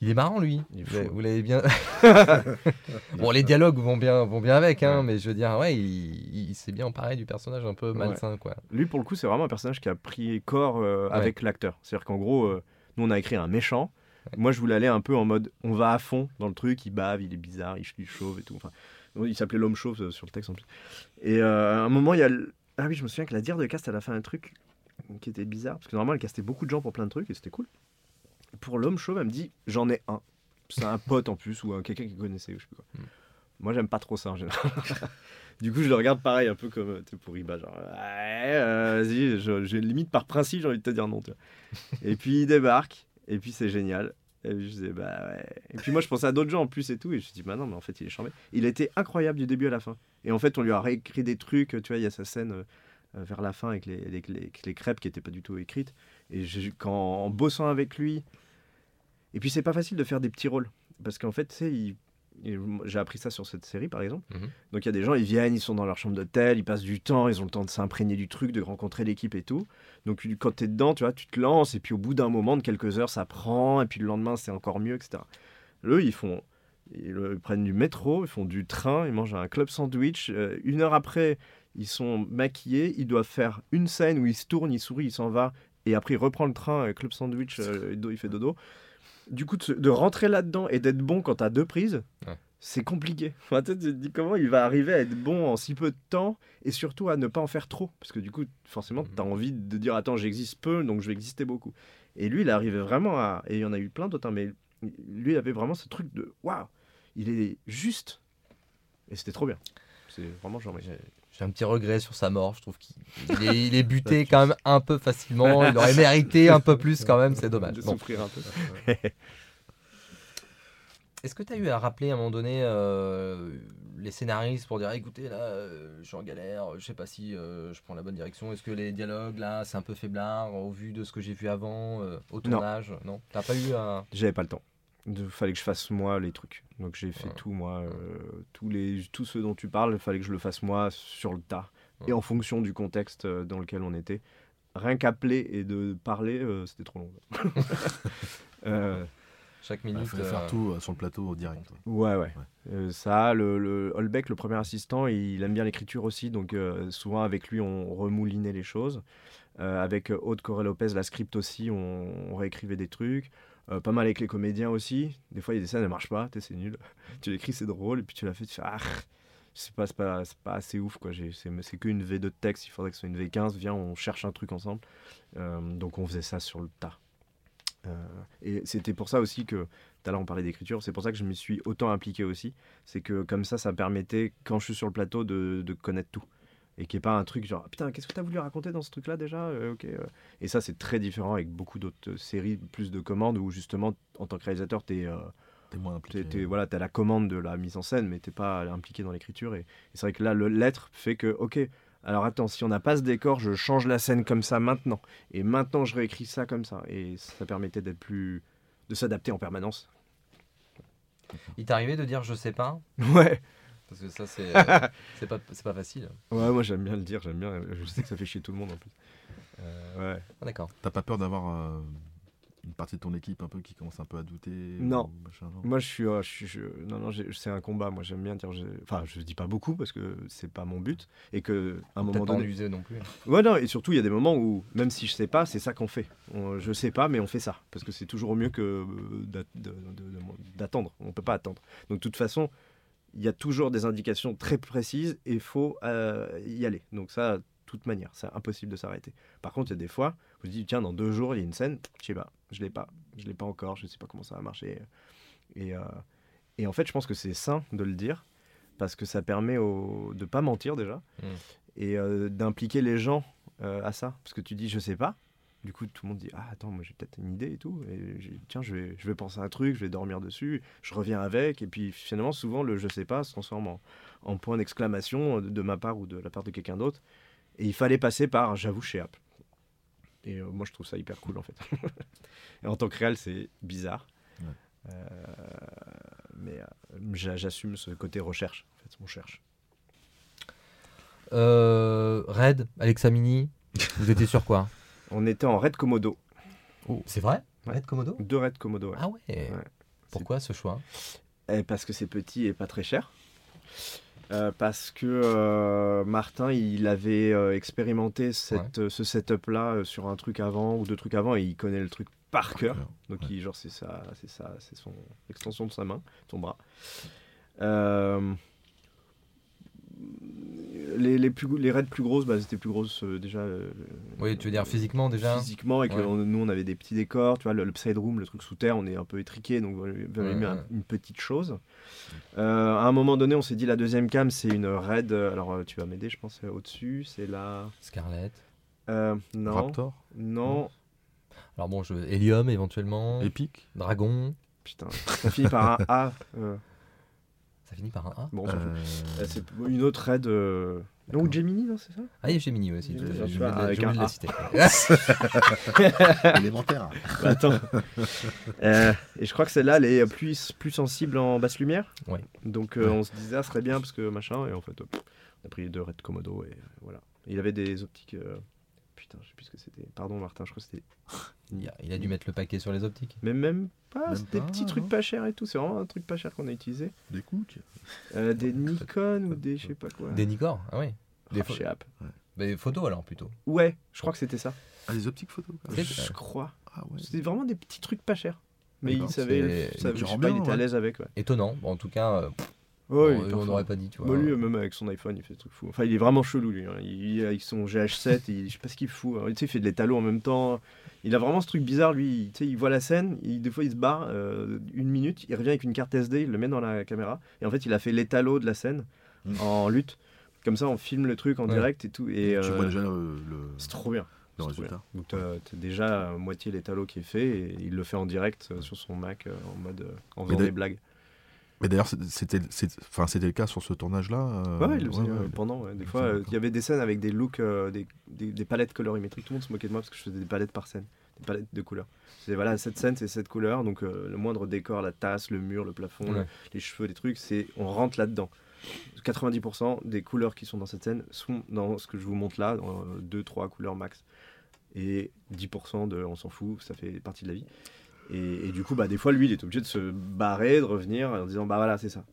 Il est marrant, lui. Est Vous l'avez-. Vous l'avez bien. bon, les dialogues vont bien, vont bien avec, hein, mais je veux dire, ouais, il, il s'est bien emparé du personnage un peu Ouais. malsain, quoi. Lui, pour le coup, c'est vraiment un personnage qui a pris corps euh, Ouais. avec l'acteur. C'est-à-dire qu'en gros, euh, nous, on a écrit un méchant. Moi, je voulais aller un peu en mode on va à fond dans le truc, il bave, il est bizarre, il, il chauve et tout. Enfin, il s'appelait l'homme chauve euh, sur le texte en plus. Et euh, à un moment, il y a. Ah oui, je me souviens que la dire de cast, elle a fait un truc qui était bizarre. Parce que normalement, elle castait beaucoup de gens pour plein de trucs et c'était cool. Pour l'homme chauve, elle me dit j'en ai un. C'est un pote en plus ou euh, quelqu'un qui connaissait ou je sais quoi. Mm. Moi, j'aime pas trop ça en général. Du coup, je le regarde pareil, un peu comme euh, tu sais, pour Iba, genre, euh, vas-y, j'ai limite par principe, j'ai envie de te dire non. Tu vois. et puis il débarque, et puis c'est génial. Et puis je disais, bah ouais. Et puis moi, je pensais à d'autres gens en plus et tout, et je me suis dit, bah non, mais en fait, il est charmé. Il a été incroyable du début à la fin. Et en fait, on lui a réécrit des trucs, tu vois, il y a sa scène euh, vers la fin avec les, les, les- les crêpes qui n'étaient pas du tout écrites. Et quand, en bossant avec lui, et puis c'est pas facile de faire des petits rôles, parce qu'en fait, tu j'ai appris ça sur cette série par exemple. Mhm. Donc il y a des gens, ils viennent, ils sont dans leur chambre d'hôtel, ils passent du temps, ils ont le temps de s'imprégner du truc, de rencontrer l'équipe et tout. Donc quand tu es dedans, tu vois, tu te lances et puis au bout d'un moment, de quelques heures, ça prend et puis le lendemain, c'est encore mieux, etc. Eux, ils font, ils, ils prennent du métro, ils font du train, ils mangent un club sandwich. euh, une heure après, ils sont maquillés, ils doivent faire une scène où ils se tournent, ils sourient, il s'en va et après il reprend le train, euh, club sandwich, euh, il fait dodo. Du coup, de, rentrer là-dedans et d'être bon quand t'as deux prises, Ouais. c'est compliqué. Enfin, tu te dis comment il va arriver à être bon en si peu de temps et surtout à ne pas en faire trop. Parce que du coup, forcément, Mhm. tu as envie de dire Attends, j'existe peu, donc je vais exister beaucoup. Et lui, il arrivait vraiment à. Et il y en a eu plein d'autres, hein, mais lui, il avait vraiment ce truc de Waouh, il est juste. Et c'était trop bien. C'est vraiment genre. J'ai un petit regret sur sa mort. Je trouve qu'il il est, il est buté quand même un peu facilement. Il aurait mérité un peu plus quand même. C'est dommage. De Bon. souffrir un peu. Est-ce que tu as eu à rappeler à un moment donné euh, les scénaristes pour dire écoutez, là, euh, je suis en galère, je sais pas si euh, je prends la bonne direction. Est-ce que les dialogues, là, c'est un peu faiblard au vu de ce que j'ai vu avant, euh, au Non. tournage? Non T'as pas eu à. J'avais pas le temps. Il fallait que je fasse moi les trucs. Donc j'ai fait Ouais. tout moi. euh, tous, les, tous ceux dont tu parles, il fallait que je le fasse moi sur le tas. Ouais. Et en fonction du contexte euh, dans lequel on était. Rien qu'appeler et de parler, euh, c'était trop long. Euh, Chaque Il minute. fallait euh, faire tout sur le plateau au direct. ouais. ouais, ouais. Euh, ça, le, le Holbeck, le premier assistant, il aime bien l'écriture aussi. Donc euh, souvent avec lui, on remoulinait les choses. Euh, avec Aude Corée Lopez, la script aussi, on, on réécrivait des trucs. Euh, pas mal avec les comédiens aussi. Des fois, il y a des scènes, elles marchent pas, c'est nul. tu l'écris, c'est drôle, et puis tu l'as fait, tu fais ah, c'est pas, pas, pas assez ouf quoi. C'est qu'une V2 de texte, il faudrait que ce soit une V15. Viens, on cherche un truc ensemble. Euh, donc on faisait ça sur le tas. Euh, et c'était pour ça aussi que tout à l'heure on parlait d'écriture, c'est pour ça que je m'y suis autant impliqué aussi. C'est que comme ça, ça me permettait quand je suis sur le plateau de connaître tout. Et n'y ait pas un truc genre putain, qu'est-ce que tu as voulu raconter dans ce truc-là déjà Euh, ok, euh. Et ça, c'est très différent avec beaucoup d'autres euh, séries, plus de commandes où justement, en tant que réalisateur, tu es. T'es moins impliqué. T'es, t'es- voilà, t'as la commande de la mise en scène, mais t'es pas impliqué dans l'écriture. Et, et c'est vrai que là, le lettre fait que, ok, alors attends, si on n'a pas ce décor, je change la scène comme ça maintenant. Et maintenant, je réécris ça comme ça. Et ça permettait d'être plus. de s'adapter en permanence. Il t'est arrivé de dire je sais pas? Ouais, Parce que ça, c'est euh, c'est pas, c'est pas facile. ouais, moi j'aime bien le dire, j'aime bien. Je sais que ça fait chier tout le monde en plus. Euh, ouais. Ah, D'accord. T'as pas peur d'avoir euh, une partie de ton équipe un peu qui commence un peu à douter Non. ou machin, non? Moi, je suis, euh, je suis- je- non, non, c'est un combat. Moi, j'aime bien dire, enfin, je dis pas beaucoup parce que c'est pas mon but et que à un moment pas donné, user non plus. Ouais, non, et surtout, il y a des moments où, même si je sais pas, c'est ça qu'on fait. On- je sais pas, mais on fait ça. Parce que c'est toujours mieux que euh, d'attendre. On peut pas attendre. Donc, de toute façon, il y a toujours des indications très précises et il faut euh, y aller. Donc, ça, de toute manière, c'est impossible de s'arrêter. Par contre, il y a des fois, vous dites, tiens, dans deux jours, il y a une scène, je sais pas, je l'ai pas, je l'ai pas encore, je sais pas comment ça va marcher. Et, euh, et en fait, je pense que c'est sain de le dire parce que ça permet au, de pas mentir déjà Mm. et euh, d'impliquer les gens à ça. Parce que tu dis, je sais pas. Du coup, tout le monde dit, ah attends, moi j'ai peut-être une idée et tout. Et j'ai- tiens, je vais, je vais penser à un truc, je vais dormir dessus, je reviens avec. Et puis finalement, souvent, le je sais pas se transforme en, en point d'exclamation de, de ma part ou de la part de quelqu'un d'autre. Et il fallait passer par j'avoue chez App. Et euh, moi, je trouve ça hyper cool en fait. et en tant que réel, c'est bizarre. Ouais. Euh, mais euh, j'a- j'assume ce côté recherche. En fait, on cherche. Euh, Red, Alexa Mini, vous étiez sur quoi? On était en Red Komodo. C'est vrai Ouais. Red Komodo Deux Red Komodo. ouais. Ah ouais. Pourquoi ce choix Eh, parce que c'est petit et pas très cher. Euh, parce que euh, Martin, il avait euh, expérimenté cette, ce setup-là sur un truc avant ou deux trucs avant et il connaît le truc par cœur. Donc, il, genre, c'est ça, c'est ça, c'est son extension de sa main, son bras. Euh, les, les, plus, les raids plus grosses, bah, c'était plus grosses euh, déjà. euh, Oui, tu veux dire physiquement déjà physiquement et que Ouais. on- nous on avait des petits décors tu vois le, le side room le truc sous terre on est un peu étriqué donc on avait Ouais, mis un- une petite chose Euh, à un moment donné on s'est dit la deuxième cam c'est une raid alors euh, tu vas m'aider je pense au dessus c'est la Scarlett. euh, non Raptor non Alors bon, je... Helium éventuellement. Epic Dragon. putain ça finit par un A euh, Ça finit par un A. bon. Euh, Euh, c'est une autre raid euh... non ou Gemini non c'est ça? Ah, il y a Gemini aussi. Fait. tu J'ai vois, oublié de- la citer. Élémentaire. Bah, attends Euh, et je crois que celle-là elle est plus, plus sensible en basse lumière Ouais. Donc euh, on se disait, ah, ce serait bien parce que machin, et en fait, euh, on a pris deux Red Komodo et euh, voilà. Il avait des optiques. Putain, je sais plus ce que c'était. Pardon, Martin, je crois que c'était. il, a, il a dû mettre le paquet sur les optiques. Mais même pas, Même c'était des petits trucs pas chers et tout. C'est vraiment un truc pas cher qu'on a utilisé. Des cooks Euh, des Nikon ou des je sais pas quoi. Des Nikkor Ah oui. Ah, des pas. Des photos alors plutôt. Ouais, je crois que c'était ça. Ah, des optiques photos quoi. Je crois. Ah ouais. C'était vraiment des petits trucs pas chers. Mais il D'accord, savait, c'est- ça, mais je sais pas, il était à l'aise avec. Ouais. Étonnant. Bon, en tout cas, euh, Ouais, il est on n'aurait pas dit, tu vois. Bah, lui, même avec son iPhone, il fait des trucs fous. Enfin, il est vraiment chelou, lui. hein. Il, il- avec son GH7, il, je sais pas ce qu'il fout. Tu sais, il fait de l'étalo en même temps. Il a vraiment ce truc bizarre, lui. Tu sais, il voit la scène, il, des fois, il se barre euh, une minute, il revient avec une carte SD, il le met dans la caméra. Et en fait, il a fait l'étalo de la scène Mm. en lutte. Comme ça, on filme le truc en Ouais. direct et tout. Et, tu euh, vois déjà le, le- c'est trop bien. le résultat. Donc, t'as t'as déjà à moitié l'étalo qui est fait et il le fait en direct euh, sur son Mac euh, en mode. euh, en faisant des blagues. Mais d'ailleurs, c'était enfin, c'était le cas sur ce tournage-là euh, Ouais, il le faisait, ouais, euh, ouais. pendant. ouais. Des fois, euh, il y avait des scènes avec des looks, euh, des, des, des palettes colorimétriques. Tout le monde se moquait de moi parce que je faisais des palettes par scène, des palettes de couleurs. C'est voilà, cette scène, c'est cette couleur. Donc, le moindre décor, la tasse, le mur, le plafond, le- les cheveux, des trucs, c'est on rentre là-dedans. 90% des couleurs qui sont dans cette scène sont dans ce que je vous montre là, dans 2-3 couleurs max. Et 10% de on s'en fout, ça fait partie de la vie. Et, et du coup, bah, des fois, lui, il est obligé de se barrer, de revenir en disant Bah voilà, c'est ça.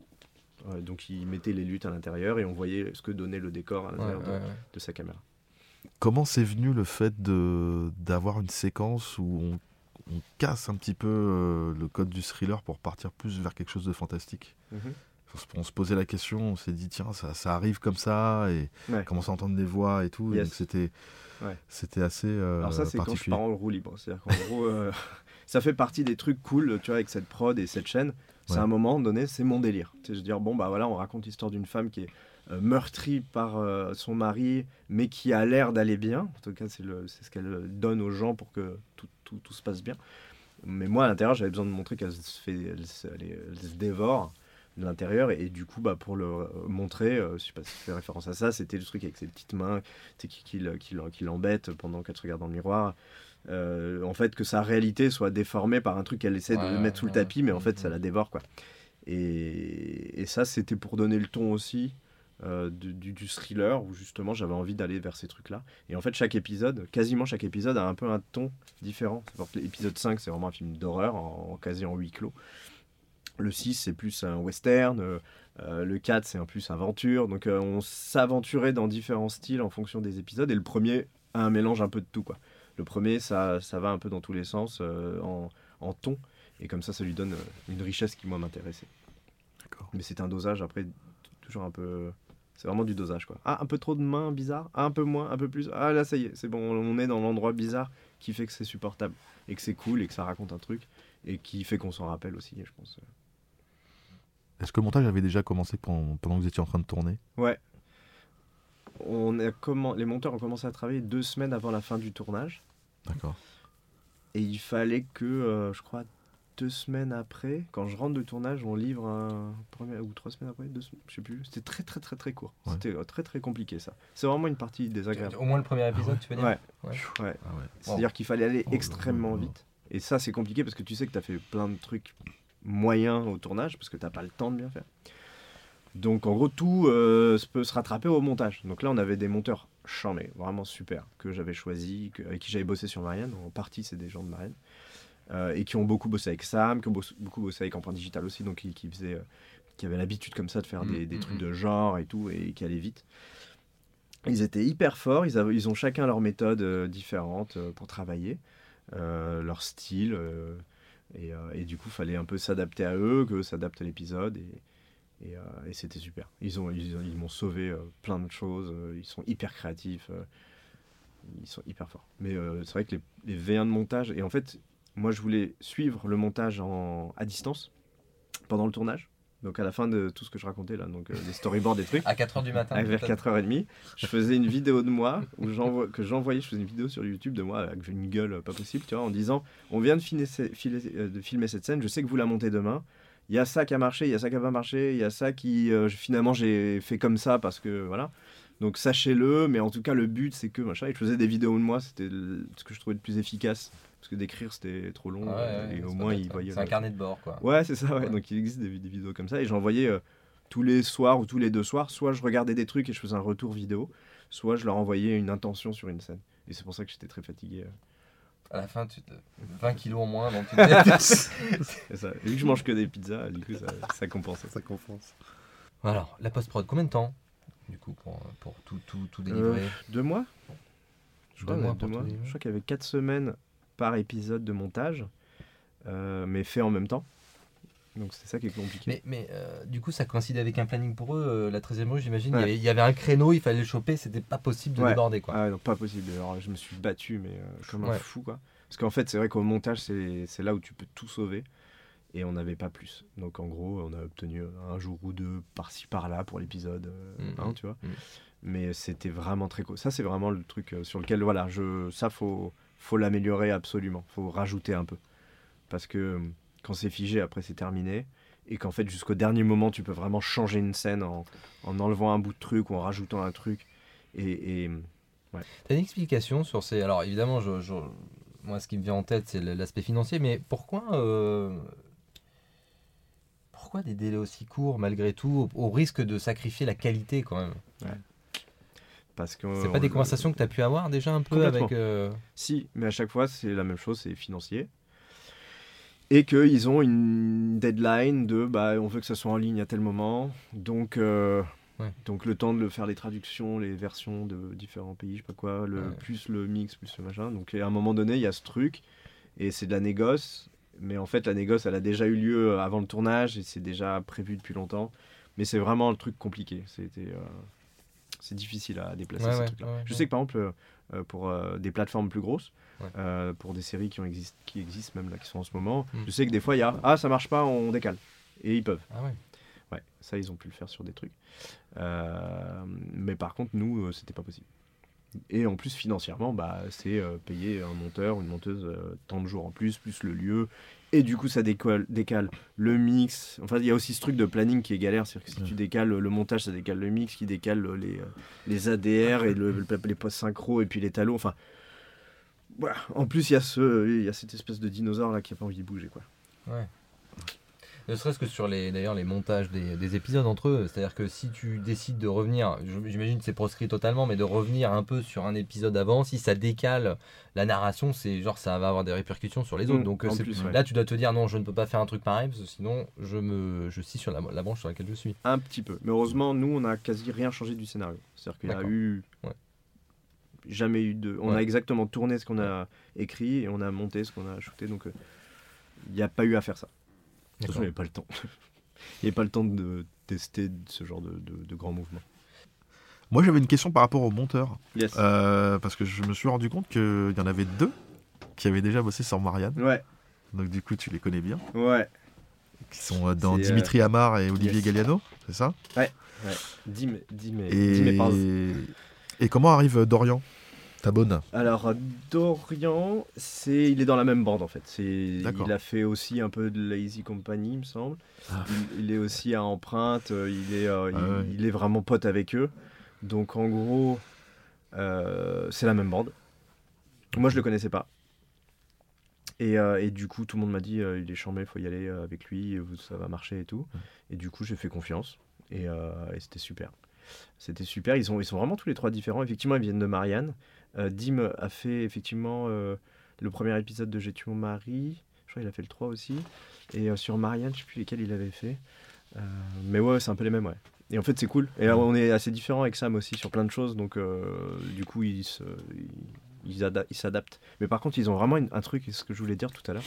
Ouais, donc, il mettait les luttes à l'intérieur et on voyait ce que donnait le décor à Ouais, l'intérieur de- ouais, ouais. de sa caméra. Comment c'est venu le fait de d'avoir une séquence où on, on casse un petit peu euh, le code du thriller pour partir plus vers quelque chose de fantastique? On se- on se posait la question, on s'est dit tiens ça, ça arrive comme ça et Ouais. on commence à entendre des voix et tout. et donc c'était Ouais. c'était assez euh, Alors ça, c'est quand je particulier. pars en roue libre. C'est-à-dire qu'en gros, euh, ça fait partie des trucs cool, tu vois, avec cette prod et cette chaîne. C'est Ouais. à un moment donné, c'est mon délire. Veux dire, bon, bah voilà, on raconte l'histoire d'une femme qui est euh, meurtrie par euh, son mari, mais qui a l'air d'aller bien. En tout cas, c'est le- c'est ce qu'elle donne aux gens pour que tout, tout- tout se passe bien. Mais moi, à l'intérieur, j'avais besoin de montrer qu'elle se, fait, elle, se- elle est- elle se dévore de l'intérieur. Et, du coup, bah, pour le euh, montrer, euh, je sais pas si tu fais référence à ça, c'était le truc avec ses petites mains qui, qui, qui qui l'embête pendant qu'elle se regarde dans le miroir. Euh, en fait, que sa réalité soit déformée par un truc qu'elle essaie de mettre sous le tapis, mais en fait, ça la dévore. quoi. Et, et ça, c'était pour donner le ton aussi euh, du, du- thriller, où justement j'avais envie d'aller vers ces trucs-là. Et en fait, chaque épisode, quasiment chaque épisode, a un peu un ton différent. L'épisode 5, c'est vraiment un film d'horreur, en, en quasi en huis clos. Le 6, c'est plus un western. euh, euh, le 4, c'est un plus aventure. Donc, euh, on s'aventurait dans différents styles en fonction des épisodes. Et le premier a un mélange un peu de tout. Quoi. Le premier, ça, ça va un peu dans tous les sens, euh, en, en ton. Et comme ça, ça lui donne euh, une richesse qui, moi, m'intéressait. Mais c'est un dosage, après, toujours un peu. C'est vraiment du dosage, quoi. Ah, un peu trop de mains bizarres. Ah, un peu moins, un peu plus. Ah, là, ça y est, c'est bon, on est dans l'endroit bizarre qui fait que c'est supportable. Et que c'est cool et que ça raconte un truc. Et qui fait qu'on s'en rappelle aussi, je pense. Est-ce que le montage avait déjà commencé pendant, pendant que vous étiez en train de tourner? Ouais. On a comment... Les monteurs ont commencé à travailler deux semaines avant la fin du tournage. D'accord. Et il fallait que, euh, je crois, deux semaines après, quand je rentre de tournage, on livre un premier ou trois semaines après, deux, sem- je sais plus. C'était très très très très court. Ouais. C'était euh, très très compliqué ça. C'est vraiment une partie désagréable. Au moins le premier épisode, tu veux dire Ouais. Ouais. Ouais. Ah ouais. C'est-à-dire qu'il fallait aller Oh extrêmement vite. Et ça, c'est compliqué parce que tu sais que tu as fait plein de trucs moyens au tournage parce que tu pas le temps de bien faire. Donc, en gros, tout euh, se peut se rattraper au montage. Donc là, on avait des monteurs vraiment super, que j'avais choisi, que- avec qui j'avais bossé sur Marianne. En partie, c'est des gens de Marianne. Euh, et qui ont beaucoup bossé avec Sam, qui ont beaucoup bossé avec Empreinte Digital aussi, donc qui, qui faisaient, euh, qui avaient l'habitude comme ça de faire des, des Mm, trucs mm, de genre et tout, et qui allaient vite. Ils étaient hyper forts, ils, avaient- ils ont chacun leur méthode euh, différente euh, pour travailler, leur style, et, et du coup, fallait un peu s'adapter à eux, que s'adapte à l'épisode, et, et, euh, et c'était super. Ils ont, ils, ont- ils m'ont sauvé euh, plein de choses, euh, ils sont hyper créatifs, ils sont hyper forts. Mais c'est vrai que les, les V1 de montage, et en fait, moi je voulais suivre le montage en, à distance pendant le tournage. Donc à la fin de tout ce que je racontais là, donc les storyboards des trucs, À 4h du matin. vers peut-être 4h30, je faisais une vidéo de moi où que j'envoyais, je faisais une vidéo sur YouTube de moi avec une gueule pas possible, tu vois, en disant on vient filer- de filmer cette scène, je sais que vous la montez demain. Il y a ça qui a marché, il y a ça qui a pas marché, il y a ça qui euh, finalement j'ai fait comme ça parce que voilà. Donc sachez-le, mais en tout cas le but c'est que machin. Et je faisais des vidéos de moi, c'était ce que je trouvais le plus efficace parce que d'écrire c'était trop long Ah ouais, et au moins ouais. voyaient. C'est un carnet de bord, quoi. Ouais, c'est ça, ouais. Ouais. Donc il existe des, des vidéos comme ça. Et j'envoyais euh, tous les soirs ou tous les deux soirs, soit je regardais des trucs et je faisais un retour vidéo, soit je leur envoyais une intention sur une scène. Et c'est pour ça que j'étais très fatigué. euh. À la fin, tu te... 20 kilos en moins, donc tu te ça. Et vu que je mange que des pizzas, du coup, ça, ça compense. Ça compense. Alors, la post-prod, combien de temps Du coup, pour, pour tout, tout, tout délivrer Deux mois Je Deux crois, mois deux. Je crois qu'il y avait quatre semaines par épisode de montage, euh, mais fait en même temps. Donc c'est ça qui est compliqué. Mais, mais euh, du coup, ça coïncidait avec un planning pour eux, euh, la 13 e rue, j'imagine. Il y Ouais. avait- Il, y avait un créneau, il fallait le choper, c'était pas possible de Ouais. déborder, quoi. Ah non, pas possible. Alors, je me suis battu, mais euh, comme un fou, quoi. Parce qu'en fait, c'est vrai qu'au montage, c'est là où tu peux tout sauver. Et on n'avait pas plus. Donc, en gros, on a obtenu un jour ou deux par-ci, par-là pour l'épisode euh, Mhm. un, tu vois. Mhm. Mais c'était vraiment très cool. Ça, c'est vraiment le truc sur lequel, voilà, je, ça, faut, faut l'améliorer absolument. faut rajouter un peu. Parce que quand c'est figé, après, c'est terminé. Et qu'en fait, jusqu'au dernier moment, tu peux vraiment changer une scène en, en enlevant un bout de truc ou en rajoutant un truc. Et, et T'as une explication sur ces. Alors, évidemment, je, je- moi, ce qui me vient en tête, c'est l'aspect financier, mais pourquoi. euh, Pourquoi des délais aussi courts, malgré tout, au, au risque de sacrifier la qualité, quand même? Parce que C'est pas des conversations que tu as pu avoir déjà un peu avec. euh, Si, mais à chaque fois, c'est la même chose, c'est financier. Et qu'ils ont une deadline de bah, on veut que ça soit en ligne à tel moment. Donc, euh, Ouais. donc le temps de le faire les traductions, les versions de différents pays, je sais pas quoi, le, Ouais. plus le mix, plus le machin. Donc à un moment donné, il y a ce truc. Et c'est de la négoce. Mais en fait, la négoce, elle a déjà eu lieu avant le tournage et c'est déjà prévu depuis longtemps. Mais c'est vraiment le truc compliqué. C'était, euh, c'est difficile à déplacer Ouais, trucs-là. ouais, Je sais que par exemple, euh, euh, pour euh, des plateformes plus grosses, Ouais. euh, pour des séries qui, ont exist- qui existent même là, qui sont en ce moment, Mm. je sais que des fois il y a ah ça marche pas, on décale. Et ils peuvent. Ah ouais. Ouais, ça ils ont pu le faire sur des trucs. Euh, mais par contre, nous, euh, c'était pas possible. Et en plus, financièrement, bah, c'est euh, payer un monteur une monteuse euh, tant de jours en plus, plus le lieu. Et du coup, ça décolle, décale le mix. Enfin, il y a aussi ce truc de planning qui est galère. C'est-à-dire que si tu décales le montage, ça décale le mix, qui décale les, les ADR et le, le- les postes synchro et puis les talos. Enfin, voilà. En plus, il y, a ce, il y a cette espèce de dinosaure là qui a pas envie de bouger. Quoi. Ouais. Ne serait-ce que sur les, d'ailleurs, les montages des, des épisodes entre eux, c'est-à-dire que si tu décides de revenir, j'imagine que c'est proscrit totalement, mais de revenir un peu sur un épisode avant, si ça décale la narration, c'est genre ça va avoir des répercussions sur les autres. Mm, Donc euh, plus, ouais. là, tu dois te dire non, je ne peux pas faire un truc pareil, parce que sinon je me, je suis sur la, la branche sur laquelle je suis. Un petit peu. Mais heureusement, nous, on a quasi rien changé du scénario. C'est-à-dire qu'il y a eu. Ouais. Jamais eu de. On a Ouais. exactement tourné ce qu'on a écrit et on a monté ce qu'on a shooté. Donc, euh, il n'y a pas eu à faire ça. De toute façon, il n'y avait pas le temps. Il n'y avait pas le temps de tester ce genre de, de, de grands mouvements. Moi, j'avais une question par rapport au monteur. Yes. Euh, parce que je me suis rendu compte qu'il y en avait deux qui avaient déjà bossé sur Marianne. Ouais, Donc, du coup, tu les connais bien. ouais. Qui sont euh, dans C'est, euh, Dimitri Amar et Olivier yes. Galliano, c'est ça? Dis mes, dis mes, et... mes phrases. Et comment arrive euh, Dorian Ta bonne? Alors Dorian, c'est il est dans la même bande en fait. C'est il a fait aussi un peu de Lazy Company, il me semble. Ah. Il, il est aussi à Empreinte, euh, il est euh, il, Ah il est vraiment pote avec eux. Donc en gros, euh, c'est la même bande. Moi je le connaissais pas. Et, euh, et du coup, tout le monde m'a dit il est charmé, il faut y aller avec lui, ça va marcher et tout. Et du coup, j'ai fait confiance et, et c'était super. C'était super. Ils sont, ils sont vraiment tous les trois différents. Effectivement, ils viennent de Marianne. Euh, Dim a fait effectivement euh, le premier épisode de J'ai tué mon mari. Je crois qu'il a fait le 3 aussi. Et euh, sur Marianne, je sais plus lesquels il avait fait. Euh, mais ouais, c'est un peu les mêmes, ouais. Et en fait, c'est cool. Et on est assez différents avec Sam aussi sur plein de choses. Donc, du coup, ils se- ils- ils ada- ils s'adaptent. Mais par contre, ils ont vraiment une- un truc, c'est ce que je voulais dire tout à l'heure.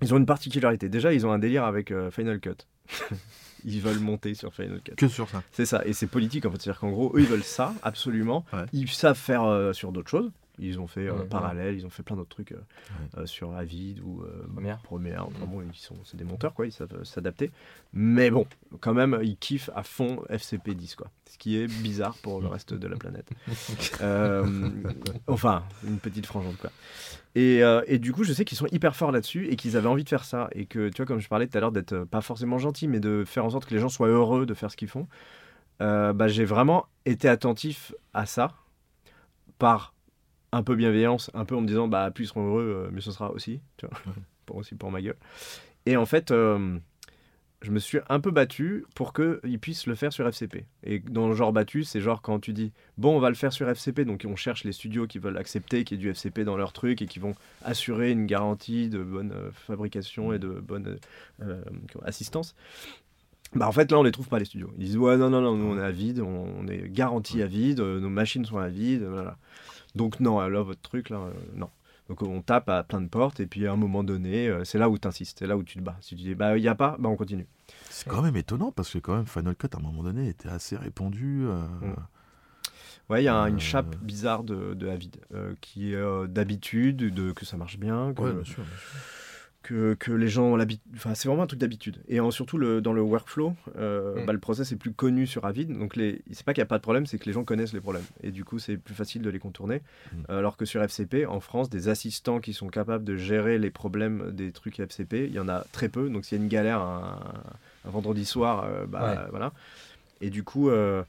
Ils ont une particularité. Déjà, ils ont un délire avec Final Cut. ils veulent monter sur Final Cut. Que sur ça. C'est ça, et c'est politique en fait. C'est-à-dire qu'en gros, eux ils veulent ça, absolument. Ouais. Ils savent faire euh, sur d'autres choses. Ils ont fait euh, Ouais, ouais. parallèle, ils ont fait plein d'autres trucs euh, euh, sur Avid ou Première. Première. Enfin Mm. bon, ils sont, c'est des monteurs quoi, ils savent s'adapter. Mais bon, quand même, ils kiffent à fond FCP10 quoi. Ce qui est bizarre pour le reste de la planète. Enfin, une petite frangeante quoi. Et, euh, et du coup, je sais qu'ils sont hyper forts là-dessus et qu'ils avaient envie de faire ça. Et que, tu vois, comme je parlais tout à l'heure, d'être euh, pas forcément gentil, mais de faire en sorte que les gens soient heureux de faire ce qu'ils font. Euh, bah, j'ai vraiment été attentif à ça par un peu bienveillance, un peu en me disant, bah, plus ils seront heureux, euh, mieux ce sera aussi. Tu vois, pour, aussi pour ma gueule. Et en fait, euh, je me suis un peu battu pour qu'ils puissent le faire sur FCP. Et dans le genre battu, c'est genre quand tu dis bon, on va le faire sur FCP, donc on cherche les studios qui veulent accepter qu'il y ait du FCP dans leur truc et qui vont assurer une garantie de bonne euh, fabrication et de bonne euh, assistance. Bah en fait là on les trouve pas les studios. Ils disent ouais non non non nous on est à vide, on, est garanti à vide, nos machines sont à vide, voilà. Donc non là votre truc là euh, non. Donc on tape à plein de portes et puis à un moment donné euh, c'est là où tu insistes, c'est là où tu te bats. Si tu dis bah il y a pas, bah on continue. C'est quand même étonnant parce que quand même Final Cut à un moment donné était assez répandu. euh, Mm. Ouais, il y a un- Euh, une chape bizarre de, de Avid euh, qui est d'habitude, de, que ça marche bien, que, Ouais, bien sûr. bien sûr. Que, que les gens ont l'habitude. Enfin, c'est vraiment un truc d'habitude. Et en- surtout le, dans le workflow, euh, Mm. bah, le process est plus connu sur Avid. Donc, les... c'est pas qu'il n'y a pas de problème, c'est que les gens connaissent les problèmes. Et du coup, c'est plus facile de les contourner. Mm. Alors que sur FCP, en France, des assistants qui sont capables de gérer les problèmes des trucs FCP, il y en a très peu. Donc, s'il y a une galère un, un vendredi soir, euh, bah, Ouais. voilà. Et du coup, euh,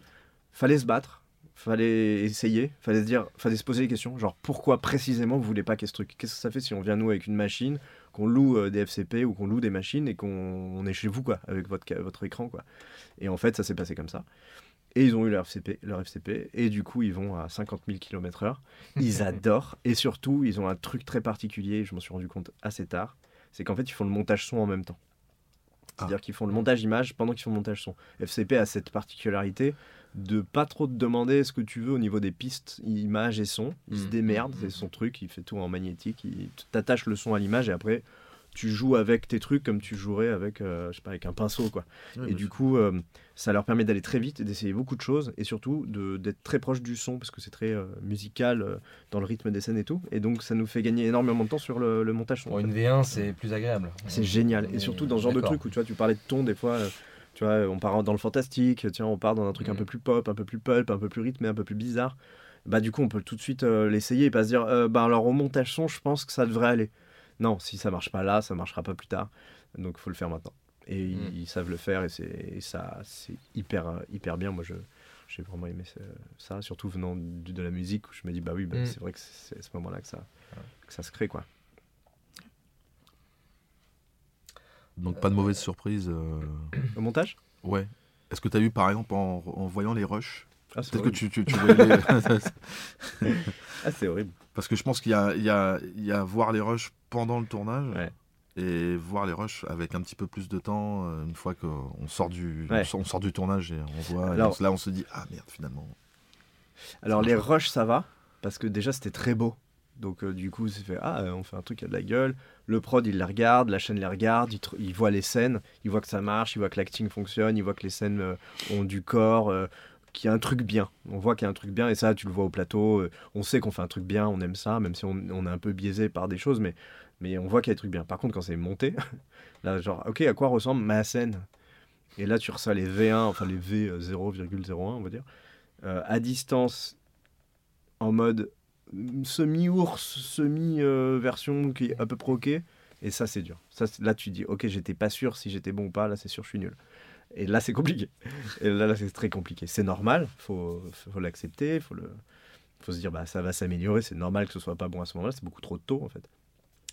fallait se battre. Fallait essayer, fallait se dire, fallait se poser des questions, genre pourquoi précisément vous voulez pas ait ce truc? Qu'est-ce que ça fait si on vient nous avec une machine, qu'on loue euh, des FCP ou qu'on loue des machines et qu'on on est chez vous quoi, avec votre, écran quoi. Et en fait, ça s'est passé comme ça. Et ils ont eu leur FCP, leur FCP, et du coup, ils vont à 50 000 km/h. Ils adorent, et surtout, ils ont un truc très particulier, je m'en suis rendu compte assez tard, c'est qu'en fait, ils font le montage son en même temps. C'est-à-dire qu'ils font le montage image pendant qu'ils font le montage son. FCP a cette particularité de pas trop te demander ce que tu veux au niveau des pistes images et son. Il se Mhm. démerde, c'est son truc, il fait tout en magnétique, il t'attache le son à l'image et après tu joues avec tes trucs comme tu jouerais avec, euh, je sais pas, avec un pinceau, quoi. Et du coup, euh, ça leur permet d'aller très vite et d'essayer beaucoup de choses et surtout de- d'être très proche du son parce que c'est très euh, musical dans le rythme des scènes et tout. Et donc, ça nous fait gagner énormément de temps sur le, le montage son. Pour en fait. une V1, c'est plus agréable. C'est génial. Et surtout dans ce genre de truc où tu vois, tu parlais de ton des fois. Tu vois, on part dans le fantastique, tiens, on part dans un truc un Mhm. peu plus pop, un peu plus pulp, un peu plus rythmé, un peu plus bizarre. Bah du coup, on peut tout de suite euh, l'essayer et pas se dire, euh, bah alors au montage son, je pense que ça devrait aller. Non, si ça marche pas là, ça marchera pas plus tard. Donc faut le faire maintenant. Et ils, ils savent le faire et c'est ça, c'est hyper euh, hyper bien. Moi, je j'ai vraiment aimé ça, surtout venant de la musique où je me dis, bah oui, bah, Mhm. c'est vrai que c'est à ce moment-là que ça, que ça se crée quoi. Donc pas de mauvaise surprise. euh, Au montage? Ouais. Est-ce que tu as eu par exemple en, en voyant les rushs? Ah, c'est Peut-être que horrible. tu, tu, tu voyais les- Ah, c'est horrible. Parce que je pense qu'il y a, il y, a, il y a voir les rushs pendant le tournage Ouais. et voir les rushs avec un petit peu plus de temps euh, une fois qu'on sort du, Ouais. on sort, on sort du tournage et on voit. et Alors- on- là, on se dit ah merde finalement. Alors les rushs ça va parce que déjà c'était très beau. Donc euh, du coup c'est fait ah euh, on fait un truc qui a de la gueule. Le prod il les regarde, la chaîne les regarde, il, voit les scènes, il voit que ça marche, il voit que l'acting fonctionne, il voit que les scènes euh, ont du corps, qu'il y a un truc bien. On voit qu'il y a un truc bien et ça tu le vois au plateau. on sait qu'on fait un truc bien, on aime ça, même si on, est un peu biaisé par des choses, mais mais on voit qu'il y a des trucs bien. Par contre quand c'est monté, là genre ok à quoi ressemble ma scène? Et là tu reçois les V1, enfin les V euh, 0,01 on va dire à distance en mode semi-ours, semi-version qui est à peu près ok. Et ça, c'est dur. Ça, là, tu dis, ok, j'étais pas sûr si j'étais bon ou pas. Là, c'est sûr, je suis nul. Et là, c'est compliqué. Et là, là c'est très compliqué. C'est normal. Faut, faut l'accepter. Faut le, faut se dire, bah, ça va s'améliorer. C'est normal que ce soit pas bon à ce moment-là. C'est beaucoup trop tôt, en fait.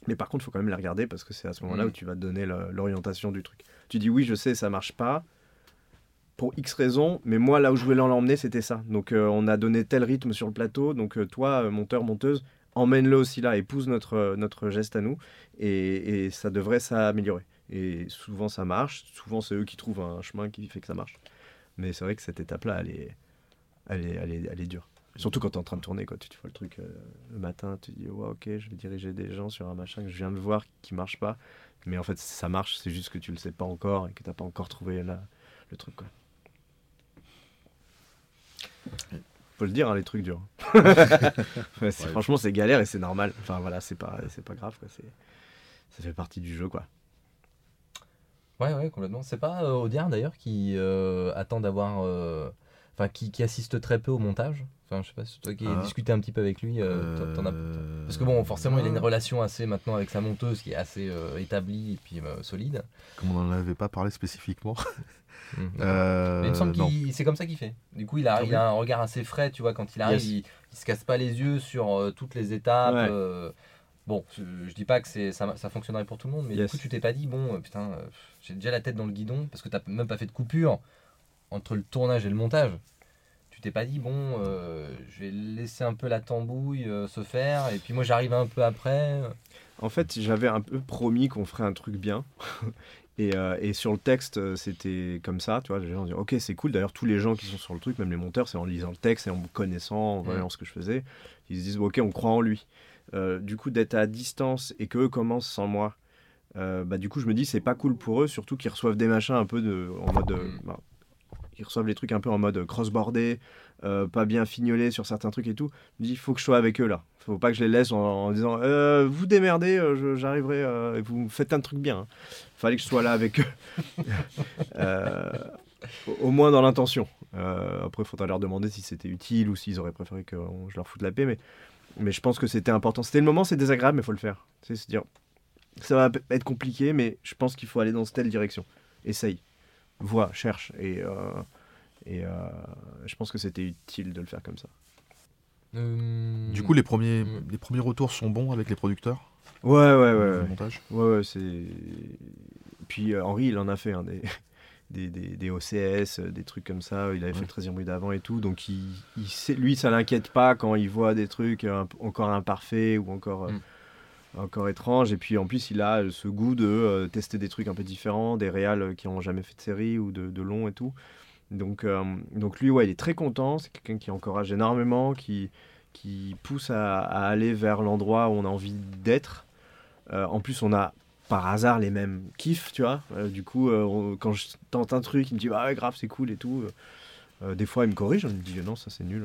Mais par contre, il faut quand même les regarder parce que c'est à ce moment-là Mhm. où tu vas te donner l'orientation du truc. Tu dis, oui, je sais, ça marche pas pour X raisons, mais moi, là où je voulais l'emmener, c'était ça. Donc, euh, on a donné tel rythme sur le plateau. Donc, euh, toi, euh, monteur, monteuse, emmène-le aussi là, épouse notre, notre geste à nous, et, ça devrait s'améliorer. Et souvent, ça marche. Souvent, c'est eux qui trouvent un chemin qui fait que ça marche. Mais c'est vrai que cette étape-là, elle est, elle, est, elle, est, elle est dure. Surtout quand tu es en train de tourner, quoi. Tu, tu vois le truc le matin, tu dis, ouais, ok, je vais diriger des gens sur un machin que je viens de voir qui marche pas. Mais en fait, ça marche, c'est juste que tu le sais pas encore et que t'as pas encore trouvé le truc. Faut le dire, hein, les trucs durs. Ouais. Franchement, c'est galère et c'est normal. Enfin voilà, c'est pas, c'est pas grave, quoi. C'est, ça fait partie du jeu, quoi. Ouais, ouais, complètement. C'est pas euh, Audiard d'ailleurs qui euh, attend d'avoir. euh, Enfin, qui, qui assiste très peu au montage? Enfin, je sais pas si c'est toi qui as Ah. discuté un petit peu avec lui. euh, t'en- t'en as- Euh, Parce que bon, forcément, il a une ah, relation assez maintenant avec sa monteuse qui est assez euh, établie et puis euh, solide. Comme on n'en avait pas parlé spécifiquement. Mhm. Euh, Mais il me semble qu'il c'est comme ça qu'il fait. Du coup, il a, il a un regard assez frais, tu vois, quand il arrive, Yes. il, il se casse pas les yeux sur euh, toutes les étapes. Ouais. euh, bon, je, dis pas que c'est ça, ça fonctionnerait pour tout le monde, mais Yes. du coup, tu t'es pas dit, bon, putain, euh, j'ai déjà la tête dans le guidon parce que t'as même pas fait de coupure entre le tournage et le montage. Tu t'es pas dit, bon, euh, je vais laisser un peu la tambouille euh, se faire, et puis moi j'arrive un peu après. En fait, j'avais un peu promis qu'on ferait un truc bien. Et, euh, et sur le texte, c'était comme ça, tu vois. Les gens disaient, ok, c'est cool. D'ailleurs, tous les gens qui sont sur le truc, même les monteurs, c'est en lisant le texte et en me connaissant, en voyant ce que je faisais, ils se disent, ok, on croit en lui. Du coup, d'être à distance et qu'eux commencent sans moi, euh, bah, du coup, je me dis, c'est pas cool pour eux, surtout qu'ils reçoivent des machins un peu de, en mode. euh, Mm. bah, reçoivent les trucs un peu en mode cross-bordé, euh, pas bien fignolé sur certains trucs et tout. Me dis, il faut que je sois avec eux là. Faut pas que je les laisse en, disant, Euh, vous démerdez, euh, j'arriverai, euh, vous faites un truc bien. hein. Fallait que je sois là avec eux. Au- moins dans l'intention. Après, il faudra leur demander si c'était utile ou s'ils auraient préféré que je leur foute la paix. Mais, mais je pense que c'était important. C'était le moment, c'est désagréable, mais il faut le faire. C'est se dire, ça va être compliqué, mais je pense qu'il faut aller dans telle direction. Essaye, vois, cherche. Et, euh, et euh, je pense que c'était utile de le faire comme ça. Euh, Du coup, les premiers, les premiers retours sont bons avec les producteurs Ouais, ouais, ouais. montage Ouais, ouais, c'est. Puis euh, Henri, il en a fait hein, des, des, des, des OCS, des trucs comme ça. Il avait fait le 13e rue d'avant et tout. Donc, il, il sait- lui, ça l'inquiète pas quand il voit des trucs euh, encore imparfaits ou encore, euh, Mm. Encore étranges. Et puis, en plus, il a ce goût de euh, tester des trucs un peu différents, des réals euh, qui n'ont jamais fait de série ou de, long et tout. Donc, euh, donc, lui, ouais, il est très content. C'est quelqu'un qui encourage énormément, qui, qui pousse à, aller vers l'endroit où on a envie d'être. En plus, on a par hasard les mêmes kiffs, tu vois. Du coup, quand je tente un truc, il me dit ah ouais, grave, c'est cool et tout. Des fois, il me corrige, il me dit non, ça c'est nul,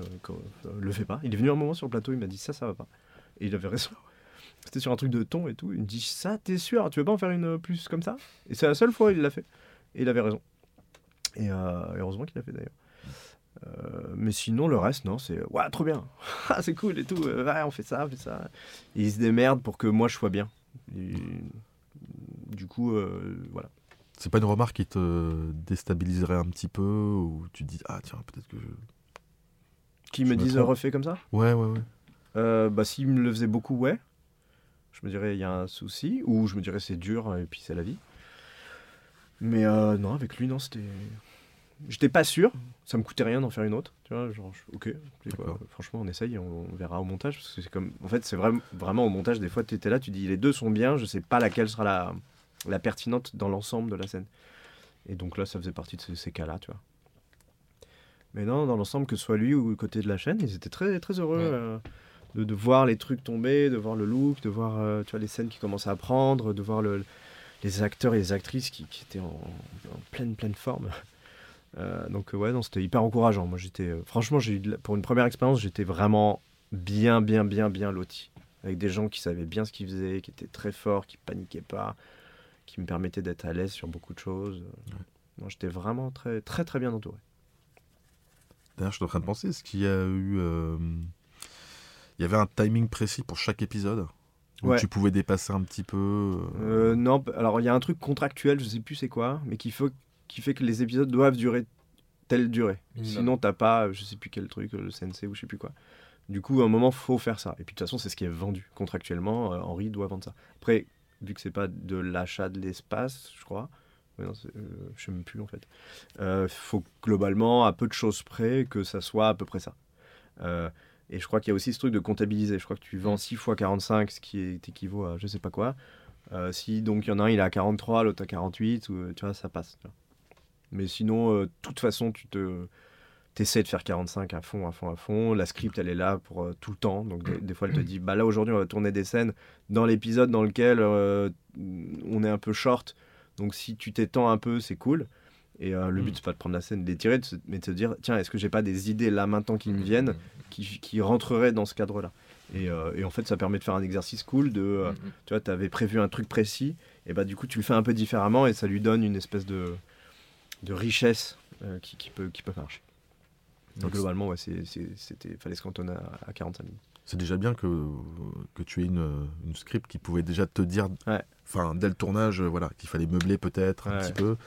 le fais pas. Il est venu un moment sur le plateau, il m'a dit ça, ça va pas. Et il avait raison. C'était sur un truc de ton et tout. Il me dit ça, t'es sûr, tu veux pas en faire une euh, plus comme ça? Et c'est la seule fois il l'a fait. Et il avait raison. Et euh, heureusement qu'il l'a fait d'ailleurs. Euh, mais sinon, le reste, non, c'est ouais, trop bien. Ah, c'est cool et tout. ouais, on fait ça, on fait ça. Et il se démerde pour que moi je sois bien. Et, du coup, euh, voilà. C'est pas une remarque qui te déstabiliserait un petit peu ou tu te dis ah tiens peut-être que je... Qui me me disent refait comme ça? Ouais ouais ouais Euh, bah, s'il me le faisait beaucoup, ouais. Je me dirais, il y a un souci. Ou je me dirais, c'est dur, et puis c'est la vie. Mais euh, non, avec lui, non, c'était. J'étais pas sûr. Ça me coûtait rien d'en faire une autre. Tu vois, genre, ok. quoi, franchement, on essaye, on, on verra au montage. Parce que c'est comme. En fait, c'est vraiment, vraiment au montage, des fois, tu étais là, tu dis, les deux sont bien, je sais pas laquelle sera la, la pertinente dans l'ensemble de la scène. Et donc là, ça faisait partie de ces, ces cas-là, tu vois. Mais non, dans l'ensemble, que ce soit lui ou le côté de la chaîne, ils étaient très, très heureux. Ouais. euh, de, de voir les trucs tomber, de voir le look, de voir euh, tu vois, les scènes qui commençaient à prendre, de voir le, les acteurs et les actrices qui, qui étaient en, en pleine, pleine forme. Euh, donc ouais, non, c'était hyper encourageant. Moi, j'étais, euh, franchement, j'ai eu pour une première expérience, j'étais vraiment bien, bien, bien, bien loti. Avec des gens qui savaient bien ce qu'ils faisaient, qui étaient très forts, qui paniquaient pas, qui me permettaient d'être à l'aise sur beaucoup de choses. Non, j'étais vraiment très, très, très bien entouré. D'ailleurs, je suis en train de penser, est-ce qu'il y a eu. Il y avait un timing précis pour chaque épisode Où Ouais. tu pouvais dépasser un petit peu euh, Euh, non, alors il y a un truc contractuel, je sais plus c'est quoi, mais qui, faut, qui fait que les épisodes doivent durer telle durée. Minimum. Sinon, t'as pas, je sais plus quel truc, le CNC ou je sais plus quoi. Du coup, à un moment, faut faire ça. Et puis de toute façon, c'est ce qui est vendu contractuellement. euh, Henri doit vendre ça. Après, vu que c'est pas de l'achat de l'espace, je crois. Ouais, non, euh, je sais même plus en fait. Euh, faut globalement, à peu de choses près, que ça soit à peu près ça. Et je crois qu'il y a aussi ce truc de comptabiliser. Je crois que tu vends 6 fois 45, ce qui est équivaut à je sais pas quoi. Euh, si donc il y en a un, il est à 43, l'autre à 48, ou, euh, tu vois, ça passe. Mais sinon, euh, de toute façon, tu te essaies de faire 45 à fond, à fond, à fond. La script, elle est là pour tout le temps. Donc, des, des fois, elle te dit bah là, aujourd'hui, on va tourner des scènes dans l'épisode dans lequel on est un peu short. Donc, si tu t'étends un peu, c'est cool. Et euh, le but, c'est pas de prendre la scène, de de se- mais de se dire tiens, est-ce que j'ai pas des idées là maintenant qui me viennent qui, qui rentreraient dans ce cadre-là et, euh, et en fait, ça permet de faire un exercice cool de. euh, Mhm. tu vois, tu avais prévu un truc précis, et bah du coup, tu le fais un peu différemment et ça lui donne une espèce de, de richesse qui, qui peut, qui peut marcher. Donc, globalement, ouais, c'était, fallait se cantonner à, à 45 minutes. C'est déjà bien que, que tu aies une, une script qui pouvait déjà te dire, Ouais. enfin, dès le tournage, voilà, qu'il fallait meubler peut-être un petit peu.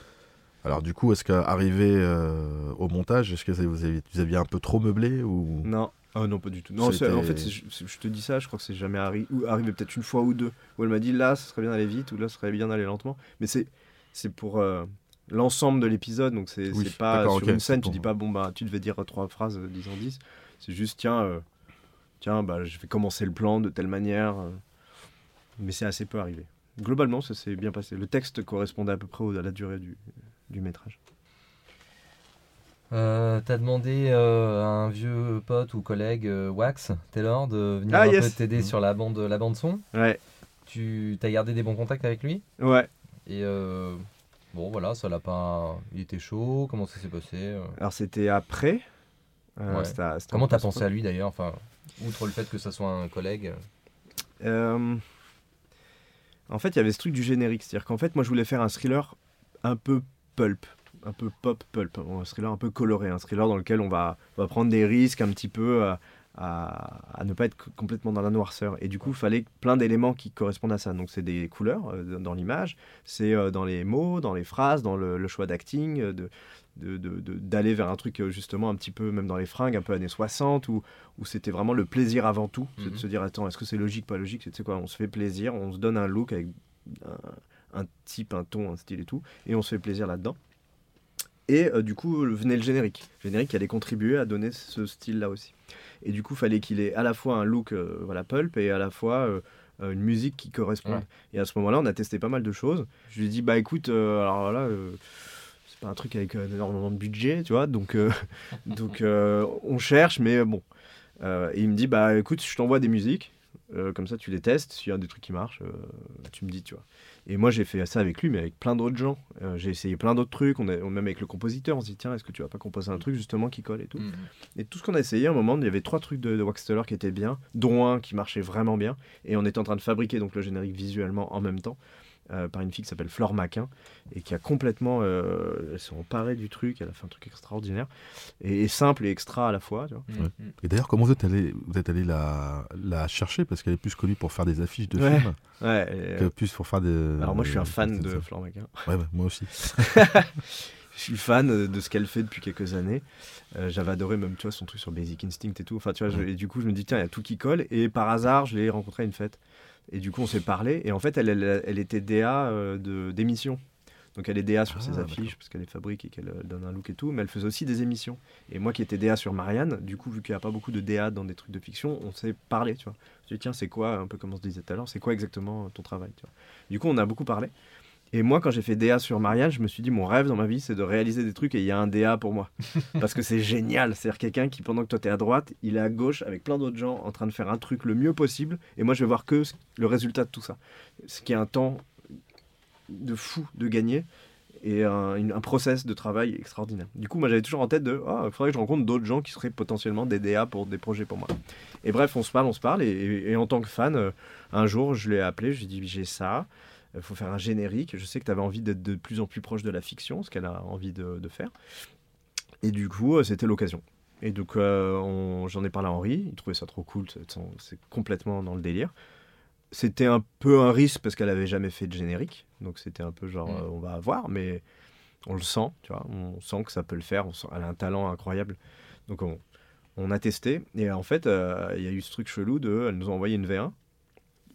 Alors du coup, est-ce qu'arrivé euh, au montage, est-ce que vous aviez, vous aviez un peu trop meublé ou? Non, ah non, pas du tout. Non, en fait, je, je te dis ça, je crois que c'est jamais arri- ou arrivé peut-être une fois ou deux où elle m'a dit là, ce serait bien d'aller vite ou là, ce serait bien d'aller lentement. Mais c'est c'est pour euh, l'ensemble de l'épisode, donc c'est Oui, pas sur une scène, tu dis pas bon bah tu devais dire trois phrases euh, 10 en 10. C'est juste tiens, euh, tiens, bah je vais commencer le plan de telle manière. euh. mais c'est assez peu arrivé. Globalement, ça s'est bien passé. Le texte correspondait à peu près au- à la durée du, du métrage. Euh, T'as demandé euh, à un vieux pote ou collègue euh, Wax Taylor de venir Ah, un yes. peu t'aider sur la bande, la bande son. Ouais, Tu t'as gardé des bons contacts avec lui? Ouais. et euh, bon voilà ça l'a pas. Il était chaud. Comment ça s'est passé Alors c'était après. Ouais. c'était en Comment t'as pensé à lui d'ailleurs? Enfin, outre le fait que ça soit un collègue. En fait, il y avait ce truc du générique. C'est-à-dire qu'en fait, moi, je voulais faire un thriller un peu pulp, un peu pop pulp, un thriller un peu coloré, un thriller dans lequel on va, on va prendre des risques un petit peu à, à- à ne pas être complètement dans la noirceur. Et du coup, il fallait plein d'éléments qui correspondent à ça. Donc, c'est des couleurs euh, dans l'image, c'est euh, dans les mots, dans les phrases, dans le, le choix d'acting, euh, de d'aller vers un truc euh, justement un petit peu même dans les fringues un peu années 60 où, où c'était vraiment le plaisir avant tout c'est de Mhm. se dire attends est-ce que c'est logique pas logique? C'est tu sais quoi on se fait plaisir on se donne un look avec un, un type un ton un style et tout et on se fait plaisir là-dedans et euh, du coup venait le générique le générique allait contribuer à donner ce style là aussi et du coup fallait qu'il ait à la fois un look euh, voilà pulp et à la fois euh, une musique qui corresponde Ouais. et à ce moment-là on a testé pas mal de choses je lui ai dit bah écoute alors là c'est pas un truc avec énormément de budget, tu vois. Donc, donc on cherche, mais bon. Et il me dit, bah écoute, je t'envoie des musiques. Comme ça, tu les testes. S'il y a des trucs qui marchent, tu me dis, tu vois. Et moi, j'ai fait ça avec lui, mais avec plein d'autres gens. Euh, j'ai essayé plein d'autres trucs. On a, même avec le compositeur, on s'est dit, tiens, est-ce que tu vas pas composer un truc justement qui colle et tout. Mm. Et tout ce qu'on a essayé, à un moment, il y avait trois trucs de, de Waxteller qui étaient bien, dont un qui marchait vraiment bien. Et on était en train de fabriquer donc le générique visuellement en même temps. Euh, par une fille qui s'appelle Flore Maquin et qui a complètement euh, elle s'est emparée du truc elle a fait un truc extraordinaire et, et simple et extra à la fois tu vois. Mm. Ouais. Et d'ailleurs, comment vous êtes allé, vous êtes allé la, la chercher? Parce qu'elle est plus connue pour faire des affiches de Ouais. films Ouais, que euh, plus pour faire des. alors moi je suis un fan des- de Flore Maquin Ouais, ouais, moi aussi. je suis fan de ce qu'elle fait depuis quelques années. Euh, J'avais adoré même tu vois son truc sur Basic Instinct et tout. Enfin tu vois, je- et du coup je me dis tiens il y a tout qui colle et par hasard je l'ai rencontrée à une fête et du coup on s'est parlé et en fait elle, elle, elle était DA euh, de d'émissions. Donc elle est DA sur Ah, ses d'accord. affiches parce qu'elle les fabrique et qu'elle euh, donne un look et tout, mais elle faisait aussi des émissions. Et moi qui étais DA sur Marianne, du coup vu qu'il n'y a pas beaucoup de DA dans des trucs de fiction, on s'est parlé, tu vois. Je dis tiens c'est quoi un peu comme on se disait tout à l'heure, c'est quoi exactement ton travail, tu vois. Du coup on a beaucoup parlé. Et moi, quand j'ai fait DA sur Marianne, je me suis dit, mon rêve dans ma vie, c'est de réaliser des trucs et il y a un DA pour moi. Parce que c'est génial. C'est-à-dire quelqu'un qui, pendant que toi, t'es à droite, il est à gauche avec plein d'autres gens en train de faire un truc le mieux possible. Et moi, je vais voir que le résultat de tout ça. Ce qui est un temps de fou de gagner et un, une- un process de travail extraordinaire. Du coup, moi, j'avais toujours en tête de, ah, il faudrait que je rencontre d'autres gens qui seraient potentiellement des DA pour des projets pour moi. Et bref, on se parle, on se parle. Et, et- et en tant que fan, euh, un jour, je l'ai appelé, je lui ai dit, j'ai ça. Il faut faire un générique. Je sais que tu avais envie d'être de plus en plus proche de la fiction, ce qu'elle a envie de, de faire. Et du coup, euh, c'était l'occasion. Et donc, euh, j'en ai parlé à Henri. Il trouvait ça trop cool. c'est- complètement dans le délire. C'était un peu un risque parce qu'elle avait jamais fait de générique. Donc, c'était un peu genre, Mm. euh, on va voir, mais on le sent, tu vois. On sent que ça peut le faire. On sent- elle a un talent incroyable. Donc, on, on a testé. Et en fait, euh, il y a eu ce truc chelou de. Elle nous a envoyé une V1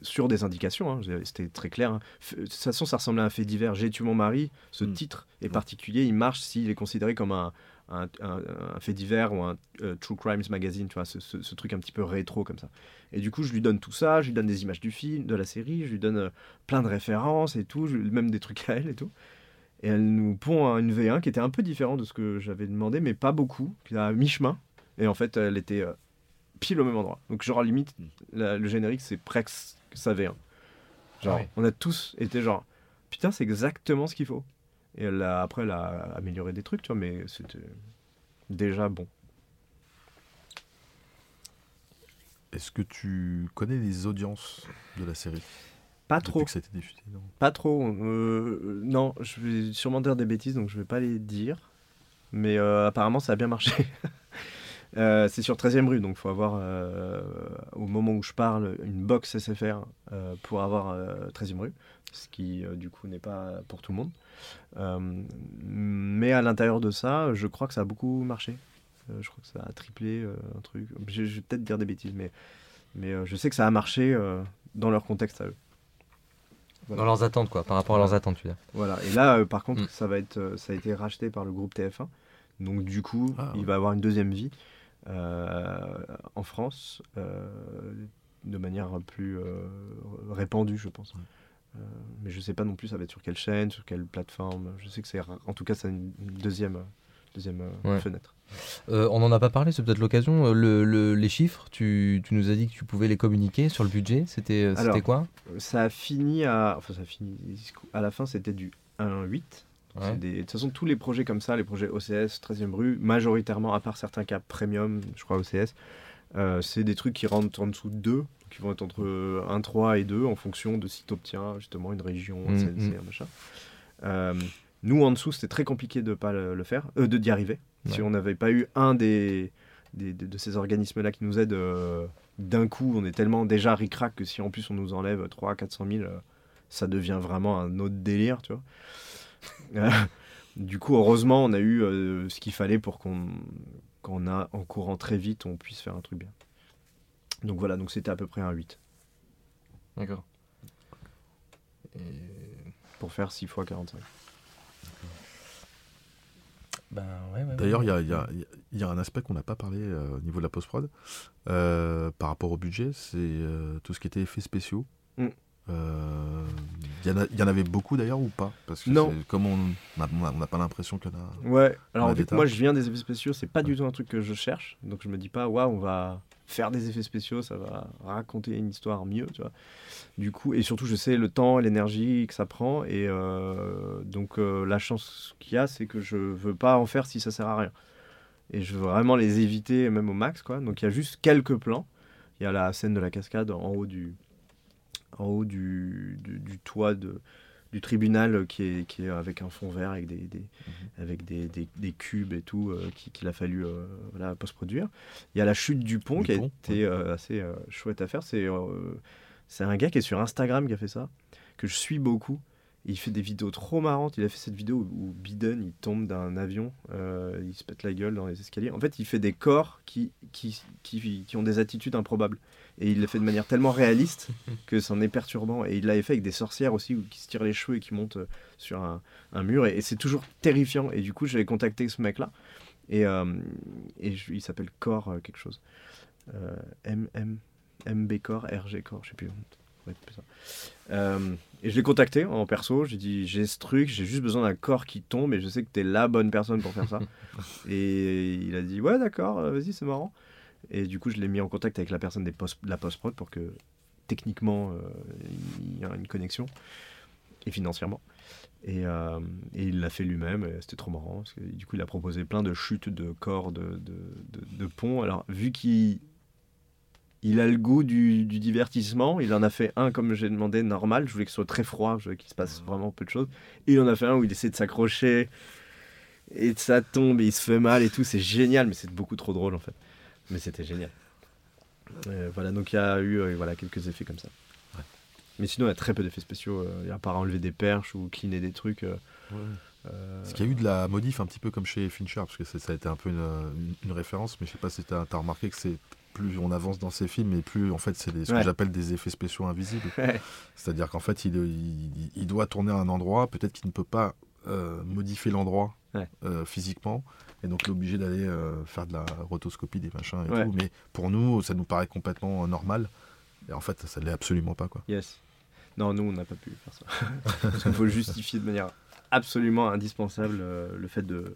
sur des indications, hein, c'était très clair. hein. De toute façon, ça ressemblait à un fait divers. J'ai tué mon mari. Ce Mm. titre est particulier. Il marche s'il est considéré comme un, un, un- un fait divers ou un euh, True Crimes Magazine, tu vois, ce, ce- ce truc un petit peu rétro comme ça. Et du coup, je lui donne tout ça, je lui donne des images du film, de la série, je lui donne euh, plein de références et tout, je- même des trucs à elle et tout. Et elle nous pond un- une V1 qui était un peu différent de ce que j'avais demandé, mais pas beaucoup, à mi-chemin. Et en fait, elle était euh, pile au même endroit. Donc, genre, limite, la- le générique, c'est presque sa V1. Genre, ouais. on a tous été genre, putain, c'est exactement ce qu'il faut. Et elle a- après, elle a amélioré des trucs, tu vois, mais c'était déjà bon. Est-ce que tu connais les audiences de la série? Pas trop. que ça a été diffusé non? Pas trop. euh, non, je vais sûrement dire des bêtises, donc je vais pas les dire. Mais euh, apparemment, ça a bien marché. Euh, c'est sur 13e rue, donc il faut avoir, euh, au moment où je parle, une box SFR euh, pour avoir euh, 13e rue, ce qui euh, du coup n'est pas pour tout le monde. Euh, mais à l'intérieur de ça, je crois que ça a beaucoup marché. Euh, je crois que ça a triplé euh, un truc. Je, je vais peut-être dire des bêtises, mais, mais euh, je sais que ça a marché euh, dans leur contexte à eux. Voilà. Dans leurs attentes, quoi, par rapport à leurs attentes, tu veux dire. Voilà. Et là, euh, par contre, Mm. ça va être, euh, ça a été racheté par le groupe TF1. Donc du coup, Ah, il ouais. va avoir une deuxième vie euh, en France, euh, de manière plus euh, répandue, je pense. Euh, mais je sais pas non plus, ça va être sur quelle chaîne, sur quelle plateforme. Je sais que c'est, en tout cas, c'est une deuxième, euh, deuxième euh, Ouais. fenêtre. Euh, on n'en a pas parlé, c'est peut-être l'occasion. Euh, le- le- les chiffres, tu, tu nous as dit que tu pouvais les communiquer sur le budget. Euh, c'était quoi? Ça a fini à, enfin, ça a fini. À la fin, c'était du 1,8. Ouais. Des- De toute façon, tous les projets comme ça, les projets OCS, 13e rue, majoritairement, à part certains cas premium, je crois OCS, euh, c'est des trucs qui rentrent en dessous de 2, qui vont être entre 1, 3 et 2 en fonction de si tu obtiens justement une région, un Mm, CNC, mm. un machin. Euh, nous, en dessous, c'était très compliqué de pas le, faire, euh, de d'y arriver. Si on n'avait pas eu un des, des- de, de ces organismes-là qui nous aide euh, d'un coup, on est tellement déjà ric-rac que si en plus on nous enlève 3 400 000, euh, ça devient vraiment un autre délire, tu vois. Du coup, heureusement, on a eu euh, ce qu'il fallait pour qu'on qu'on a en courant très vite, on puisse faire un truc bien. Donc voilà, donc c'était à peu près un 8 D'accord. pour faire 6 fois 45. Ben, ouais, ouais, D'ailleurs, ouais. il y a, il y a- il y a un aspect qu'on n'a pas parlé euh, au niveau de la post-prod euh, par rapport au budget, c'est euh, tout ce qui était effets spéciaux. Mm. Euh, Il y, en y en avait beaucoup d'ailleurs ou pas? Parce que Non. comme on n'a pas l'impression qu'il y en a. Ouais, alors que d'état. moi je viens des effets spéciaux, c'est pas du tout un truc que je cherche, donc je me dis pas, waouh, on va faire des effets spéciaux, ça va raconter une histoire mieux, tu vois. Du coup, et surtout, je sais le temps et l'énergie que ça prend. Et euh, donc, euh, la chance qu'il y a, c'est que je veux pas en faire si ça sert à rien. Et je veux vraiment les éviter, même au max, quoi. Donc, il y a juste quelques plans. Il y a la scène de la cascade en haut du, en haut du, du, du toit de, du tribunal qui est, qui est avec un fond vert avec des, des avec des, des, des cubes et tout euh, qui- qu'il a fallu euh, voilà, post-produire. Il y a la chute du pont Du qui a été euh, assez euh, chouette à faire. C'est euh, c'est un gars qui est sur Instagram qui a fait ça, que je suis beaucoup. Il fait des vidéos trop marrantes. Il a fait cette vidéo où, Biden il tombe d'un avion, il se pète la gueule dans les escaliers. En fait, il fait des corps qui, qui, qui, qui ont des attitudes improbables. Et il le fait de manière tellement réaliste que c'en est perturbant. Et il l'avait fait avec des sorcières aussi, qui se tirent les cheveux et qui montent euh, sur un, un mur. Et, et c'est toujours terrifiant. Et du coup, j'avais contacté ce mec-là. Et, euh, et je- il s'appelle Core euh, quelque chose. Euh, M, M, MB Core, RG Core, je sais plus. Euh, et je l'ai contacté en perso. J'ai dit j'ai ce truc, j'ai juste besoin d'un corps qui tombe et je sais que t'es la bonne personne pour faire ça. et il a dit ouais, d'accord, vas-y, c'est marrant. Et du coup, je l'ai mis en contact avec la personne des post, de la post-prod pour que techniquement euh, il y ait une connexion et financièrement. Et, euh, et il l'a fait lui-même, et c'était trop marrant. Parce que, du coup, il a proposé plein de chutes de corps, de, de, de, de ponts. Alors, vu qu'il il a le goût du, du divertissement, il en a fait un, comme j'ai demandé, normal. Je voulais que ce soit très froid, je voulais qu'il se passe vraiment peu de choses. Et il en a fait un où il essaie de s'accrocher, et ça tombe, et il se fait mal et tout. C'est génial, mais c'est beaucoup trop drôle en fait. Mais c'était génial. Euh, voilà, donc il y a eu euh, voilà, quelques effets comme ça. Mais sinon, il y a très peu d'effets spéciaux. euh, a pas enlever des perches ou cleaner des trucs. euh, euh, Est-ce qu'il y a eu de la modif un petit peu comme chez Fincher Parce que ça, a été un peu une, une- une référence, mais je sais pas si tu as, remarqué que c'est plus on avance dans ces films et plus en fait c'est ce Ouais. que j'appelle des effets spéciaux invisibles. Ouais. C'est-à-dire qu'en fait il, il- il doit tourner à un endroit, peut-être qu'il ne peut pas euh, modifier l'endroit Ouais. euh, physiquement, et donc il est obligé d'aller euh, faire de la rotoscopie des machins et Ouais. tout. Mais pour nous, ça nous paraît complètement euh, normal. Et en fait, ça ne l'est absolument pas. Quoi. Yes. Non, nous, on n'a pas pu faire ça. Parce qu'il faut justifier de manière absolument indispensable euh, le fait de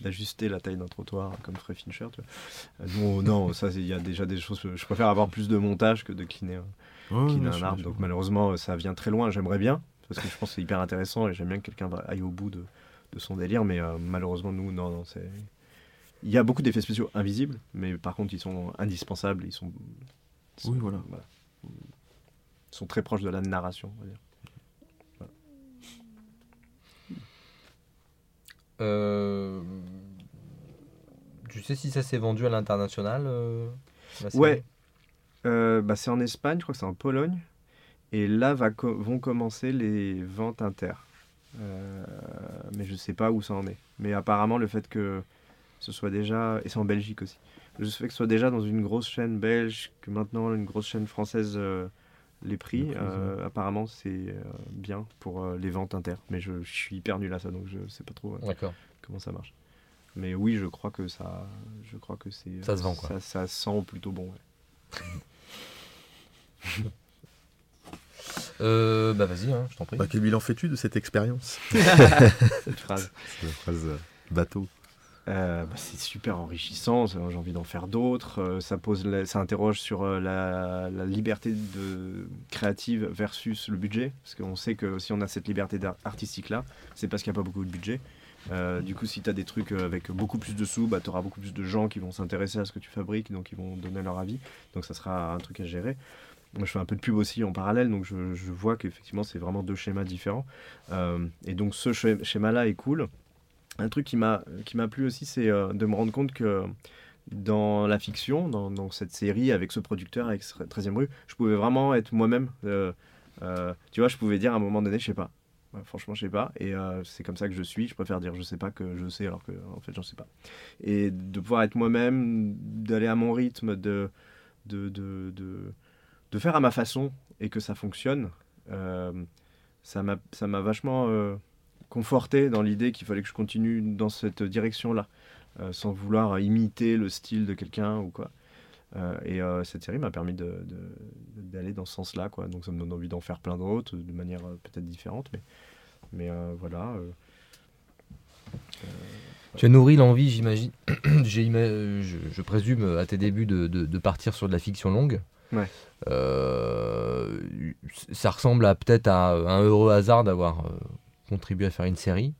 d'ajuster la taille d'un trottoir comme ferait Fincher. Tu vois. Nous, non, ça, il y a déjà des choses. Je préfère avoir plus de montage que de Ouais, cleaner bien un arbre. Donc malheureusement, ça vient très loin. J'aimerais bien, parce que je pense que c'est hyper intéressant et j'aime bien que quelqu'un aille au bout de, de son délire. Mais euh, malheureusement, nous, non, non, c'est. Il y a beaucoup d'effets spéciaux invisibles, mais par contre, ils sont indispensables. Ils sont. ils sont- Oui, voilà. Ils sont très proches de la narration, on va dire. Euh, Tu sais si ça s'est vendu à l'international euh, Ouais. Euh, bah, c'est en Espagne, je crois que c'est en Pologne. Et là va co- vont commencer les ventes inter. Euh, mais je sais pas où ça en est. Mais apparemment, le fait que ce soit déjà. Et c'est en Belgique aussi. Le fait que ce soit déjà dans une grosse chaîne belge, que maintenant une grosse chaîne française euh, les prix, euh, apparemment c'est bien pour les ventes inter. Mais je, je suis hyper nul à ça, donc je sais pas trop comment ça marche. Mais oui, je crois que ça, je crois que c'est. Ça se vend, quoi. Ça, ça sent plutôt bon. ouais. Euh, bah vas-y, hein, je t'en prie. Bah, quel bilan fais-tu de cette expérience Cette phrase. C'est la phrase euh, bateau. Euh, bah, c'est super enrichissant, j'ai envie d'en faire d'autres. euh, ça, pose la- ça interroge sur la, la liberté de créative versus le budget. Parce qu'on sait que si on a cette liberté artistique-là, c'est parce qu'il n'y a pas beaucoup de budget. Euh, du coup, si tu as des trucs avec beaucoup plus de sous, bah, tu auras beaucoup plus de gens qui vont s'intéresser à ce que tu fabriques, donc ils vont donner leur avis. Donc ça sera un truc à gérer. Moi, je fais un peu de pub aussi en parallèle, donc je, vois qu'effectivement, c'est vraiment deux schémas différents. Euh, et donc, ce schéma- schéma-là est cool. Un truc qui m'a plu aussi, c'est euh, de me rendre compte que dans la fiction, dans, cette série, avec ce producteur, avec ce 13e rue, je pouvais vraiment être moi-même. Euh, tu vois, je pouvais dire à un moment donné, je sais pas. Franchement, je sais pas. Et c'est comme ça que je suis. Je préfère dire je sais pas que je sais alors que en fait, j'en sais pas. Et de pouvoir être moi-même, d'aller à mon rythme, de, de, de, de faire à ma façon et que ça fonctionne, euh, ça m'a vachement euh, conforté dans l'idée qu'il fallait que je continue dans cette direction-là, euh, sans vouloir imiter le style de quelqu'un ou quoi. Euh, et cette série m'a permis d'aller dans ce sens-là, quoi. Donc ça me donne envie d'en faire plein d'autres, de manière peut-être différente, mais, mais voilà. Tu as nourri l'envie, j'imagine, je, je présume, à tes débuts, de partir sur de la fiction longue. Ouais. Euh, ça ressemble à peut-être à un heureux hasard d'avoir euh, contribué à faire une série.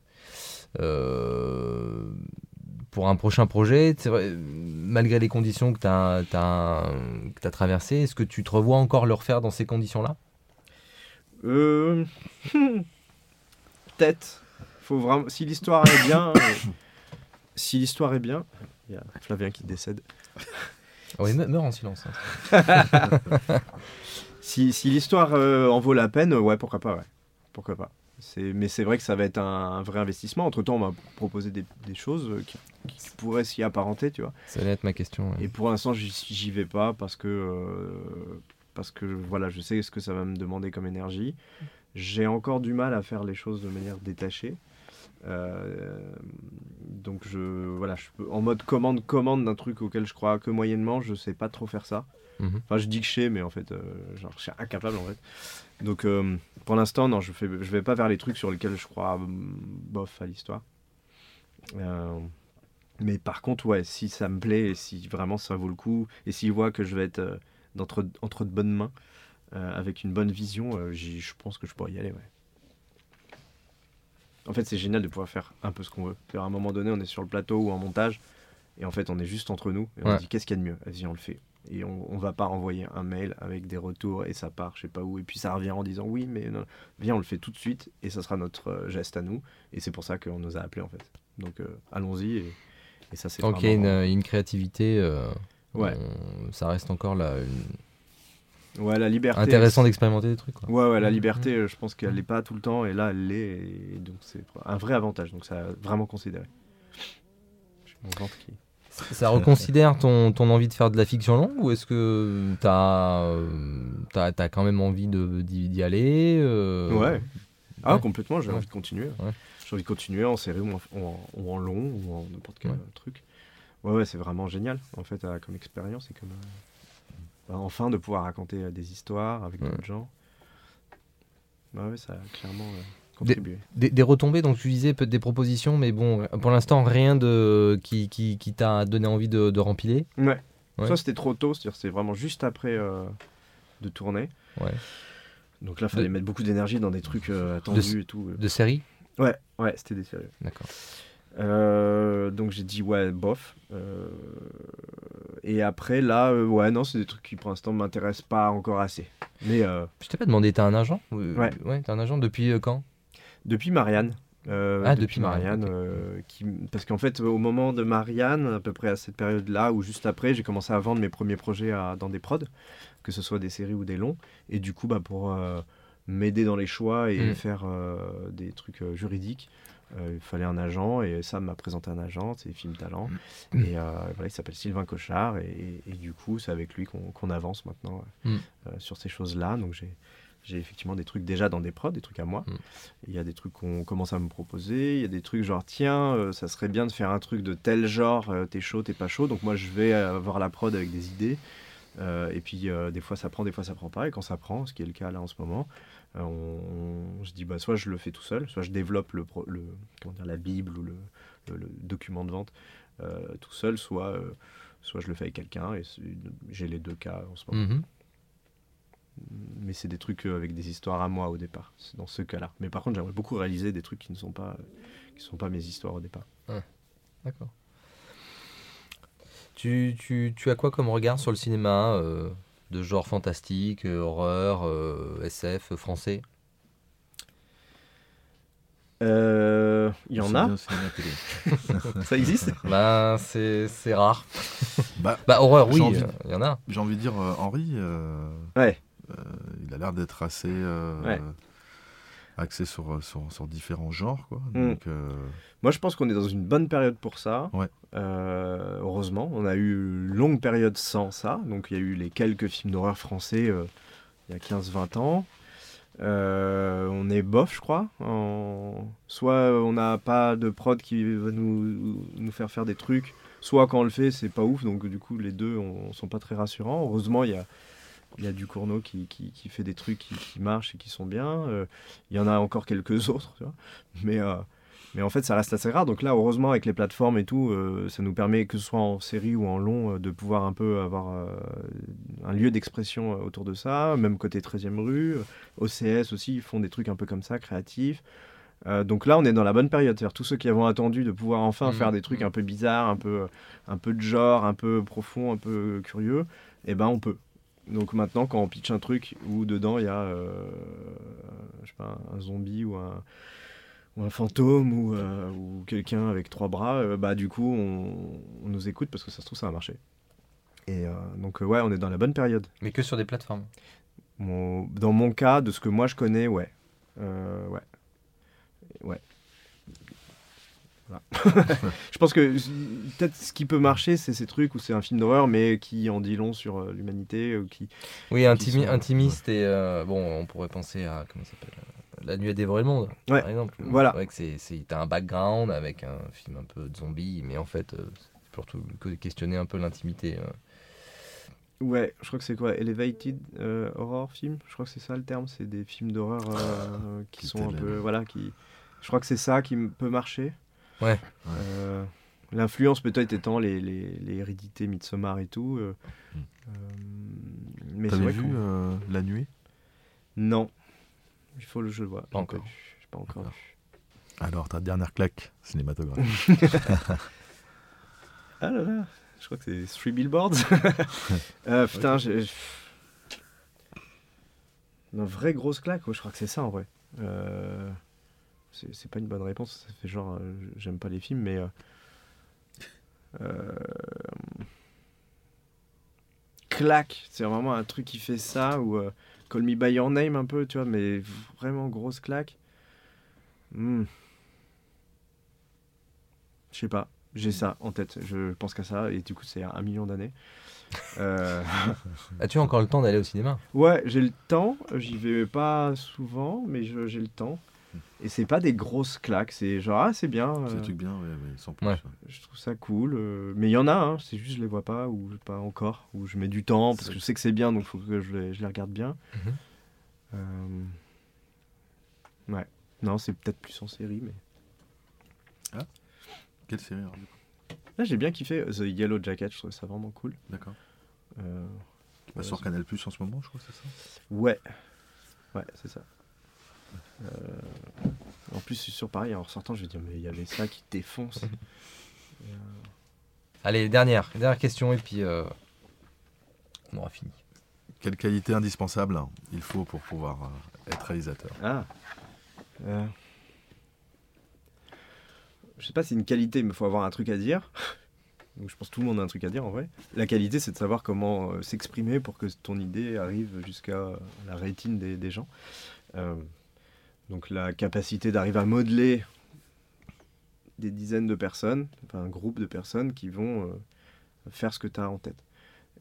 Euh, pour un prochain projet, vrai, malgré les conditions que tu as, traversées, est-ce que tu te revois encore le refaire dans ces conditions-là? Euh... Peut-être. Faut vraiment. Si l'histoire est bien. euh, Si l'histoire est bien. Il y a Flavien qui décède. Oui, me- meurs en silence. hein. Si, si l'histoire euh, en vaut la peine, euh, ouais, pourquoi pas, ouais. Pourquoi pas. C'est- Mais c'est vrai que ça va être un, un vrai investissement. Entre temps, on m'a proposé des, des choses euh, qui, qui pourraient s'y apparenter, tu vois. Ça allait être ma question. ouais. Et pour l'instant, j'y j'y vais pas parce que, euh, parce que voilà, je sais ce que ça va me demander comme énergie. J'ai encore du mal à faire les choses de manière détachée. Euh, donc je voilà, je peux, en mode commande commande d'un truc auquel je crois que moyennement, je sais pas trop faire ça. Mhm. Enfin, je dis que je sais, mais en fait, euh, genre, je suis incapable en fait. Donc euh, pour l'instant, non, je fais, je vais pas vers les trucs sur lesquels je crois hum, bof à l'histoire. Mais par contre, ouais, si ça me plaît et si vraiment ça vaut le coup, et s'ils voient que je vais être d'entre, entre de bonnes mains, avec une bonne vision, je pense que je pourrais y aller, ouais. En fait, c'est génial de pouvoir faire un peu ce qu'on veut. C'est-à-dire, À un moment donné, on est sur le plateau ou en montage, et en fait, on est juste entre nous, et on Ouais. se dit qu'est-ce qu'il y a de mieux? Vas-y, on le fait. Et on, on va pas renvoyer un mail avec des retours, et ça part, je sais pas où, et puis ça revient en disant oui, mais non. viens, on le fait tout de suite, et ça sera notre euh, geste à nous, et c'est pour ça qu'on nous a appelés, en fait. Donc, euh, allons-y, et, et ça, c'est Tant qu'il y a une, une créativité, euh, Ouais. on- ça reste encore là, une- Ouais, la liberté. intéressant d'expérimenter des trucs. Quoi. Ouais, ouais, la liberté, euh, je pense qu'elle n'est pas tout le temps, et là, elle l'est, et donc c'est un vrai avantage, donc ça a vraiment considéré. Ventre qui. Ça reconsidère ton, ton envie de faire de la fiction longue ou est-ce que tu as, quand même envie de- d'y aller euh, Ouais. Ah, ouais. complètement, j'ai Ouais. envie de continuer. Ouais. J'ai envie de continuer en série ou en, ou en- ou en long, ou en n'importe quel Ouais. euh, truc. Ouais, ouais, c'est vraiment génial, en fait, euh, comme expérience, et comme. euh, bah, enfin, de pouvoir raconter euh, des histoires avec d'autres gens. Ouais, ouais, ça a clairement euh, contribué. Des, des retombées, donc tu disais peut-être des propositions, mais bon, pour l'instant, rien de qui, qui, qui t'a donné envie de, de rempiler. Ouais. Ouais. Ça, c'était trop tôt, c'est-à-dire c'est vraiment juste après euh, de tourner. Ouais. Donc là, il fallait De- mettre beaucoup d'énergie dans des trucs euh, attendus et tout. De séries? Ouais, ouais, c'était des sérieux. D'accord. Euh, donc j'ai dit ouais, bof. Euh, et après, là, euh, ouais, non, c'est des trucs qui pour l'instant m'intéressent pas encore assez. Mais Je t'ai pas demandé, t'as un agent Ouais. Ouais, t'as un agent depuis quand? Depuis Marianne. Ah, depuis Marianne, qui, parce qu'en fait, au moment de Marianne, à peu près à cette période-là, ou juste après, j'ai commencé à vendre mes premiers projets à- dans des prods, que ce soit des séries ou des longs. Et du coup, bah, pour m'aider dans les choix et Mm. faire des trucs juridiques, il fallait un agent. Et Sam m'a présenté un agent, c'est Film Talent. Mm. Et euh, voilà, il s'appelle Sylvain Cochard. Et, et du coup, c'est avec lui qu'on avance maintenant euh, Mm. euh, sur ces choses-là. Donc j'ai. J'ai effectivement des trucs déjà dans des prods, des trucs à moi. Mm. Il y a des trucs qu'on commence à me proposer. Il y a des trucs genre, tiens, euh, ça serait bien de faire un truc de tel genre, euh, t'es chaud, t'es pas chaud. Donc moi, je vais euh, voir la prod avec des idées. Euh, et puis, euh, des fois, ça prend, des fois, ça prend pas. Et quand ça prend, ce qui est le cas là en ce moment, euh, on, on se dit, bah, soit je le fais tout seul, soit je développe le, pro- le, comment dire, la Bible ou le, le- le document de vente euh, tout seul, soit, euh, soit je le fais avec quelqu'un. Et j'ai les deux cas en ce moment Mhm. mais c'est des trucs euh, avec des histoires à moi au départ, c'est dans ce cas-là. Mais par contre, j'aimerais beaucoup réaliser des trucs qui ne sont pas, qui sont pas mes histoires au départ. D'accord. Tu, tu, tu as quoi comme regard sur le cinéma euh, de genre fantastique, euh, horreur, euh, SF, euh, français Euh, Il y en a bien. Ça existe Ben, c'est c'est rare. Bah, Bah, horreur, oui, euh, il y en a. J'ai envie de dire, euh, Henri, euh, Ouais. euh, il a l'air d'être assez euh, Ouais. Axé sur, sur, sur différents genres. Quoi. Mm. Donc, euh, Moi, je pense qu'on est dans une bonne période pour ça. Ouais. Euh, heureusement, on a eu une longue période sans ça. Donc, il y a eu les quelques films d'horreur français euh, il y a 15-20 ans. Euh, on est bof, je crois. En- Soit on n'a pas de prod qui va nous, nous faire faire des trucs, soit quand on le fait, c'est pas ouf. Donc, du coup, les deux ne sont pas très rassurants. Heureusement, il y a, il y a du Cournot qui, qui, qui fait des trucs qui, qui marchent et qui sont bien. Euh, Il y en a encore quelques autres, tu vois. Mais, euh, Mais en fait, ça reste assez rare. Donc là, heureusement, avec les plateformes et tout, euh, ça nous permet, que ce soit en série ou en long, de pouvoir un peu avoir un lieu d'expression autour de ça. Même côté 13e rue. OCS aussi, ils font des trucs un peu comme ça, créatifs. Euh, donc là, on est dans la bonne période. C'est-à-dire tous ceux qui avaient attendu de pouvoir enfin Mhm. faire des trucs un peu bizarres, un peu, un peu de genre, un peu profond, un peu curieux, eh ben on peut. Donc maintenant, quand on pitch un truc où dedans il y a, euh, je sais pas, un zombie ou un, ou un fantôme ou, euh, ou quelqu'un avec trois bras, euh, bah du coup on, on nous écoute parce que ça se trouve ça va marcher. Et euh, donc ouais, on est dans la bonne période. Mais que sur des plateformes. Mon- dans mon cas, de ce que moi je connais, ouais. Ouais. Voilà. je pense que peut-être ce qui peut marcher, c'est ces trucs où c'est un film d'horreur, mais qui en dit long sur euh, l'humanité, ou qui. Oui, qui sont- intimiste et euh, bon, on pourrait penser à comment s'appelle euh, La nuit a dévoré le monde, Ouais, par exemple. voilà. C'est vrai que c'est, c'est t'as un background avec un film un peu de zombie, mais en fait, euh, c'est surtout que questionner un peu l'intimité. euh. Ouais, je crois que c'est quoi Elevated euh, horror film? Je crois que c'est ça le terme. C'est des films d'horreur euh, qui sont un peu. Voilà, qui. Je crois que c'est ça qui peut marcher. Ouais. Euh, L'influence peut-être étant les, les, les hérédités Midsommar et tout. euh, euh, mais c'est T'avais vu euh, La Nuit Non. Il faut le jeu, vois. Pas encore. J'ai pas encore. Alors, ta dernière claque cinématographique. Ah là là, je crois que c'est Three Billboards. Euh, putain, j'ai. Une vraie grosse claque, je crois que c'est ça en vrai. Euh, C'est pas une bonne réponse, ça fait genre euh, j'aime pas les films, mais. euh, euh, Claque, c'est vraiment un truc qui fait ça, ou euh, Call Me By Your Name un peu, tu vois, mais vraiment grosse claque. Hmm. Je sais pas, j'ai ça en tête, je pense qu'à ça, et du coup c'est un million d'années. Euh, As-tu encore le temps d'aller au cinéma? Ouais, j'ai le temps. J'y vais pas souvent, mais j'ai le temps. Et c'est pas des grosses claques. C'est genre, ah, c'est bien. C'est euh, des trucs bien, ouais, mais sans plus. Ouais. je trouve ça cool. euh, mais il y en a, hein, c'est juste je les vois pas ou pas encore. Ou je mets du temps parce que je sais que c'est bien, donc il faut que je les, je les regarde bien. Mhm. Euh, Ouais. Non, c'est peut-être plus en série, mais. Quelle série alors, du coup? Là, j'ai bien kiffé euh, The Yellow Jacket. Je trouve ça vraiment cool. D'accord. Euh, Qui passe sur Canal Plus en ce moment, je crois, c'est ça? Ouais, ouais, c'est ça. Euh, En plus, sur Paris, en ressortant, je vais dire, mais il y avait ça qui défonce. Et, euh, Allez, dernière, dernière question et puis euh, on aura fini. Quelle qualité indispensable il faut pour pouvoir euh, être réalisateur? Ah. Euh, Je sais pas si c'est une qualité, mais il faut avoir un truc à dire. Donc je pense que tout le monde a un truc à dire en vrai. La qualité, c'est de savoir comment euh, s'exprimer pour que ton idée arrive jusqu'à la rétine des, des gens. Donc la capacité d'arriver à modeler des dizaines de personnes, enfin un groupe de personnes qui vont euh, faire ce que tu as en tête.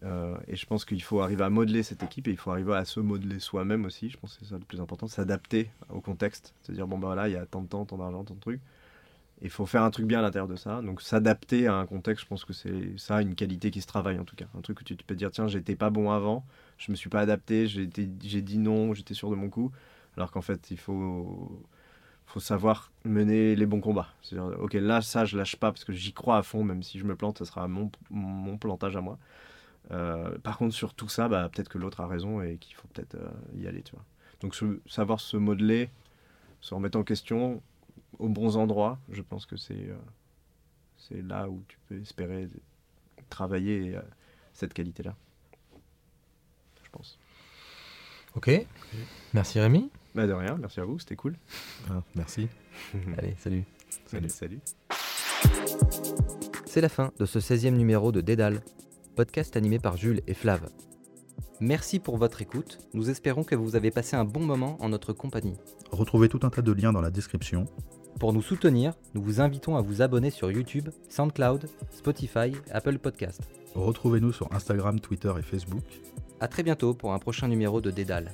Euh, et je pense qu'il faut arriver à modeler cette équipe et il faut arriver à se modeler soi-même aussi. Je pense que c'est ça le plus important, s'adapter au contexte. C'est-à-dire, bon, bah voilà, il y a tant de temps, tant d'argent, tant de trucs. Il faut faire un truc bien à l'intérieur de ça. Donc, s'adapter à un contexte, je pense que c'est ça une qualité qui se travaille en tout cas. Un truc où tu, peux dire, tiens, j'étais pas bon avant, je me suis pas adapté, j'ai dit non, j'étais sûr de mon coup. Alors qu'en fait, il faut, savoir mener les bons combats. C'est-à-dire, ok, là, ça, je lâche pas parce que j'y crois à fond, même si je me plante, ça sera mon, plantage à moi. Euh, par contre, sur tout ça, bah, peut-être que l'autre a raison et qu'il faut peut-être euh, y aller. Donc, savoir se modeler, se remettre en question aux bons endroits, je pense que c'est euh, là où tu peux espérer travailler cette qualité-là. Je pense. Ok. Merci Rémi. Bah, de rien, merci à vous, c'était cool. Ah, Merci. Allez, salut. Salut. Salut. C'est la fin de ce 16e numéro de Dédale, podcast animé par Jules et Flav. Merci pour votre écoute, nous espérons que vous avez passé un bon moment en notre compagnie. Retrouvez tout un tas de liens dans la description. Pour nous soutenir, nous vous invitons à vous abonner sur YouTube, SoundCloud, Spotify, Apple Podcast. Retrouvez-nous sur Instagram, Twitter et Facebook. A très bientôt pour un prochain numéro de Dédale.